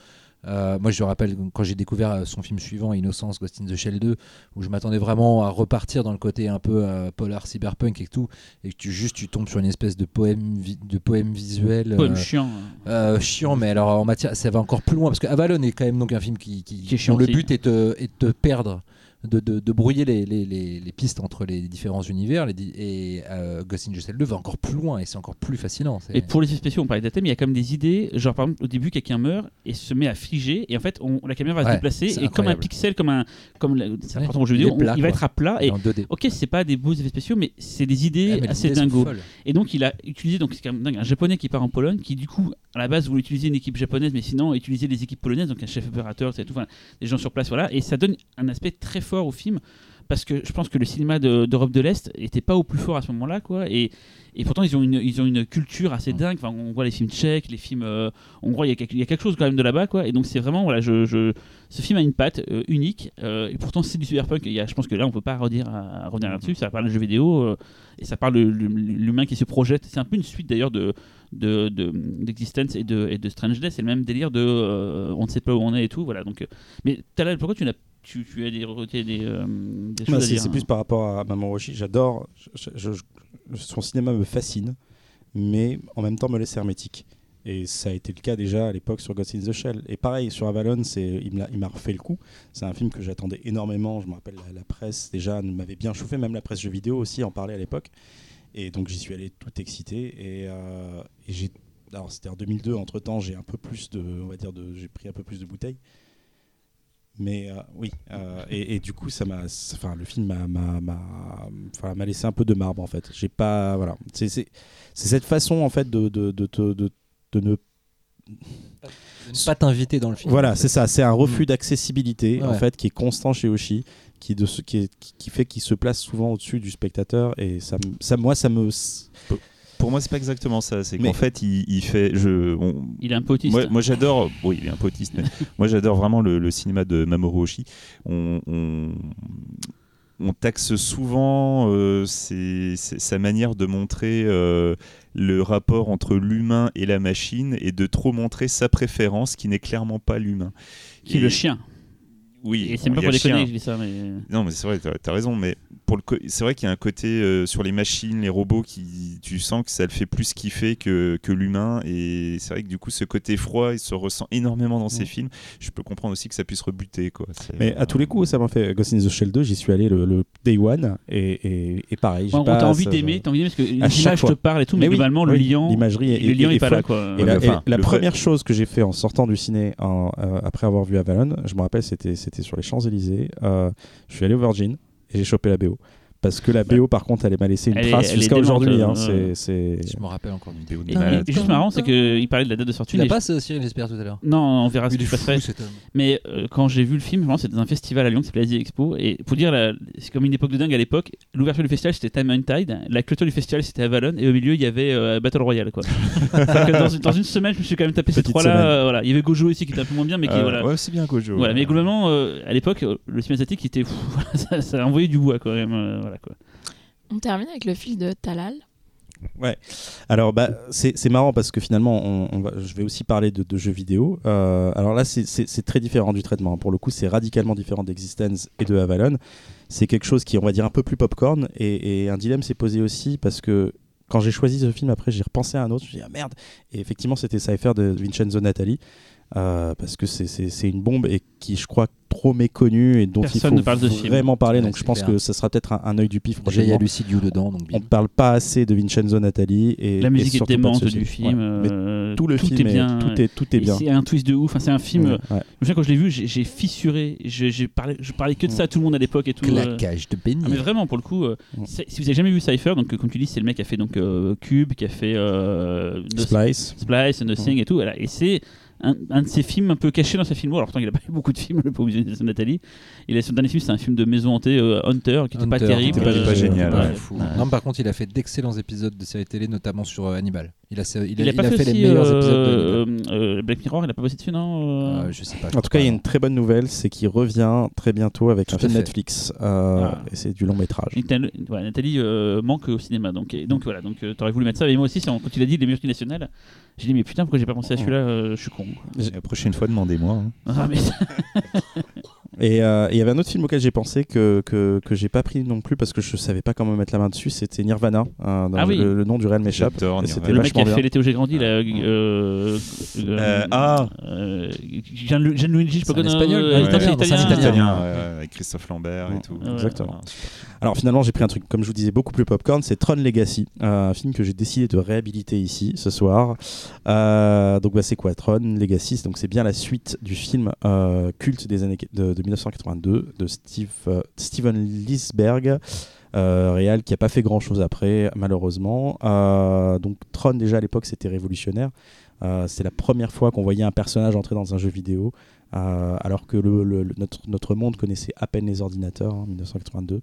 Euh, moi, je me rappelle quand j'ai découvert son film suivant, Innocence, Ghost in the Shell 2, où je m'attendais vraiment à repartir dans le côté un peu euh, polar, cyberpunk et tout, et que tu juste tu tombes sur une espèce de poème, vi- de poème visuel Poème euh, chiant. chiant, mais alors en matière, ça va encore plus loin parce que Avalon est quand même donc un film qui, qui, Qui est chiant dont le but est de, est de te perdre de, de- de brouiller les, les- les- les pistes entre les différents univers. les et euh, Ghost in the Shell 2 va encore plus loin et c'est encore plus fascinant. Et pour les effets spéciaux, on parlait d'Athème, il y a quand même des idées. Genre, par exemple, au début, quelqu'un meurt et se met à figer, et en fait, on- la caméra va se déplacer, et comme un pixel, comme un. Comme la- c'est Ouais, au jeu vidéo, on- il va être à plat, et en 2D. ok, c'est pas des beaux effets spéciaux, mais c'est des idées Ah, mais assez l'idée, c'est dingo. folle. Et donc, il a utilisé, donc c'est quand même dingue, un japonais qui part en Pologne, qui du coup, à la base, voulait utiliser une équipe japonaise, mais sinon, utiliser les équipes polonaises, donc un chef opérateur, tout, enfin, des gens sur place, voilà. Et ça donne un aspect très fort au film, parce que je pense que le cinéma de- d'Europe de, l'Est était pas au plus fort à ce moment-là, quoi. Et, et pourtant, ils ont, une, ils ont une culture assez dingue. Enfin, on voit les films tchèques, les films euh, hongrois, il y, a quelque- il y a quelque chose quand même de là-bas, quoi. Et donc, c'est vraiment, voilà, je, je- ce film a une patte euh, unique, euh, et pourtant, c'est du cyberpunk. Il y a, je pense que là, on peut pas redire à, à revenir là-dessus. Ça parle de jeux vidéo, euh, et ça parle de l'hum- l'humain qui se projette. C'est un peu une suite d'ailleurs de de- de- d'existence et de, et de strangeness c'est le même délire de euh, on ne sait pas où on est et tout voilà donc euh, mais Talal pourquoi tu n'as tu, tu as des, des, euh, des Bah, choses à c'est dire c'est hein plus par rapport à Maman Roshi. J'adore. son cinéma me fascine, mais en même temps me laisse hermétique. Et ça a été le cas déjà à l'époque sur Ghost in the Shell. Et pareil, sur Avalon, il m'a refait le coup. C'est un film que j'attendais énormément. Je me rappelle, la, la presse déjà m'avait bien chauffé, même la presse jeux vidéo aussi en parlait à l'époque. Et donc j'y suis allé tout excité. Et, euh, et j'ai. Alors c'était en 2002, entre temps j'ai un peu plus de. On va dire. J'ai pris un peu plus de bouteilles. Mais euh, oui, euh, et, et du coup, ça m'a, enfin, le film m'a, laissé un peu de marbre en fait. J'ai pas, voilà, c'est, cette façon en fait de, de, de, te- de, de ne, De ne pas t'inviter dans le film. voilà, en c'est ça, c'est un refus d'accessibilité en fait qui est constant chez Oshi, qui de ce, qui, est- qui, fait qu'il se place souvent au-dessus du spectateur. Et ça, ça, moi, ça me, Pour moi, c'est pas exactement ça. C'est qu'en fait, il, il fait. Je, on- il est un peu autiste moi, moi, j'adore. Oui, il est un peu autiste, mais (laughs) moi j'adore vraiment le, le cinéma de Mamoru Oshii. On, on, on taxe souvent euh, ses- ses- sa manière de montrer euh, le rapport entre l'humain et la machine et de trop montrer sa préférence qui n'est clairement pas l'humain. qui est Et- le chien Oui, et c'est bon, pas pour déconner que je dis ça mais Non, mais c'est vrai, t'as as raison, mais pour le c'est vrai qu'il y a un côté euh, sur les machines, les robots, qui tu sens que ça le fait plus kiffer que, que l'humain, et c'est vrai que du coup, ce côté froid, il se ressent énormément dans ces films. Je peux comprendre aussi que ça puisse rebuter, quoi. Mais à tous les coups, ça m'a fait Ghost in the Shell 2, j'y suis allé le, le day one et, et, et pareil. j'ai on pas t'a envie d'aimer t'as envie d'aimer parce que l'image te parle et tout mais, Mais oui, globalement le lion l'imagerie le lion est- est, pas là quoi Et la, Ouais, enfin, première chose que j'ai fait en sortant du ciné en, euh, après avoir vu Avalon, je me rappelle, c'était c'était sur les Champs-Élysées. euh, je suis allé au Virgin et j'ai chopé la BO. Parce que la BO, par contre, elle m'a laissé une Elle trace jusqu'à aujourd'hui. euh, hein, c'est- Je me rappelle encore d'une Et- et juste marrant c'est qu'il parlait de la date de sortie l'as mais- pas, ce Cyril, j'espère, tout à l'heure non on verra ce Il qui passerait. Mais euh, quand j'ai vu le film, vraiment, c'était dans un festival à Lyon qui s'appelait Asie Expo. Et pour dire, la- c'est comme une époque de dingue à l'époque. L'ouverture du festival, c'était Time and Tide. La clôture du festival, c'était Avalon. Et au milieu, il y avait euh, Battle Royale. Quoi. (laughs) Dans, une- dans une semaine, je me suis quand même tapé ces Petite trois-là. semaine. euh, voilà. Il y avait Gojo aussi qui était un peu moins bien, mais qui. Euh, voilà. Ouais, c'est bien Gojo. Voilà, mais globalement, euh, à l'époque, euh, le cinéma asiatique était fou. (laughs) ça, ça a envoyé du bois quand même. Voilà, quoi. On termine avec le fil de Talal. Alors, bah, c'est c'est marrant parce que finalement, on, on va, je vais aussi parler de, de jeux vidéo. Euh, alors là, c'est- très différent du traitement. Pour le coup, c'est radicalement différent d'Existence et de Avalon. C'est quelque chose qui on va dire, un peu plus popcorn. Et, et un dilemme s'est posé aussi parce que quand j'ai choisi ce film, après, j'ai repensé à un autre. Je me suis dit, ah merde Et effectivement, c'était Cypher de Vincenzo Natali. Euh, parce que c'est- une bombe et qui, je crois, trop méconnue et dont Personne il faut ne parle de ce film. vraiment parler. Ouais, donc, je pense clair. que ça sera peut-être un, un œil du pif. Déjà, il y a You dedans, donc On ne parle pas assez de Vincenzo Natali et La et musique est démente ce du film. Ouais. Mais euh, tout le film est bien. tout est tout est Et bien. C'est un twist de ouf. Enfin, c'est un film. Ouais, euh, ouais. Je quand je l'ai vu, j'ai fissuré. Je, j'ai parlé, je parlais que de ça à tout le monde à l'époque et tout. Claquage de beignet. Ah, mais vraiment, pour le coup, si vous avez jamais vu Cypher, donc comme tu dis, c'est le mec qui a fait donc euh, Cube, qui a fait euh, Splice. Splice, Nothing et tout. Voilà. Et c'est un, un de ses films un peu cachés dans sa filmo. Alors pourtant, il a (laughs) pas eu beaucoup de films, le pauvre de Nathalie. Il a son dernier film, c'est un film de maison hantée, euh, Hunter, qui était pas terrible. qui était pas- pas génial, ouais. fou. Ouais. Non, par contre, il a fait d'excellents épisodes de séries télé, notamment sur euh, Hannibal. Il a, il a, Il a il pas a fait, fait les meilleurs euh, épisodes de euh, Black Mirror, il a pas bossé dessus, non euh Euh, je sais pas. En tout cas, il y a pas. une très bonne nouvelle, c'est qu'il revient très bientôt avec Tout un film fait. Netflix. euh, Ah. Et c'est du long métrage. Nathalie, ouais, Nathalie, euh, manque au cinéma, donc, et donc voilà, donc euh, t'aurais voulu mettre ça, mais moi aussi, quand il a dit les multinationales, j'ai dit mais putain pourquoi j'ai pas pensé à celui-là, euh, je suis con. La prochaine fois, demandez-moi. hein. Ah, mais- (laughs) Et euh, et il y avait un autre film auquel j'ai pensé que, que, que j'ai pas pris non plus parce que je savais pas comment mettre la main dessus. C'était Nirvana. euh, dans Ah oui. le, le nom du réel m'échappe. J'adore Et C'était Nirvana. Le mec qui a vachement fait bien. l'été où j'ai grandi, là. Euh, Euh, ah. euh, Gian- Gianluigi, je sais pas C'est un quoi, espagnol, euh, ouais, italien, italien, italien. c'est un italien, italien. ouais, ouais, avec Christophe Lambert et tout. ouais. Exactement. Alors finalement, j'ai pris un truc, comme je vous disais, beaucoup plus popcorn. C'est Tron Legacy, un film que j'ai décidé de réhabiliter ici ce soir. Euh, donc bah, c'est quoi Tron Legacy? Donc c'est bien la suite du film euh, culte des années de, de 1982 de Steve, euh, Steven Lisberg. Euh, qui a pas fait grand chose après malheureusement Euh, donc Tron déjà à l'époque c'était révolutionnaire c'est la première fois qu'on voyait un personnage entrer dans un jeu vidéo alors que notre, notre monde connaissait à peine les ordinateurs en 1982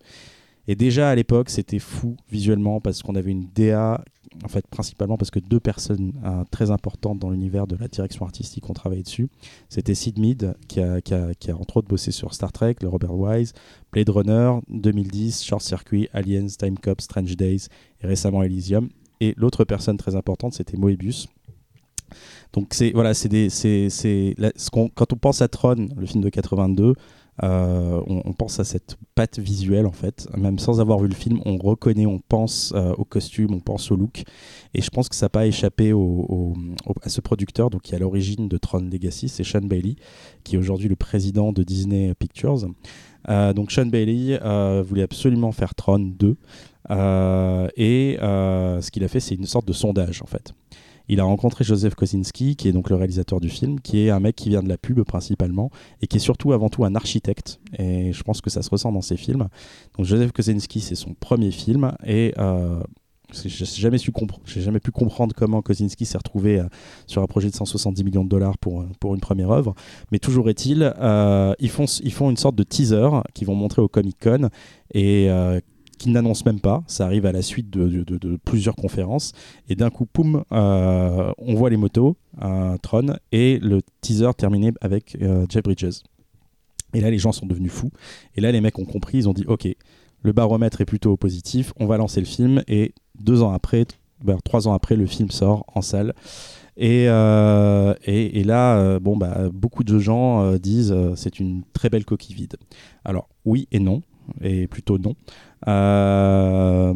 et déjà à l'époque, c'était fou visuellement parce qu'on avait une DA, en fait principalement parce que deux personnes euh, très importantes dans l'univers de la direction artistique ont travaillé dessus. C'était Sid Mead qui a, entre autres bossé sur Star Trek, le Robert Wise, Blade Runner, 2010, Short Circuit, Aliens, Time Cop, Strange Days et récemment Elysium. Et l'autre personne très importante, c'était Moebius. Donc c'est voilà, c'est des, c'est, c'est ce qu'on- quand on pense à Tron, le film de 82, euh, on, pense à cette patte visuelle en fait. Même sans avoir vu le film, on reconnaît, on pense euh, au costume, on pense au look. Et je pense que ça n'a pas échappé à ce producteur, donc qui est à l'origine de Tron Legacy, c'est Sean Bailey, qui est aujourd'hui le président de Disney Pictures. Euh, donc Sean Bailey euh, voulait absolument faire Tron 2. Euh, et ce qu'il a fait, c'est une sorte de sondage en fait. Il a rencontré Joseph Kosinski, qui est donc le réalisateur du film, qui est un mec qui vient de la pub principalement, et qui est surtout avant tout un architecte. Et je pense que ça se ressent dans ses films. Donc Joseph Kosinski, c'est son premier film, et euh, j'ai jamais, pu comprendre comment Kosinski s'est retrouvé euh, sur un projet de 170 millions de dollars pour, euh, pour une première œuvre. Mais toujours est-il, euh, ils, font, une sorte de teaser qu'ils vont montrer au Comic Con, et qu'ils n'annoncent même pas. Ça arrive à la suite de, plusieurs conférences. Et d'un coup, poum, euh, on voit les motos, euh, Tron, et le teaser terminé avec euh, Jeff Bridges. Et là, les gens sont devenus fous. Et là, les mecs ont compris, ils ont dit, OK, le baromètre est plutôt positif, on va lancer le film. Et deux ans après, trois ans après, le film sort en salle. Et, euh, et, là, euh, bon, bah, beaucoup de gens disent c'est une très belle coquille vide. Alors, oui et non, et plutôt non. Euh,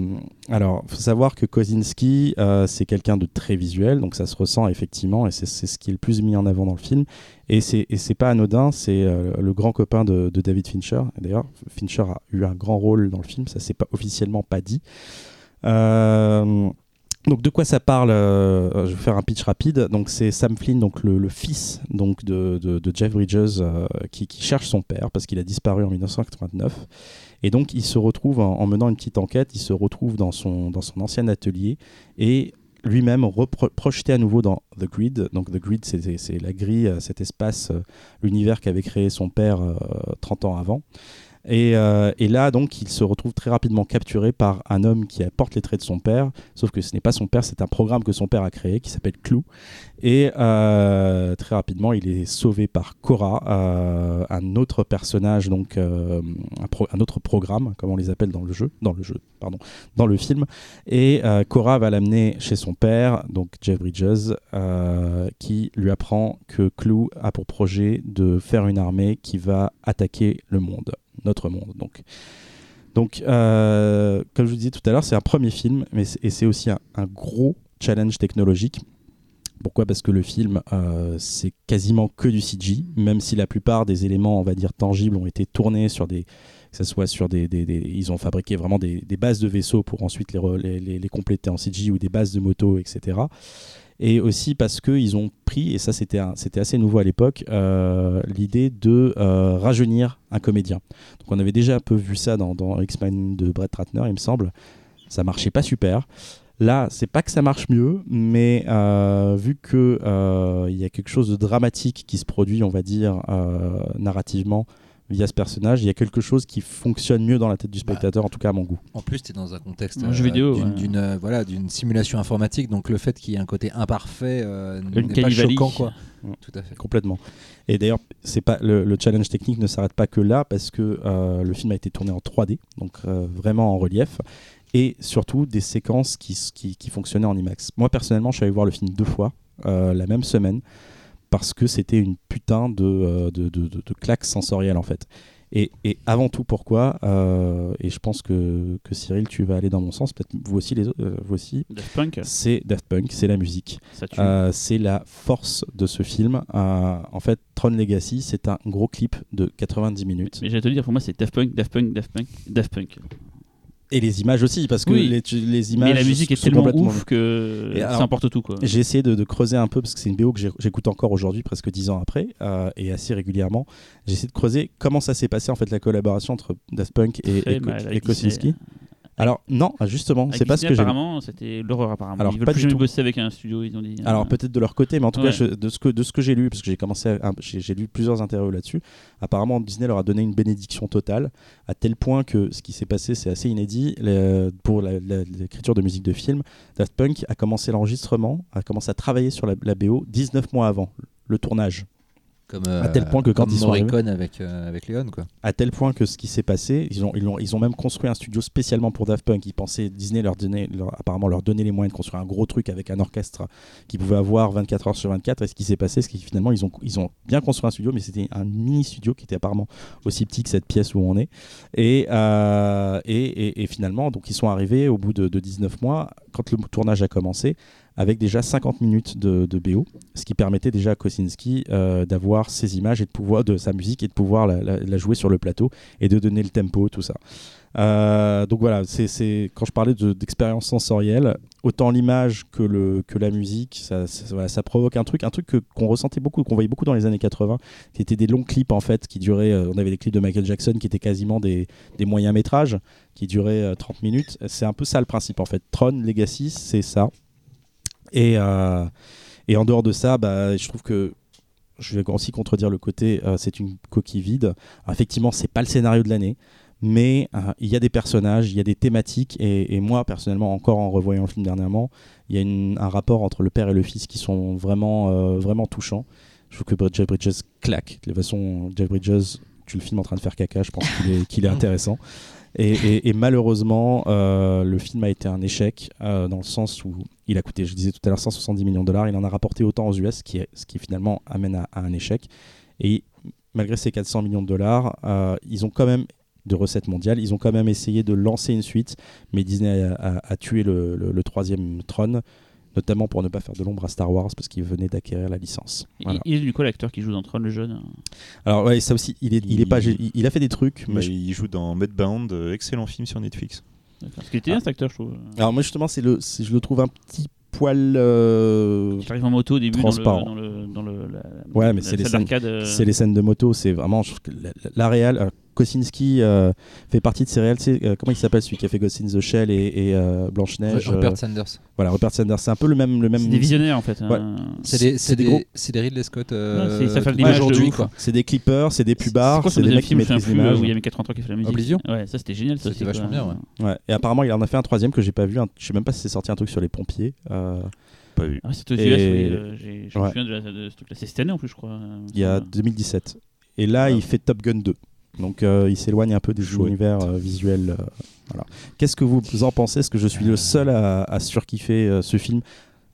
alors, faut savoir que Kosinski, euh, c'est quelqu'un de très visuel, donc ça se ressent effectivement, et c'est c'est ce qui est le plus mis en avant dans le film. Et c'est c'est pas anodin, c'est euh, le grand copain de, David Fincher. D'ailleurs, Fincher a eu un grand rôle dans le film, ça s'est pas officiellement pas dit. Euh, donc de quoi ça parle Je vais faire un pitch rapide. Donc c'est Sam Flynn, donc le, fils donc de, Jeff Bridges, qui, qui cherche son père parce qu'il a disparu en 1989. Et donc il se retrouve en, en menant une petite enquête, il se retrouve dans son dans son ancien atelier et lui-même projeté à nouveau dans The Grid. Donc The Grid, c'est c'est la grille, euh, cet espace, euh, l'univers qu'avait créé son père euh, 30 ans avant. Et, euh, et là, donc, il se retrouve très rapidement capturé par un homme qui apporte les traits de son père, sauf que ce n'est pas son père, c'est un programme que son père a créé qui s'appelle Clou. Et euh, très rapidement, il est sauvé par Cora, euh, un autre personnage, donc un, un autre programme, comme on les appelle dans le jeu, dans le jeu, pardon, dans le film. Et Cora va l'amener chez son père, donc Jeff Bridges, qui lui apprend que Clou a pour projet de faire une armée qui va attaquer le monde, notre monde. Donc, donc euh, comme je vous disais tout à l'heure, c'est un premier film, mais c'est- aussi un, gros challenge technologique. Pourquoi? Parce que le film, euh, c'est quasiment que du CG, même si la plupart des éléments, on va dire, tangibles ont été tournés sur des, que ce soit sur des, ils ont fabriqué vraiment des, bases de vaisseaux pour ensuite les- les compléter en CG ou des bases de motos, etc. Et aussi parce qu'ils ont pris, et ça c'était assez nouveau à l'époque, euh, l'idée de euh, rajeunir un comédien. Donc on avait déjà un peu vu ça dans, X-Men de Brett Ratner, il me semble. Ça marchait pas super. Là, c'est pas que ça marche mieux, mais euh, vu que il y a quelque chose de dramatique qui se produit, on va dire narrativement via ce personnage, il y a quelque chose qui fonctionne mieux dans la tête du spectateur, en tout cas à mon goût. En plus, tu es dans un contexte euh, vidéo, d'une ouais. d'une, euh, voilà, d'une simulation informatique, donc le fait qu'il y ait un côté imparfait euh, n'est pas choquant. Quoi. Tout à fait. Complètement. Et d'ailleurs, c'est pas le, le challenge technique ne s'arrête pas que là parce que euh, le film a été tourné en 3D, donc euh, vraiment en relief, et surtout des séquences qui, qui, qui fonctionnaient en IMAX. Moi personnellement, je suis allé voir le film deux fois euh, la même semaine parce que c'était une putain de, euh, de, de, de- claque sensorielle en fait. Et, et avant tout, pourquoi euh, Et je pense que, que Cyril, tu vas aller dans mon sens, peut-être vous aussi, les autres, euh, vous aussi. Daft Punk, C'est Daft Punk, c'est la musique. Euh, c'est la force de ce film. En fait, Tron Legacy, c'est un gros clip de 90 minutes. Mais j'allais te le dire, pour moi, c'est Daft Punk, Daft Punk, Daft Punk, Daft Punk. Et les images aussi, parce que Oui. les, tu- les images. Mais la musique est tellement ouf que Et ça alors, emporte tout, quoi. J'ai essayé de, de creuser un peu parce que c'est une BO que j'écoute encore aujourd'hui, presque dix ans après, euh, et assez régulièrement. J'ai essayé de creuser comment ça s'est passé en fait la collaboration entre Daft Punk et, Très Kosinski. Alors non, justement, Avec c'est pas ce que j'ai. Apparemment, c'était l'horreur, apparemment. Alors, ils veulent pas plus du tout. bosser avec un studio, ils ont dit. Alors Euh, peut-être de leur côté, mais en tout Ouais. cas je- de ce que de ce que j'ai lu, parce que j'ai commencé, à- j'ai lu plusieurs interviews là-dessus. Apparemment, Disney leur a donné une bénédiction totale, à tel point que ce qui s'est passé, c'est assez inédit le- pour l'écriture de musique de film. Daft Punk a commencé l'enregistrement, a commencé à travailler sur la, la BO 19 mois avant le tournage. Comme, À tel point que quand ils sont Morricone avec, euh, avec Léon, quoi. À tel point que ce qui s'est passé, ils ont, ils, ont, ils ont même construit un studio spécialement pour Daft Punk. Ils pensaient, Disney leur donnait, leur- apparemment leur donnait les moyens de construire un gros truc avec un orchestre qui pouvait avoir 24 heures sur 24. Et ce qui s'est passé, c'est qu'ils finalement, ils ont, ils ont bien construit un studio, mais c'était un mini studio qui était apparemment aussi petit que cette pièce où on est. Et, euh, et, et- et finalement, donc ils sont arrivés au bout de, de 19 mois, quand le tournage a commencé, avec déjà 50 minutes de, BO, ce qui permettait déjà à Kosinski euh, d'avoir ses images et de pouvoir de sa musique et de pouvoir la, jouer sur le plateau et de donner le tempo, tout ça. Euh, donc voilà, c'est quand je parlais de- d'expérience sensorielle, autant l'image que, le, que la musique, ça, provoque un truc, un truc qu'on ressentait beaucoup, qu'on voyait beaucoup dans les années 80, qui étaient des longs clips en fait, qui duraient, euh, on avait des clips de Michael Jackson qui étaient quasiment des, des moyens métrages, qui duraient euh, 30 minutes. C'est un peu ça le principe en fait. Tron Legacy, c'est ça. Et, euh, et en dehors de ça, bah, je trouve que je vais aussi contredire le côté euh, c'est une coquille vide. Alors, effectivement, c'est pas le scénario de l'année, mais euh, il y a des personnages, il y a des thématiques, et, et moi personnellement, encore en revoyant le film dernièrement, il y a une- un rapport entre le père et le fils qui sont vraiment, euh, vraiment touchants. Je trouve que Jeff Bridges claque. De toute façon, Jeff Bridges, tu le filmes en train de faire caca, je pense qu'il est, qu'il est (laughs) intéressant. Et, malheureusement, euh, le film a été un échec euh, dans le sens où il a coûté, je disais tout à l'heure, 170 millions de dollars. Il en a rapporté autant aux US, ce qui, ce qui finalement amène à, un échec. Et malgré ces 400 millions de dollars, euh, ils ont quand même de recettes mondiales. Ils ont quand même essayé de lancer une suite, mais Disney a, tué le troisième trône, notamment pour ne pas faire de l'ombre à Star Wars, parce qu'ils venaient d'acquérir la licence. il- Voilà. Il est du coup l'acteur qui joue dans Tron le jeune. Alors ouais, ça aussi, il est, il est pas, Il- a fait des trucs. mais Mais je- il joue dans Mudbound, euh, excellent film sur Netflix. Parce qu'il était bien cet acteur, je trouve. Alors moi justement, c'est le, c'est- je le trouve un petit poil. euh, Il arrive en moto au début dans le, Transparent. dans le, dans le- la, Ouais, mais la c'est les scènes- euh, C'est les scènes de moto, c'est vraiment. je trouve que la, la- la réal. Kosinski euh, fait partie de ces sais, euh, comment il s'appelle celui qui a fait Ghost in the Shell et, et, euh, Blanche-Neige euh, Rupert Sanders. Voilà, Rupert Sanders. C'est un peu le même. Le même C'est des visionnaires en fait. hein. Ouais. C'est des, c'est c'est des des, gros- c'est des Ridley Scott euh, Ouais, c'est- ça fait l'image de aujourd'hui, quoi. C'est des clippers, c'est des C'est pubards, quoi c'est des mecs qui maîtrisent l'image. où il y avait 430 ans qui fait la musique Oblivion Ouais, ça c'était génial. Ça, c'était vachement bien, ouais. Ouais. Et apparemment, il en a fait un troisième que j'ai pas vu. Je sais même pas si c'est sorti un truc sur les pompiers. Pas vu. Ah, c'est aux US, je me souviens de, ce truc-là. C'est cette année en plus, je crois. il y a ça. 2017. Et là, il fait Top Gun 2. Donc, euh, il s'éloigne un peu des Chouette. univers euh, visuels. euh, voilà. Qu'est-ce que vous en pensez? Est-ce que je suis le seul à, à surkiffer euh, ce film?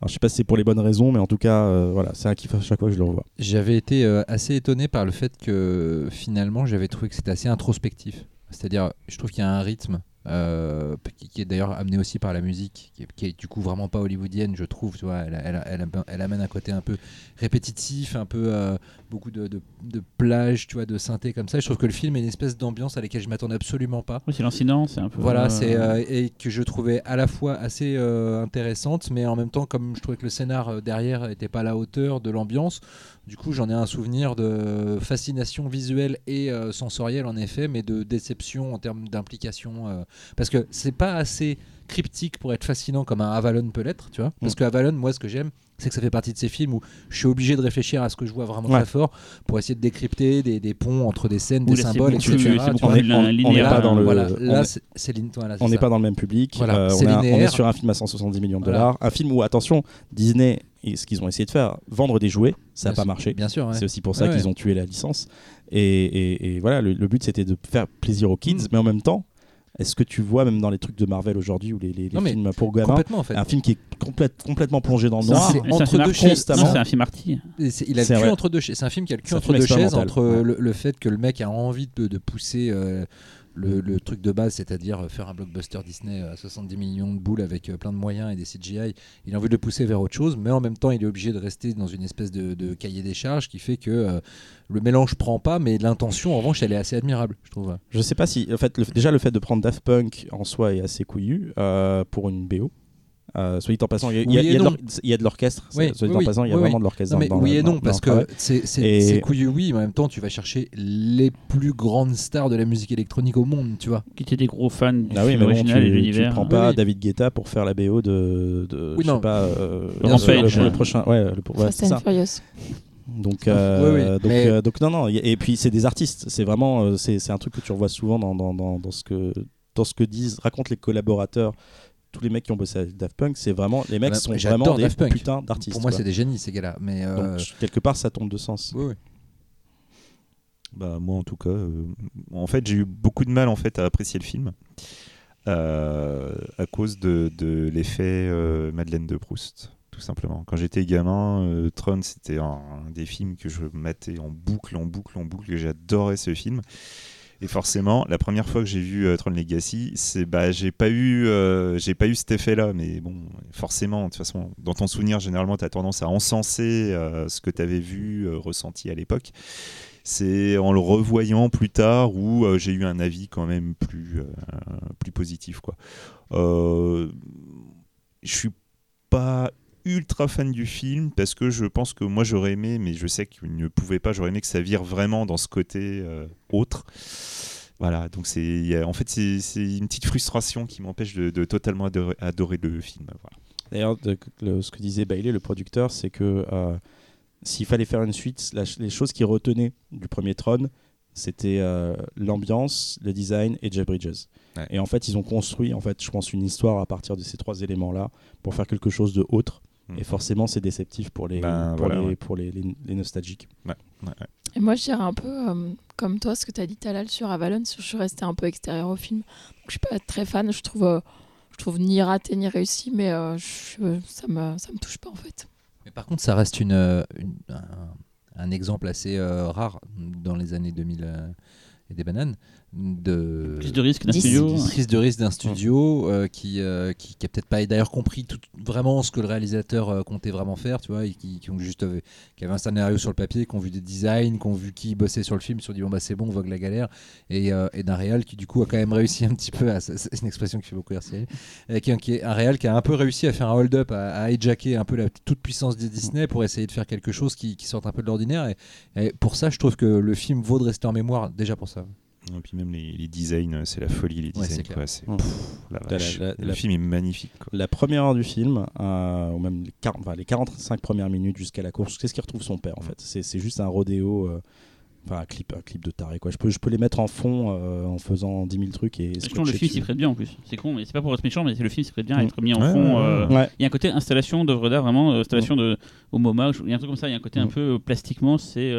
Alors, je sais pas si c'est pour les bonnes raisons, mais en tout cas, euh, voilà, c'est un kiff à chaque fois que je le revois. J'avais été euh, assez étonné par le fait que finalement j'avais trouvé que c'était assez introspectif. C'est-à-dire, je trouve qu'il y a un rythme euh, qui, qui est d'ailleurs amené aussi par la musique, qui est, qui est du coup vraiment pas hollywoodienne, je trouve. Tu vois, elle, elle- elle- elle amène un côté un peu répétitif, un peu euh, beaucoup de, de, de plages, tu vois, de synthé comme ça. Je trouve que le film est une espèce d'ambiance à laquelle je m'attendais absolument pas. Oui, c'est l'incident, c'est un peu. Voilà, euh, c'est et que je trouvais à la fois assez intéressante, mais en même temps, comme je trouvais que le scénar derrière n'était pas à la hauteur de l'ambiance, du coup, j'en ai un souvenir de fascination visuelle et euh, sensorielle en effet, mais de déception en termes d'implication, euh, parce que c'est pas assez cryptique pour être fascinant comme un Avalon peut l'être, tu vois. Parce Mm. que Avalon, moi, ce que j'aime, c'est que ça fait partie de ces films où je suis obligé de réfléchir à ce que je vois vraiment Ouais. très fort pour essayer de décrypter des, des ponts entre des scènes, des symboles, etc. On n'est pas dans le- Voilà, on là, c'est n'est pas dans le même public. Voilà, euh, on, a- on est sur un film à 170 millions de Voilà. dollars. Un film où, attention, Disney, et ce qu'ils ont essayé de faire, vendre des jouets, ça n'a pas marché. Bien sûr, ouais. C'est aussi pour ça Ouais, qu'ils ont tué la licence. Et, et- et voilà, le, le but c'était de faire plaisir aux kids, Mm. mais en même temps, est-ce que tu vois même dans les trucs de Marvel aujourd'hui ou les, films pour gamins, Complètement en fait. un film qui est complète- complètement plongé dans le noir entre film deux chaises. C'est un film arty. Et c'est- il a le cul entre deux chaises. C'est un film qui a le cul entre deux chaises entre le, le fait que le mec a envie de, de pousser euh, le, le truc de base, c'est-à-dire faire un blockbuster Disney à 70 millions de boules avec euh, plein de moyens et des CGI. Il a envie de le pousser vers autre chose, mais en même temps, il est obligé de rester dans une espèce de, de cahier des charges qui fait que euh, le mélange prend pas, mais l'intention, en revanche, elle est assez admirable, je trouve. Je sais pas si, en fait, le- déjà le fait de prendre Daft Punk en soi est assez couillu euh, pour une BO. Euh, soit dit en passant, il y a, Oui y de l'orchestre. Oui, soit dit oui, en passant, il y a oui, vraiment oui. de l'orchestre. Dans- oui et non, dans- parce dans que c'est Et- couillu, oui, mais en même temps, tu vas chercher les plus grandes stars de la musique électronique au monde, tu vois. Qui étaient des gros fans du Ah oui, film mais bon, original tu, et de tu prends pas oui. David Guetta pour faire la BO de, de Oui, je sais non. pas, euh, Bien le- sûr. le, le prochain, ouais, le, ouais, c'est ça. Furious. Donc, euh, Oui, oui, donc, mais- euh, donc non, non. Et puis c'est des artistes. C'est vraiment, euh, c'est c'est un truc que tu revois souvent dans, dans, dans, dans ce que dans ce que disent, racontent les collaborateurs. Tous les mecs qui ont bossé avec Daft Punk, c'est vraiment les mecs sont vraiment des putains d'artistes. Pour moi, c'est des génies, ces gars-là. Mais Donc euh, quelque part, ça tombe de sens. oui, oui. Bah, moi, en tout cas, euh, en fait, j'ai eu beaucoup de mal en fait à apprécier le film euh, à cause de, de l'effet euh, Madeleine de Proust, tout simplement. Quand j'étais gamin, euh, Tron, c'était un, un des films que je matais en boucle, en boucle, en boucle, et j'adorais ce film. Et forcément, la première fois que j'ai vu euh, Tron Legacy, c'est bah j'ai pas eu euh, j'ai pas eu cet effet-là, mais bon, forcément, de toute façon, dans ton souvenir, généralement, tu as tendance à encenser euh, ce que tu avais vu, euh, ressenti à l'époque. C'est en le revoyant plus tard où j'ai eu un avis quand même plus, plus positif. Quoi. Je suis pas ultra fan du film parce que je pense que moi j'aurais aimé, mais je sais qu'il ne pouvait pas, j'aurais aimé que ça vire vraiment dans ce côté euh, autre. Voilà, donc c'est en fait c'est une petite frustration qui m'empêche de, de totalement adorer, adorer le film. Voilà. D'ailleurs, ce que disait Bailey, le producteur, c'est que euh, s'il fallait faire une suite, la- les choses qu'il retenait du premier Tron, c'était euh, l'ambiance, le design et Jeff Bridges. Ouais. Et en fait, ils ont construit, en fait, je pense, une histoire à partir de ces trois éléments-là pour faire quelque chose de autre. Et forcément, c'est déceptif pour les, Ben, pour voilà, les, ouais. pour les, les- les nostalgiques. Ouais, ouais. Et moi, je dirais un peu euh, comme toi, ce que tu as dit Talal sur Avalon, je suis restée un peu extérieure au film. Donc, je suis pas très fan, je trouve, euh, je trouve ni raté ni réussi, mais euh, je- ça, me, ça me touche pas en fait. Mais par contre, ça reste une, une- un, un exemple assez euh, rare dans les années 2000 euh, et des bananes de Prise de risque d'un studio. prise de risque d'un studio euh, qui, euh, qui, qui a peut-être pas d'ailleurs compris tout, vraiment ce que le réalisateur euh, comptait vraiment faire, tu vois, et qui, qui ont juste euh, qui avaient un scénario sur le papier, qui ont vu des designs, qui ont vu qui bossait sur le film, se sont dit bon bah c'est bon, on vogue la galère, et, et d'un réal qui du coup a quand même réussi un petit peu à c'est une expression qui fait beaucoup rire qui, qui est un réal qui a un peu réussi à faire un hold-up, à, à hijacker un peu la toute puissance de Disney pour essayer de faire quelque chose qui, qui sorte un peu de l'ordinaire, et, et pour ça je trouve que le film vaut de rester en mémoire déjà pour ça. Et puis même les, les designs, c'est la folie les Ouais, designs. c'est clair. quoi, c'est- Mm. pff, la La- vache. la- le la- film est magnifique. quoi. La première heure du film, euh, ou même les, 40 enfin, les 45 premières minutes jusqu'à la course, c'est ce qu'il retrouve son père en fait? C'est juste un rodéo, euh, enfin un clip, un clip de taré quoi. Je peux, je peux les mettre en fond euh, en faisant 10 000 trucs et. Je trouve le film s'y prête bien en plus. C'est con, mais c'est pas pour être méchant, mais c'est le film s'y prête bien à Mm. être mis en Ouais, fond. ouais, euh, ouais. Ouais. Il y a un côté installation d'œuvre d'art, vraiment, euh, installation de, au MoMA, il y a un truc comme ça, il y a un côté un Mm. peu euh, plastiquement, c'est.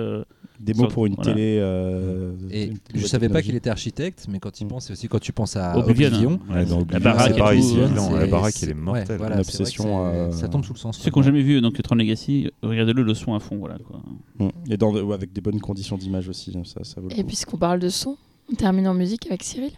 Euh, Des mots pour une voilà. télé. euh, Et une je savais pas qu'il était architecte, mais quand il pense, c'est aussi quand tu penses à Oblivion. Oblivion. hein. Ouais, la Oblivion, baraque pareil, tout, c'est euh, évident, la baraque, elle est mortelle. ouais, voilà, obsession, euh, Ça tombe sous le sens. Ceux qui n'ont jamais vu donc Tron Legacy, regardez-le le son à fond, voilà quoi. Mm. Et dans, ouais, avec des bonnes conditions d'image aussi, hein, ça, ça vaut le Et puisqu'on parle de son, on termine en musique avec Cyril.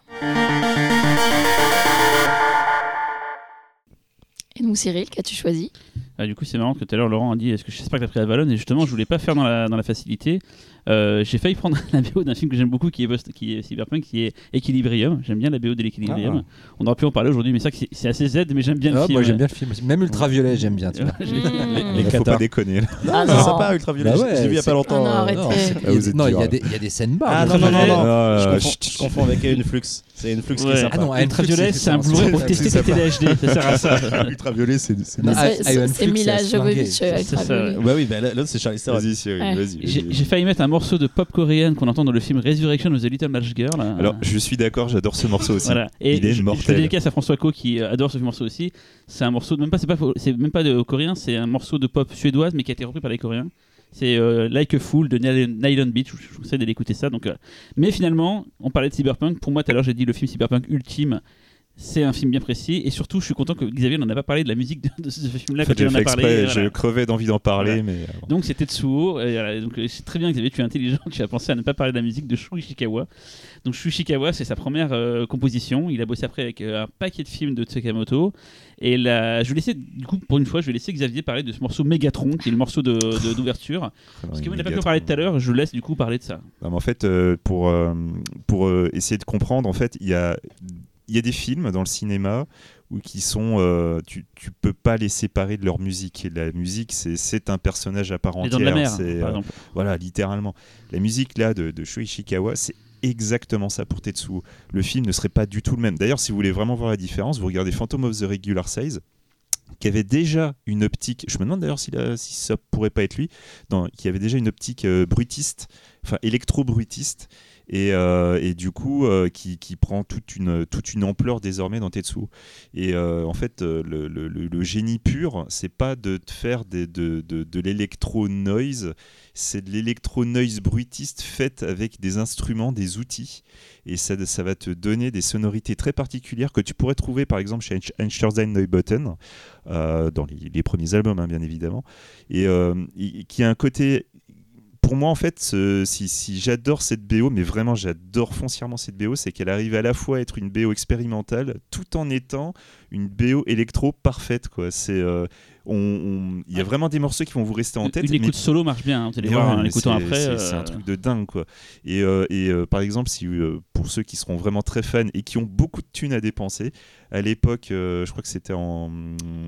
Et donc Cyril, qu'as-tu choisi? Ah, du coup, c'est marrant que tout à l'heure Laurent a dit Est-ce que j'espère que t'as pris Avalon Et justement, je voulais pas faire dans la, dans la facilité. Euh, j'ai failli prendre (laughs) la BO d'un film que j'aime beaucoup qui est, Bust- qui est Cyberpunk, qui est Equilibrium. J'aime bien la BO de l'Equilibrium. On aurait pu en parler aujourd'hui, mais c'est assez Z, mais j'aime bien le Ah, film. moi j'aime bien le film. Même Ultraviolet, j'aime bien. tu vois. (laughs) J'ai- Mmh. Les Il faut pas déconner. là. Ah c'est sympa, Ultraviolet. Bah ouais, l'ai vu il y a pas longtemps. Ah non, euh, arrêtez. Non, c'est- Ah, il y, a des- il y a des scènes barres. Ah non, non, non, non. Ah, Je confonds, chut, je confonds avec Influx. C'est Influx qui Ouais. est Ah sympa. non, Ultraviolet, c'est un Blu-ray pour tester t'es HD. (laughs) Ça sert à ça. Ultraviolet, c'est c'est ah, Mila. Jovovich, C'est ça. Ultraviolet. Bah oui, là, là, c'est Charlie Theron. Vas-y. J'ai failli mettre un morceau de pop coréenne qu'on entend dans le film Resurrection of the Little Match Girl. Alors, je suis d'accord, j'adore ce morceau aussi. Il est je, je mortel. le dédicace à François Co qui euh, adore ce morceau aussi. C'est un morceau même pas c'est pas c'est même pas de coréen, c'est un morceau de pop suédoise mais qui a été repris par les Coréens. C'est euh, Like a Fool de Nyl- Nylon Beach. Je vous conseille d'aller écouter ça. Donc, euh, Mais finalement, on parlait de Cyberpunk. Pour moi, tout à l'heure, j'ai dit le film Cyberpunk ultime. C'est un film bien précis. Et surtout, je suis content que Xavier n'en a pas parlé de la musique de, de ce film-là En fait, j'ai en fait a exprès, parlé. je voilà. crevais d'envie d'en parler, Voilà. mais euh, bon. Donc c'était Tsuo. Et, voilà, donc c'est très bien Xavier, tu es intelligent, (laughs) tu as pensé à ne pas parler de la musique de Shu Ishikawa. Donc Shu Ishikawa, c'est sa première euh, composition. Il a bossé après avec un paquet de films de Tsukamoto. Et là, je vais laisser, du coup, pour une fois, je vais laisser Xavier parler de ce morceau Megatron, qui est le morceau de- de- (laughs) d'ouverture. Parce que vous n'avez pas pu parler tout à l'heure, je laisse du coup parler de ça. Non, mais en fait, euh, pour, euh, pour euh, essayer de comprendre, en fait, il y a, y a des films dans le cinéma où qui sont, euh, tu, tu peux pas les séparer de leur musique. Et la musique, c'est, un personnage à part entière. De c'est, euh, voilà, littéralement. La musique là de, de Shu Ishikawa, c'est exactement ça pour Tetsuo. Le film ne serait pas du tout le même. D'ailleurs, si vous voulez vraiment voir la différence, vous regardez Phantom of the Regular Size qui avait déjà une optique, je me demande d'ailleurs si, si ça pourrait pas être lui, dans- qui avait déjà une optique euh, brutiste, enfin électro-brutiste, et, euh, et du coup euh, qui, prend toute une, toute une ampleur désormais dans Tetsuo. Et euh, en fait, le, génie pur, c'est pas de faire de, de, l'électro-noise, c'est de l'électro-noise brutiste faite avec des instruments, des outils, et ça, va te donner des sonorités très particulières que tu pourrais trouver par exemple chez Einst- Einstein Neubauten, euh, dans les, premiers albums hein, bien évidemment, et- qui a un côté pour moi, en fait, ce- si, si j'adore cette BO, mais vraiment j'adore foncièrement cette BO, c'est qu'elle arrive à la fois à être une BO expérimentale tout en étant une BO électro parfaite. Quoi. C'est, euh, on- on- il y a vraiment des morceaux qui vont vous rester en tête. Une mais- écoute solo marche bien, hein, voir en l'écoutant c'est- après. C'est euh, un truc de dingue, quoi. Et, euh, et euh, par exemple, si, euh, pour ceux qui seront vraiment très fans et qui ont beaucoup de thunes à dépenser, à l'époque, euh, je crois que c'était en,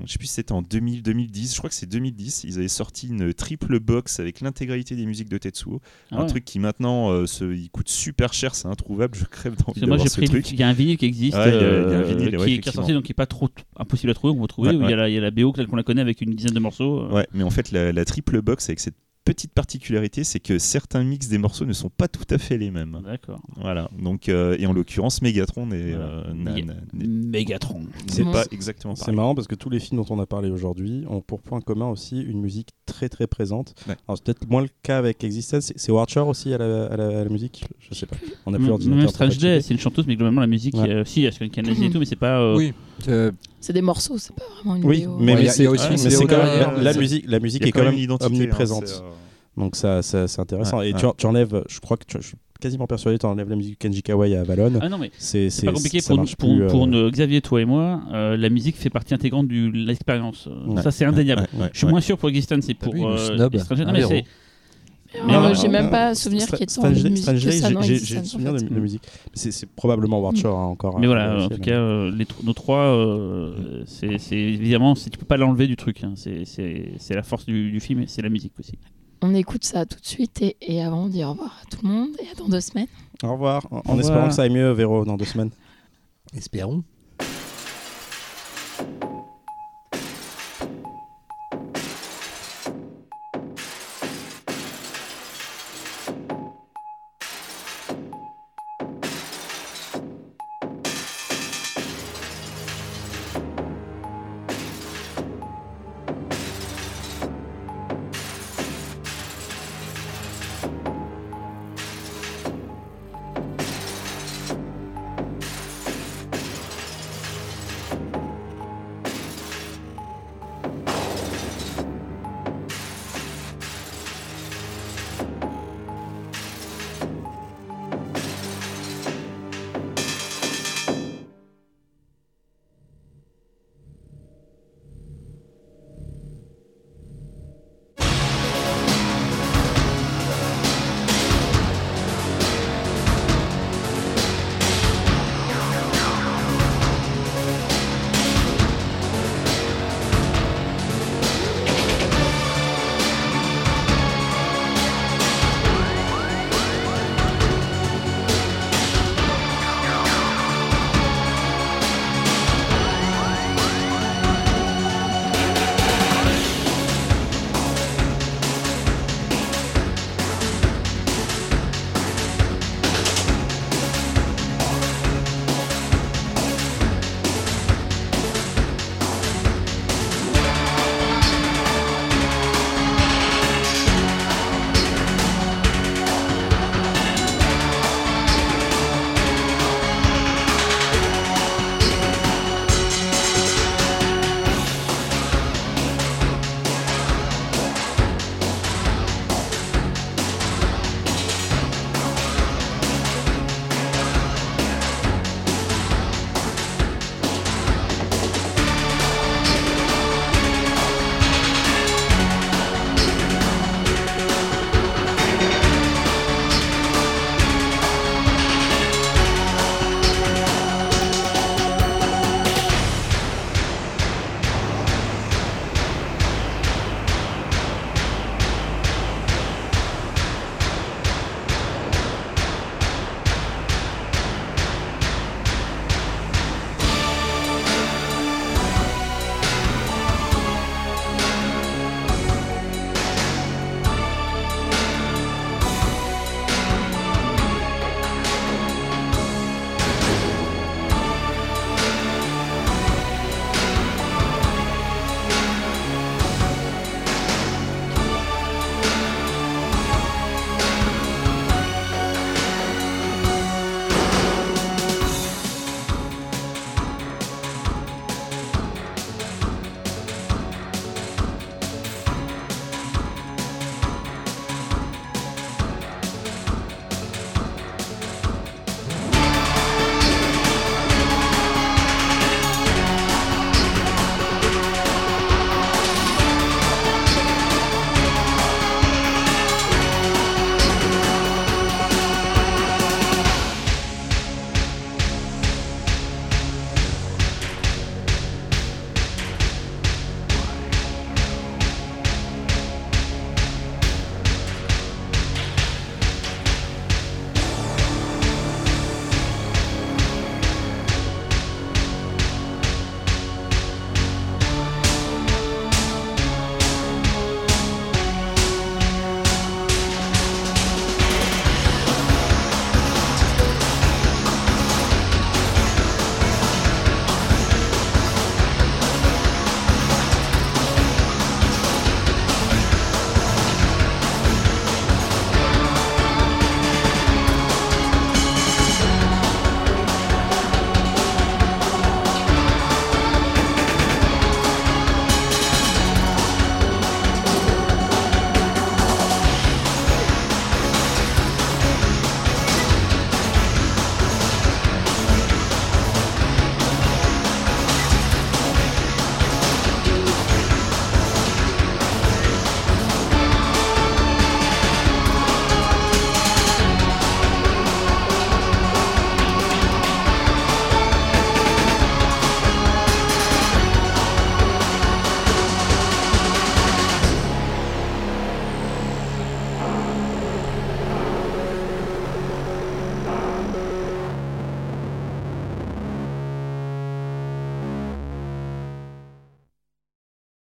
je sais plus si c'était en 2000, 2010, je crois que c'est 2010, ils avaient sorti une triple box avec l'intégralité des musiques de Tetsuo, ah un truc qui maintenant, euh, se, il coûte super cher, c'est introuvable, je crève d'envie que de moi voir j'ai ce pris, truc. il y a un vinyle qui existe, y a- il y a un euh, vinyle, qui, ouais, est- qui est effectivement. sorti donc qui est pas trop impossible à trouver, on peut trouver, Ouais, il y, a la, il y a la BO telle qu'on la connaît avec une dizaine de morceaux. Ouais, mais en fait, la, la triple box avec cette petite particularité, c'est que certains mix des morceaux ne sont pas tout à fait les mêmes. D'accord. Voilà. Donc, euh, et en l'occurrence, Megatron n'est Voilà. euh, Megatron. c'est Bon. pas exactement C'est pareil. marrant parce que tous les films dont on a parlé aujourd'hui ont pour point commun aussi une musique très très présente. Ouais. Alors c'est peut-être moins le cas avec Existence. C'est- C'est Watcher aussi à la, à la- à la musique? Je sais pas. On a plus Même l'ordinateur. pour Strange Day, c'est une chanteuse, mais globalement la musique, Ouais. euh, si, il y a Scan Canadian et tout, mais c'est pas. euh, Oui, euh, C'est des morceaux, c'est pas vraiment une Oui, mais, Ouais, mais c'est aussi mais quand même- la musique. La musique est quand même hein, omniprésente. euh, Donc ça, ça- c'est intéressant. Ouais, et ouais. tu, tu enlèves, je crois que tu- je suis quasiment persuadé, tu enlèves la musique Kenji Kawai à Avalon. Ah non, mais c'est c'est pas compliqué pour, marche pour, plus, pour euh, Xavier, toi et moi. euh, la musique fait partie intégrante de l'expérience. Ouais. Ça, c'est indéniable. ouais, ouais, Je suis ouais. moins sûr pour Existence et pour nous euh, snob. Non, mais héros. c'est- Alors, Mais euh, j'ai même pas souvenir qu'il y ait tant de musique j'ai- souvenir en de, de musique. C'est probablement Watcher hein, encore. Mais voilà, en vérifier, tout cas, euh, nos trois, euh, c'est évidemment, tu peux pas l'enlever du truc. hein. C'est- C'est c'est la force du, du film et c'est la musique aussi. On écoute ça tout de suite et, et avant on dit au revoir à tout le monde et à dans deux semaines. Au revoir. En, en revoir. espérant que ça aille mieux, Véro, dans deux semaines. espérons.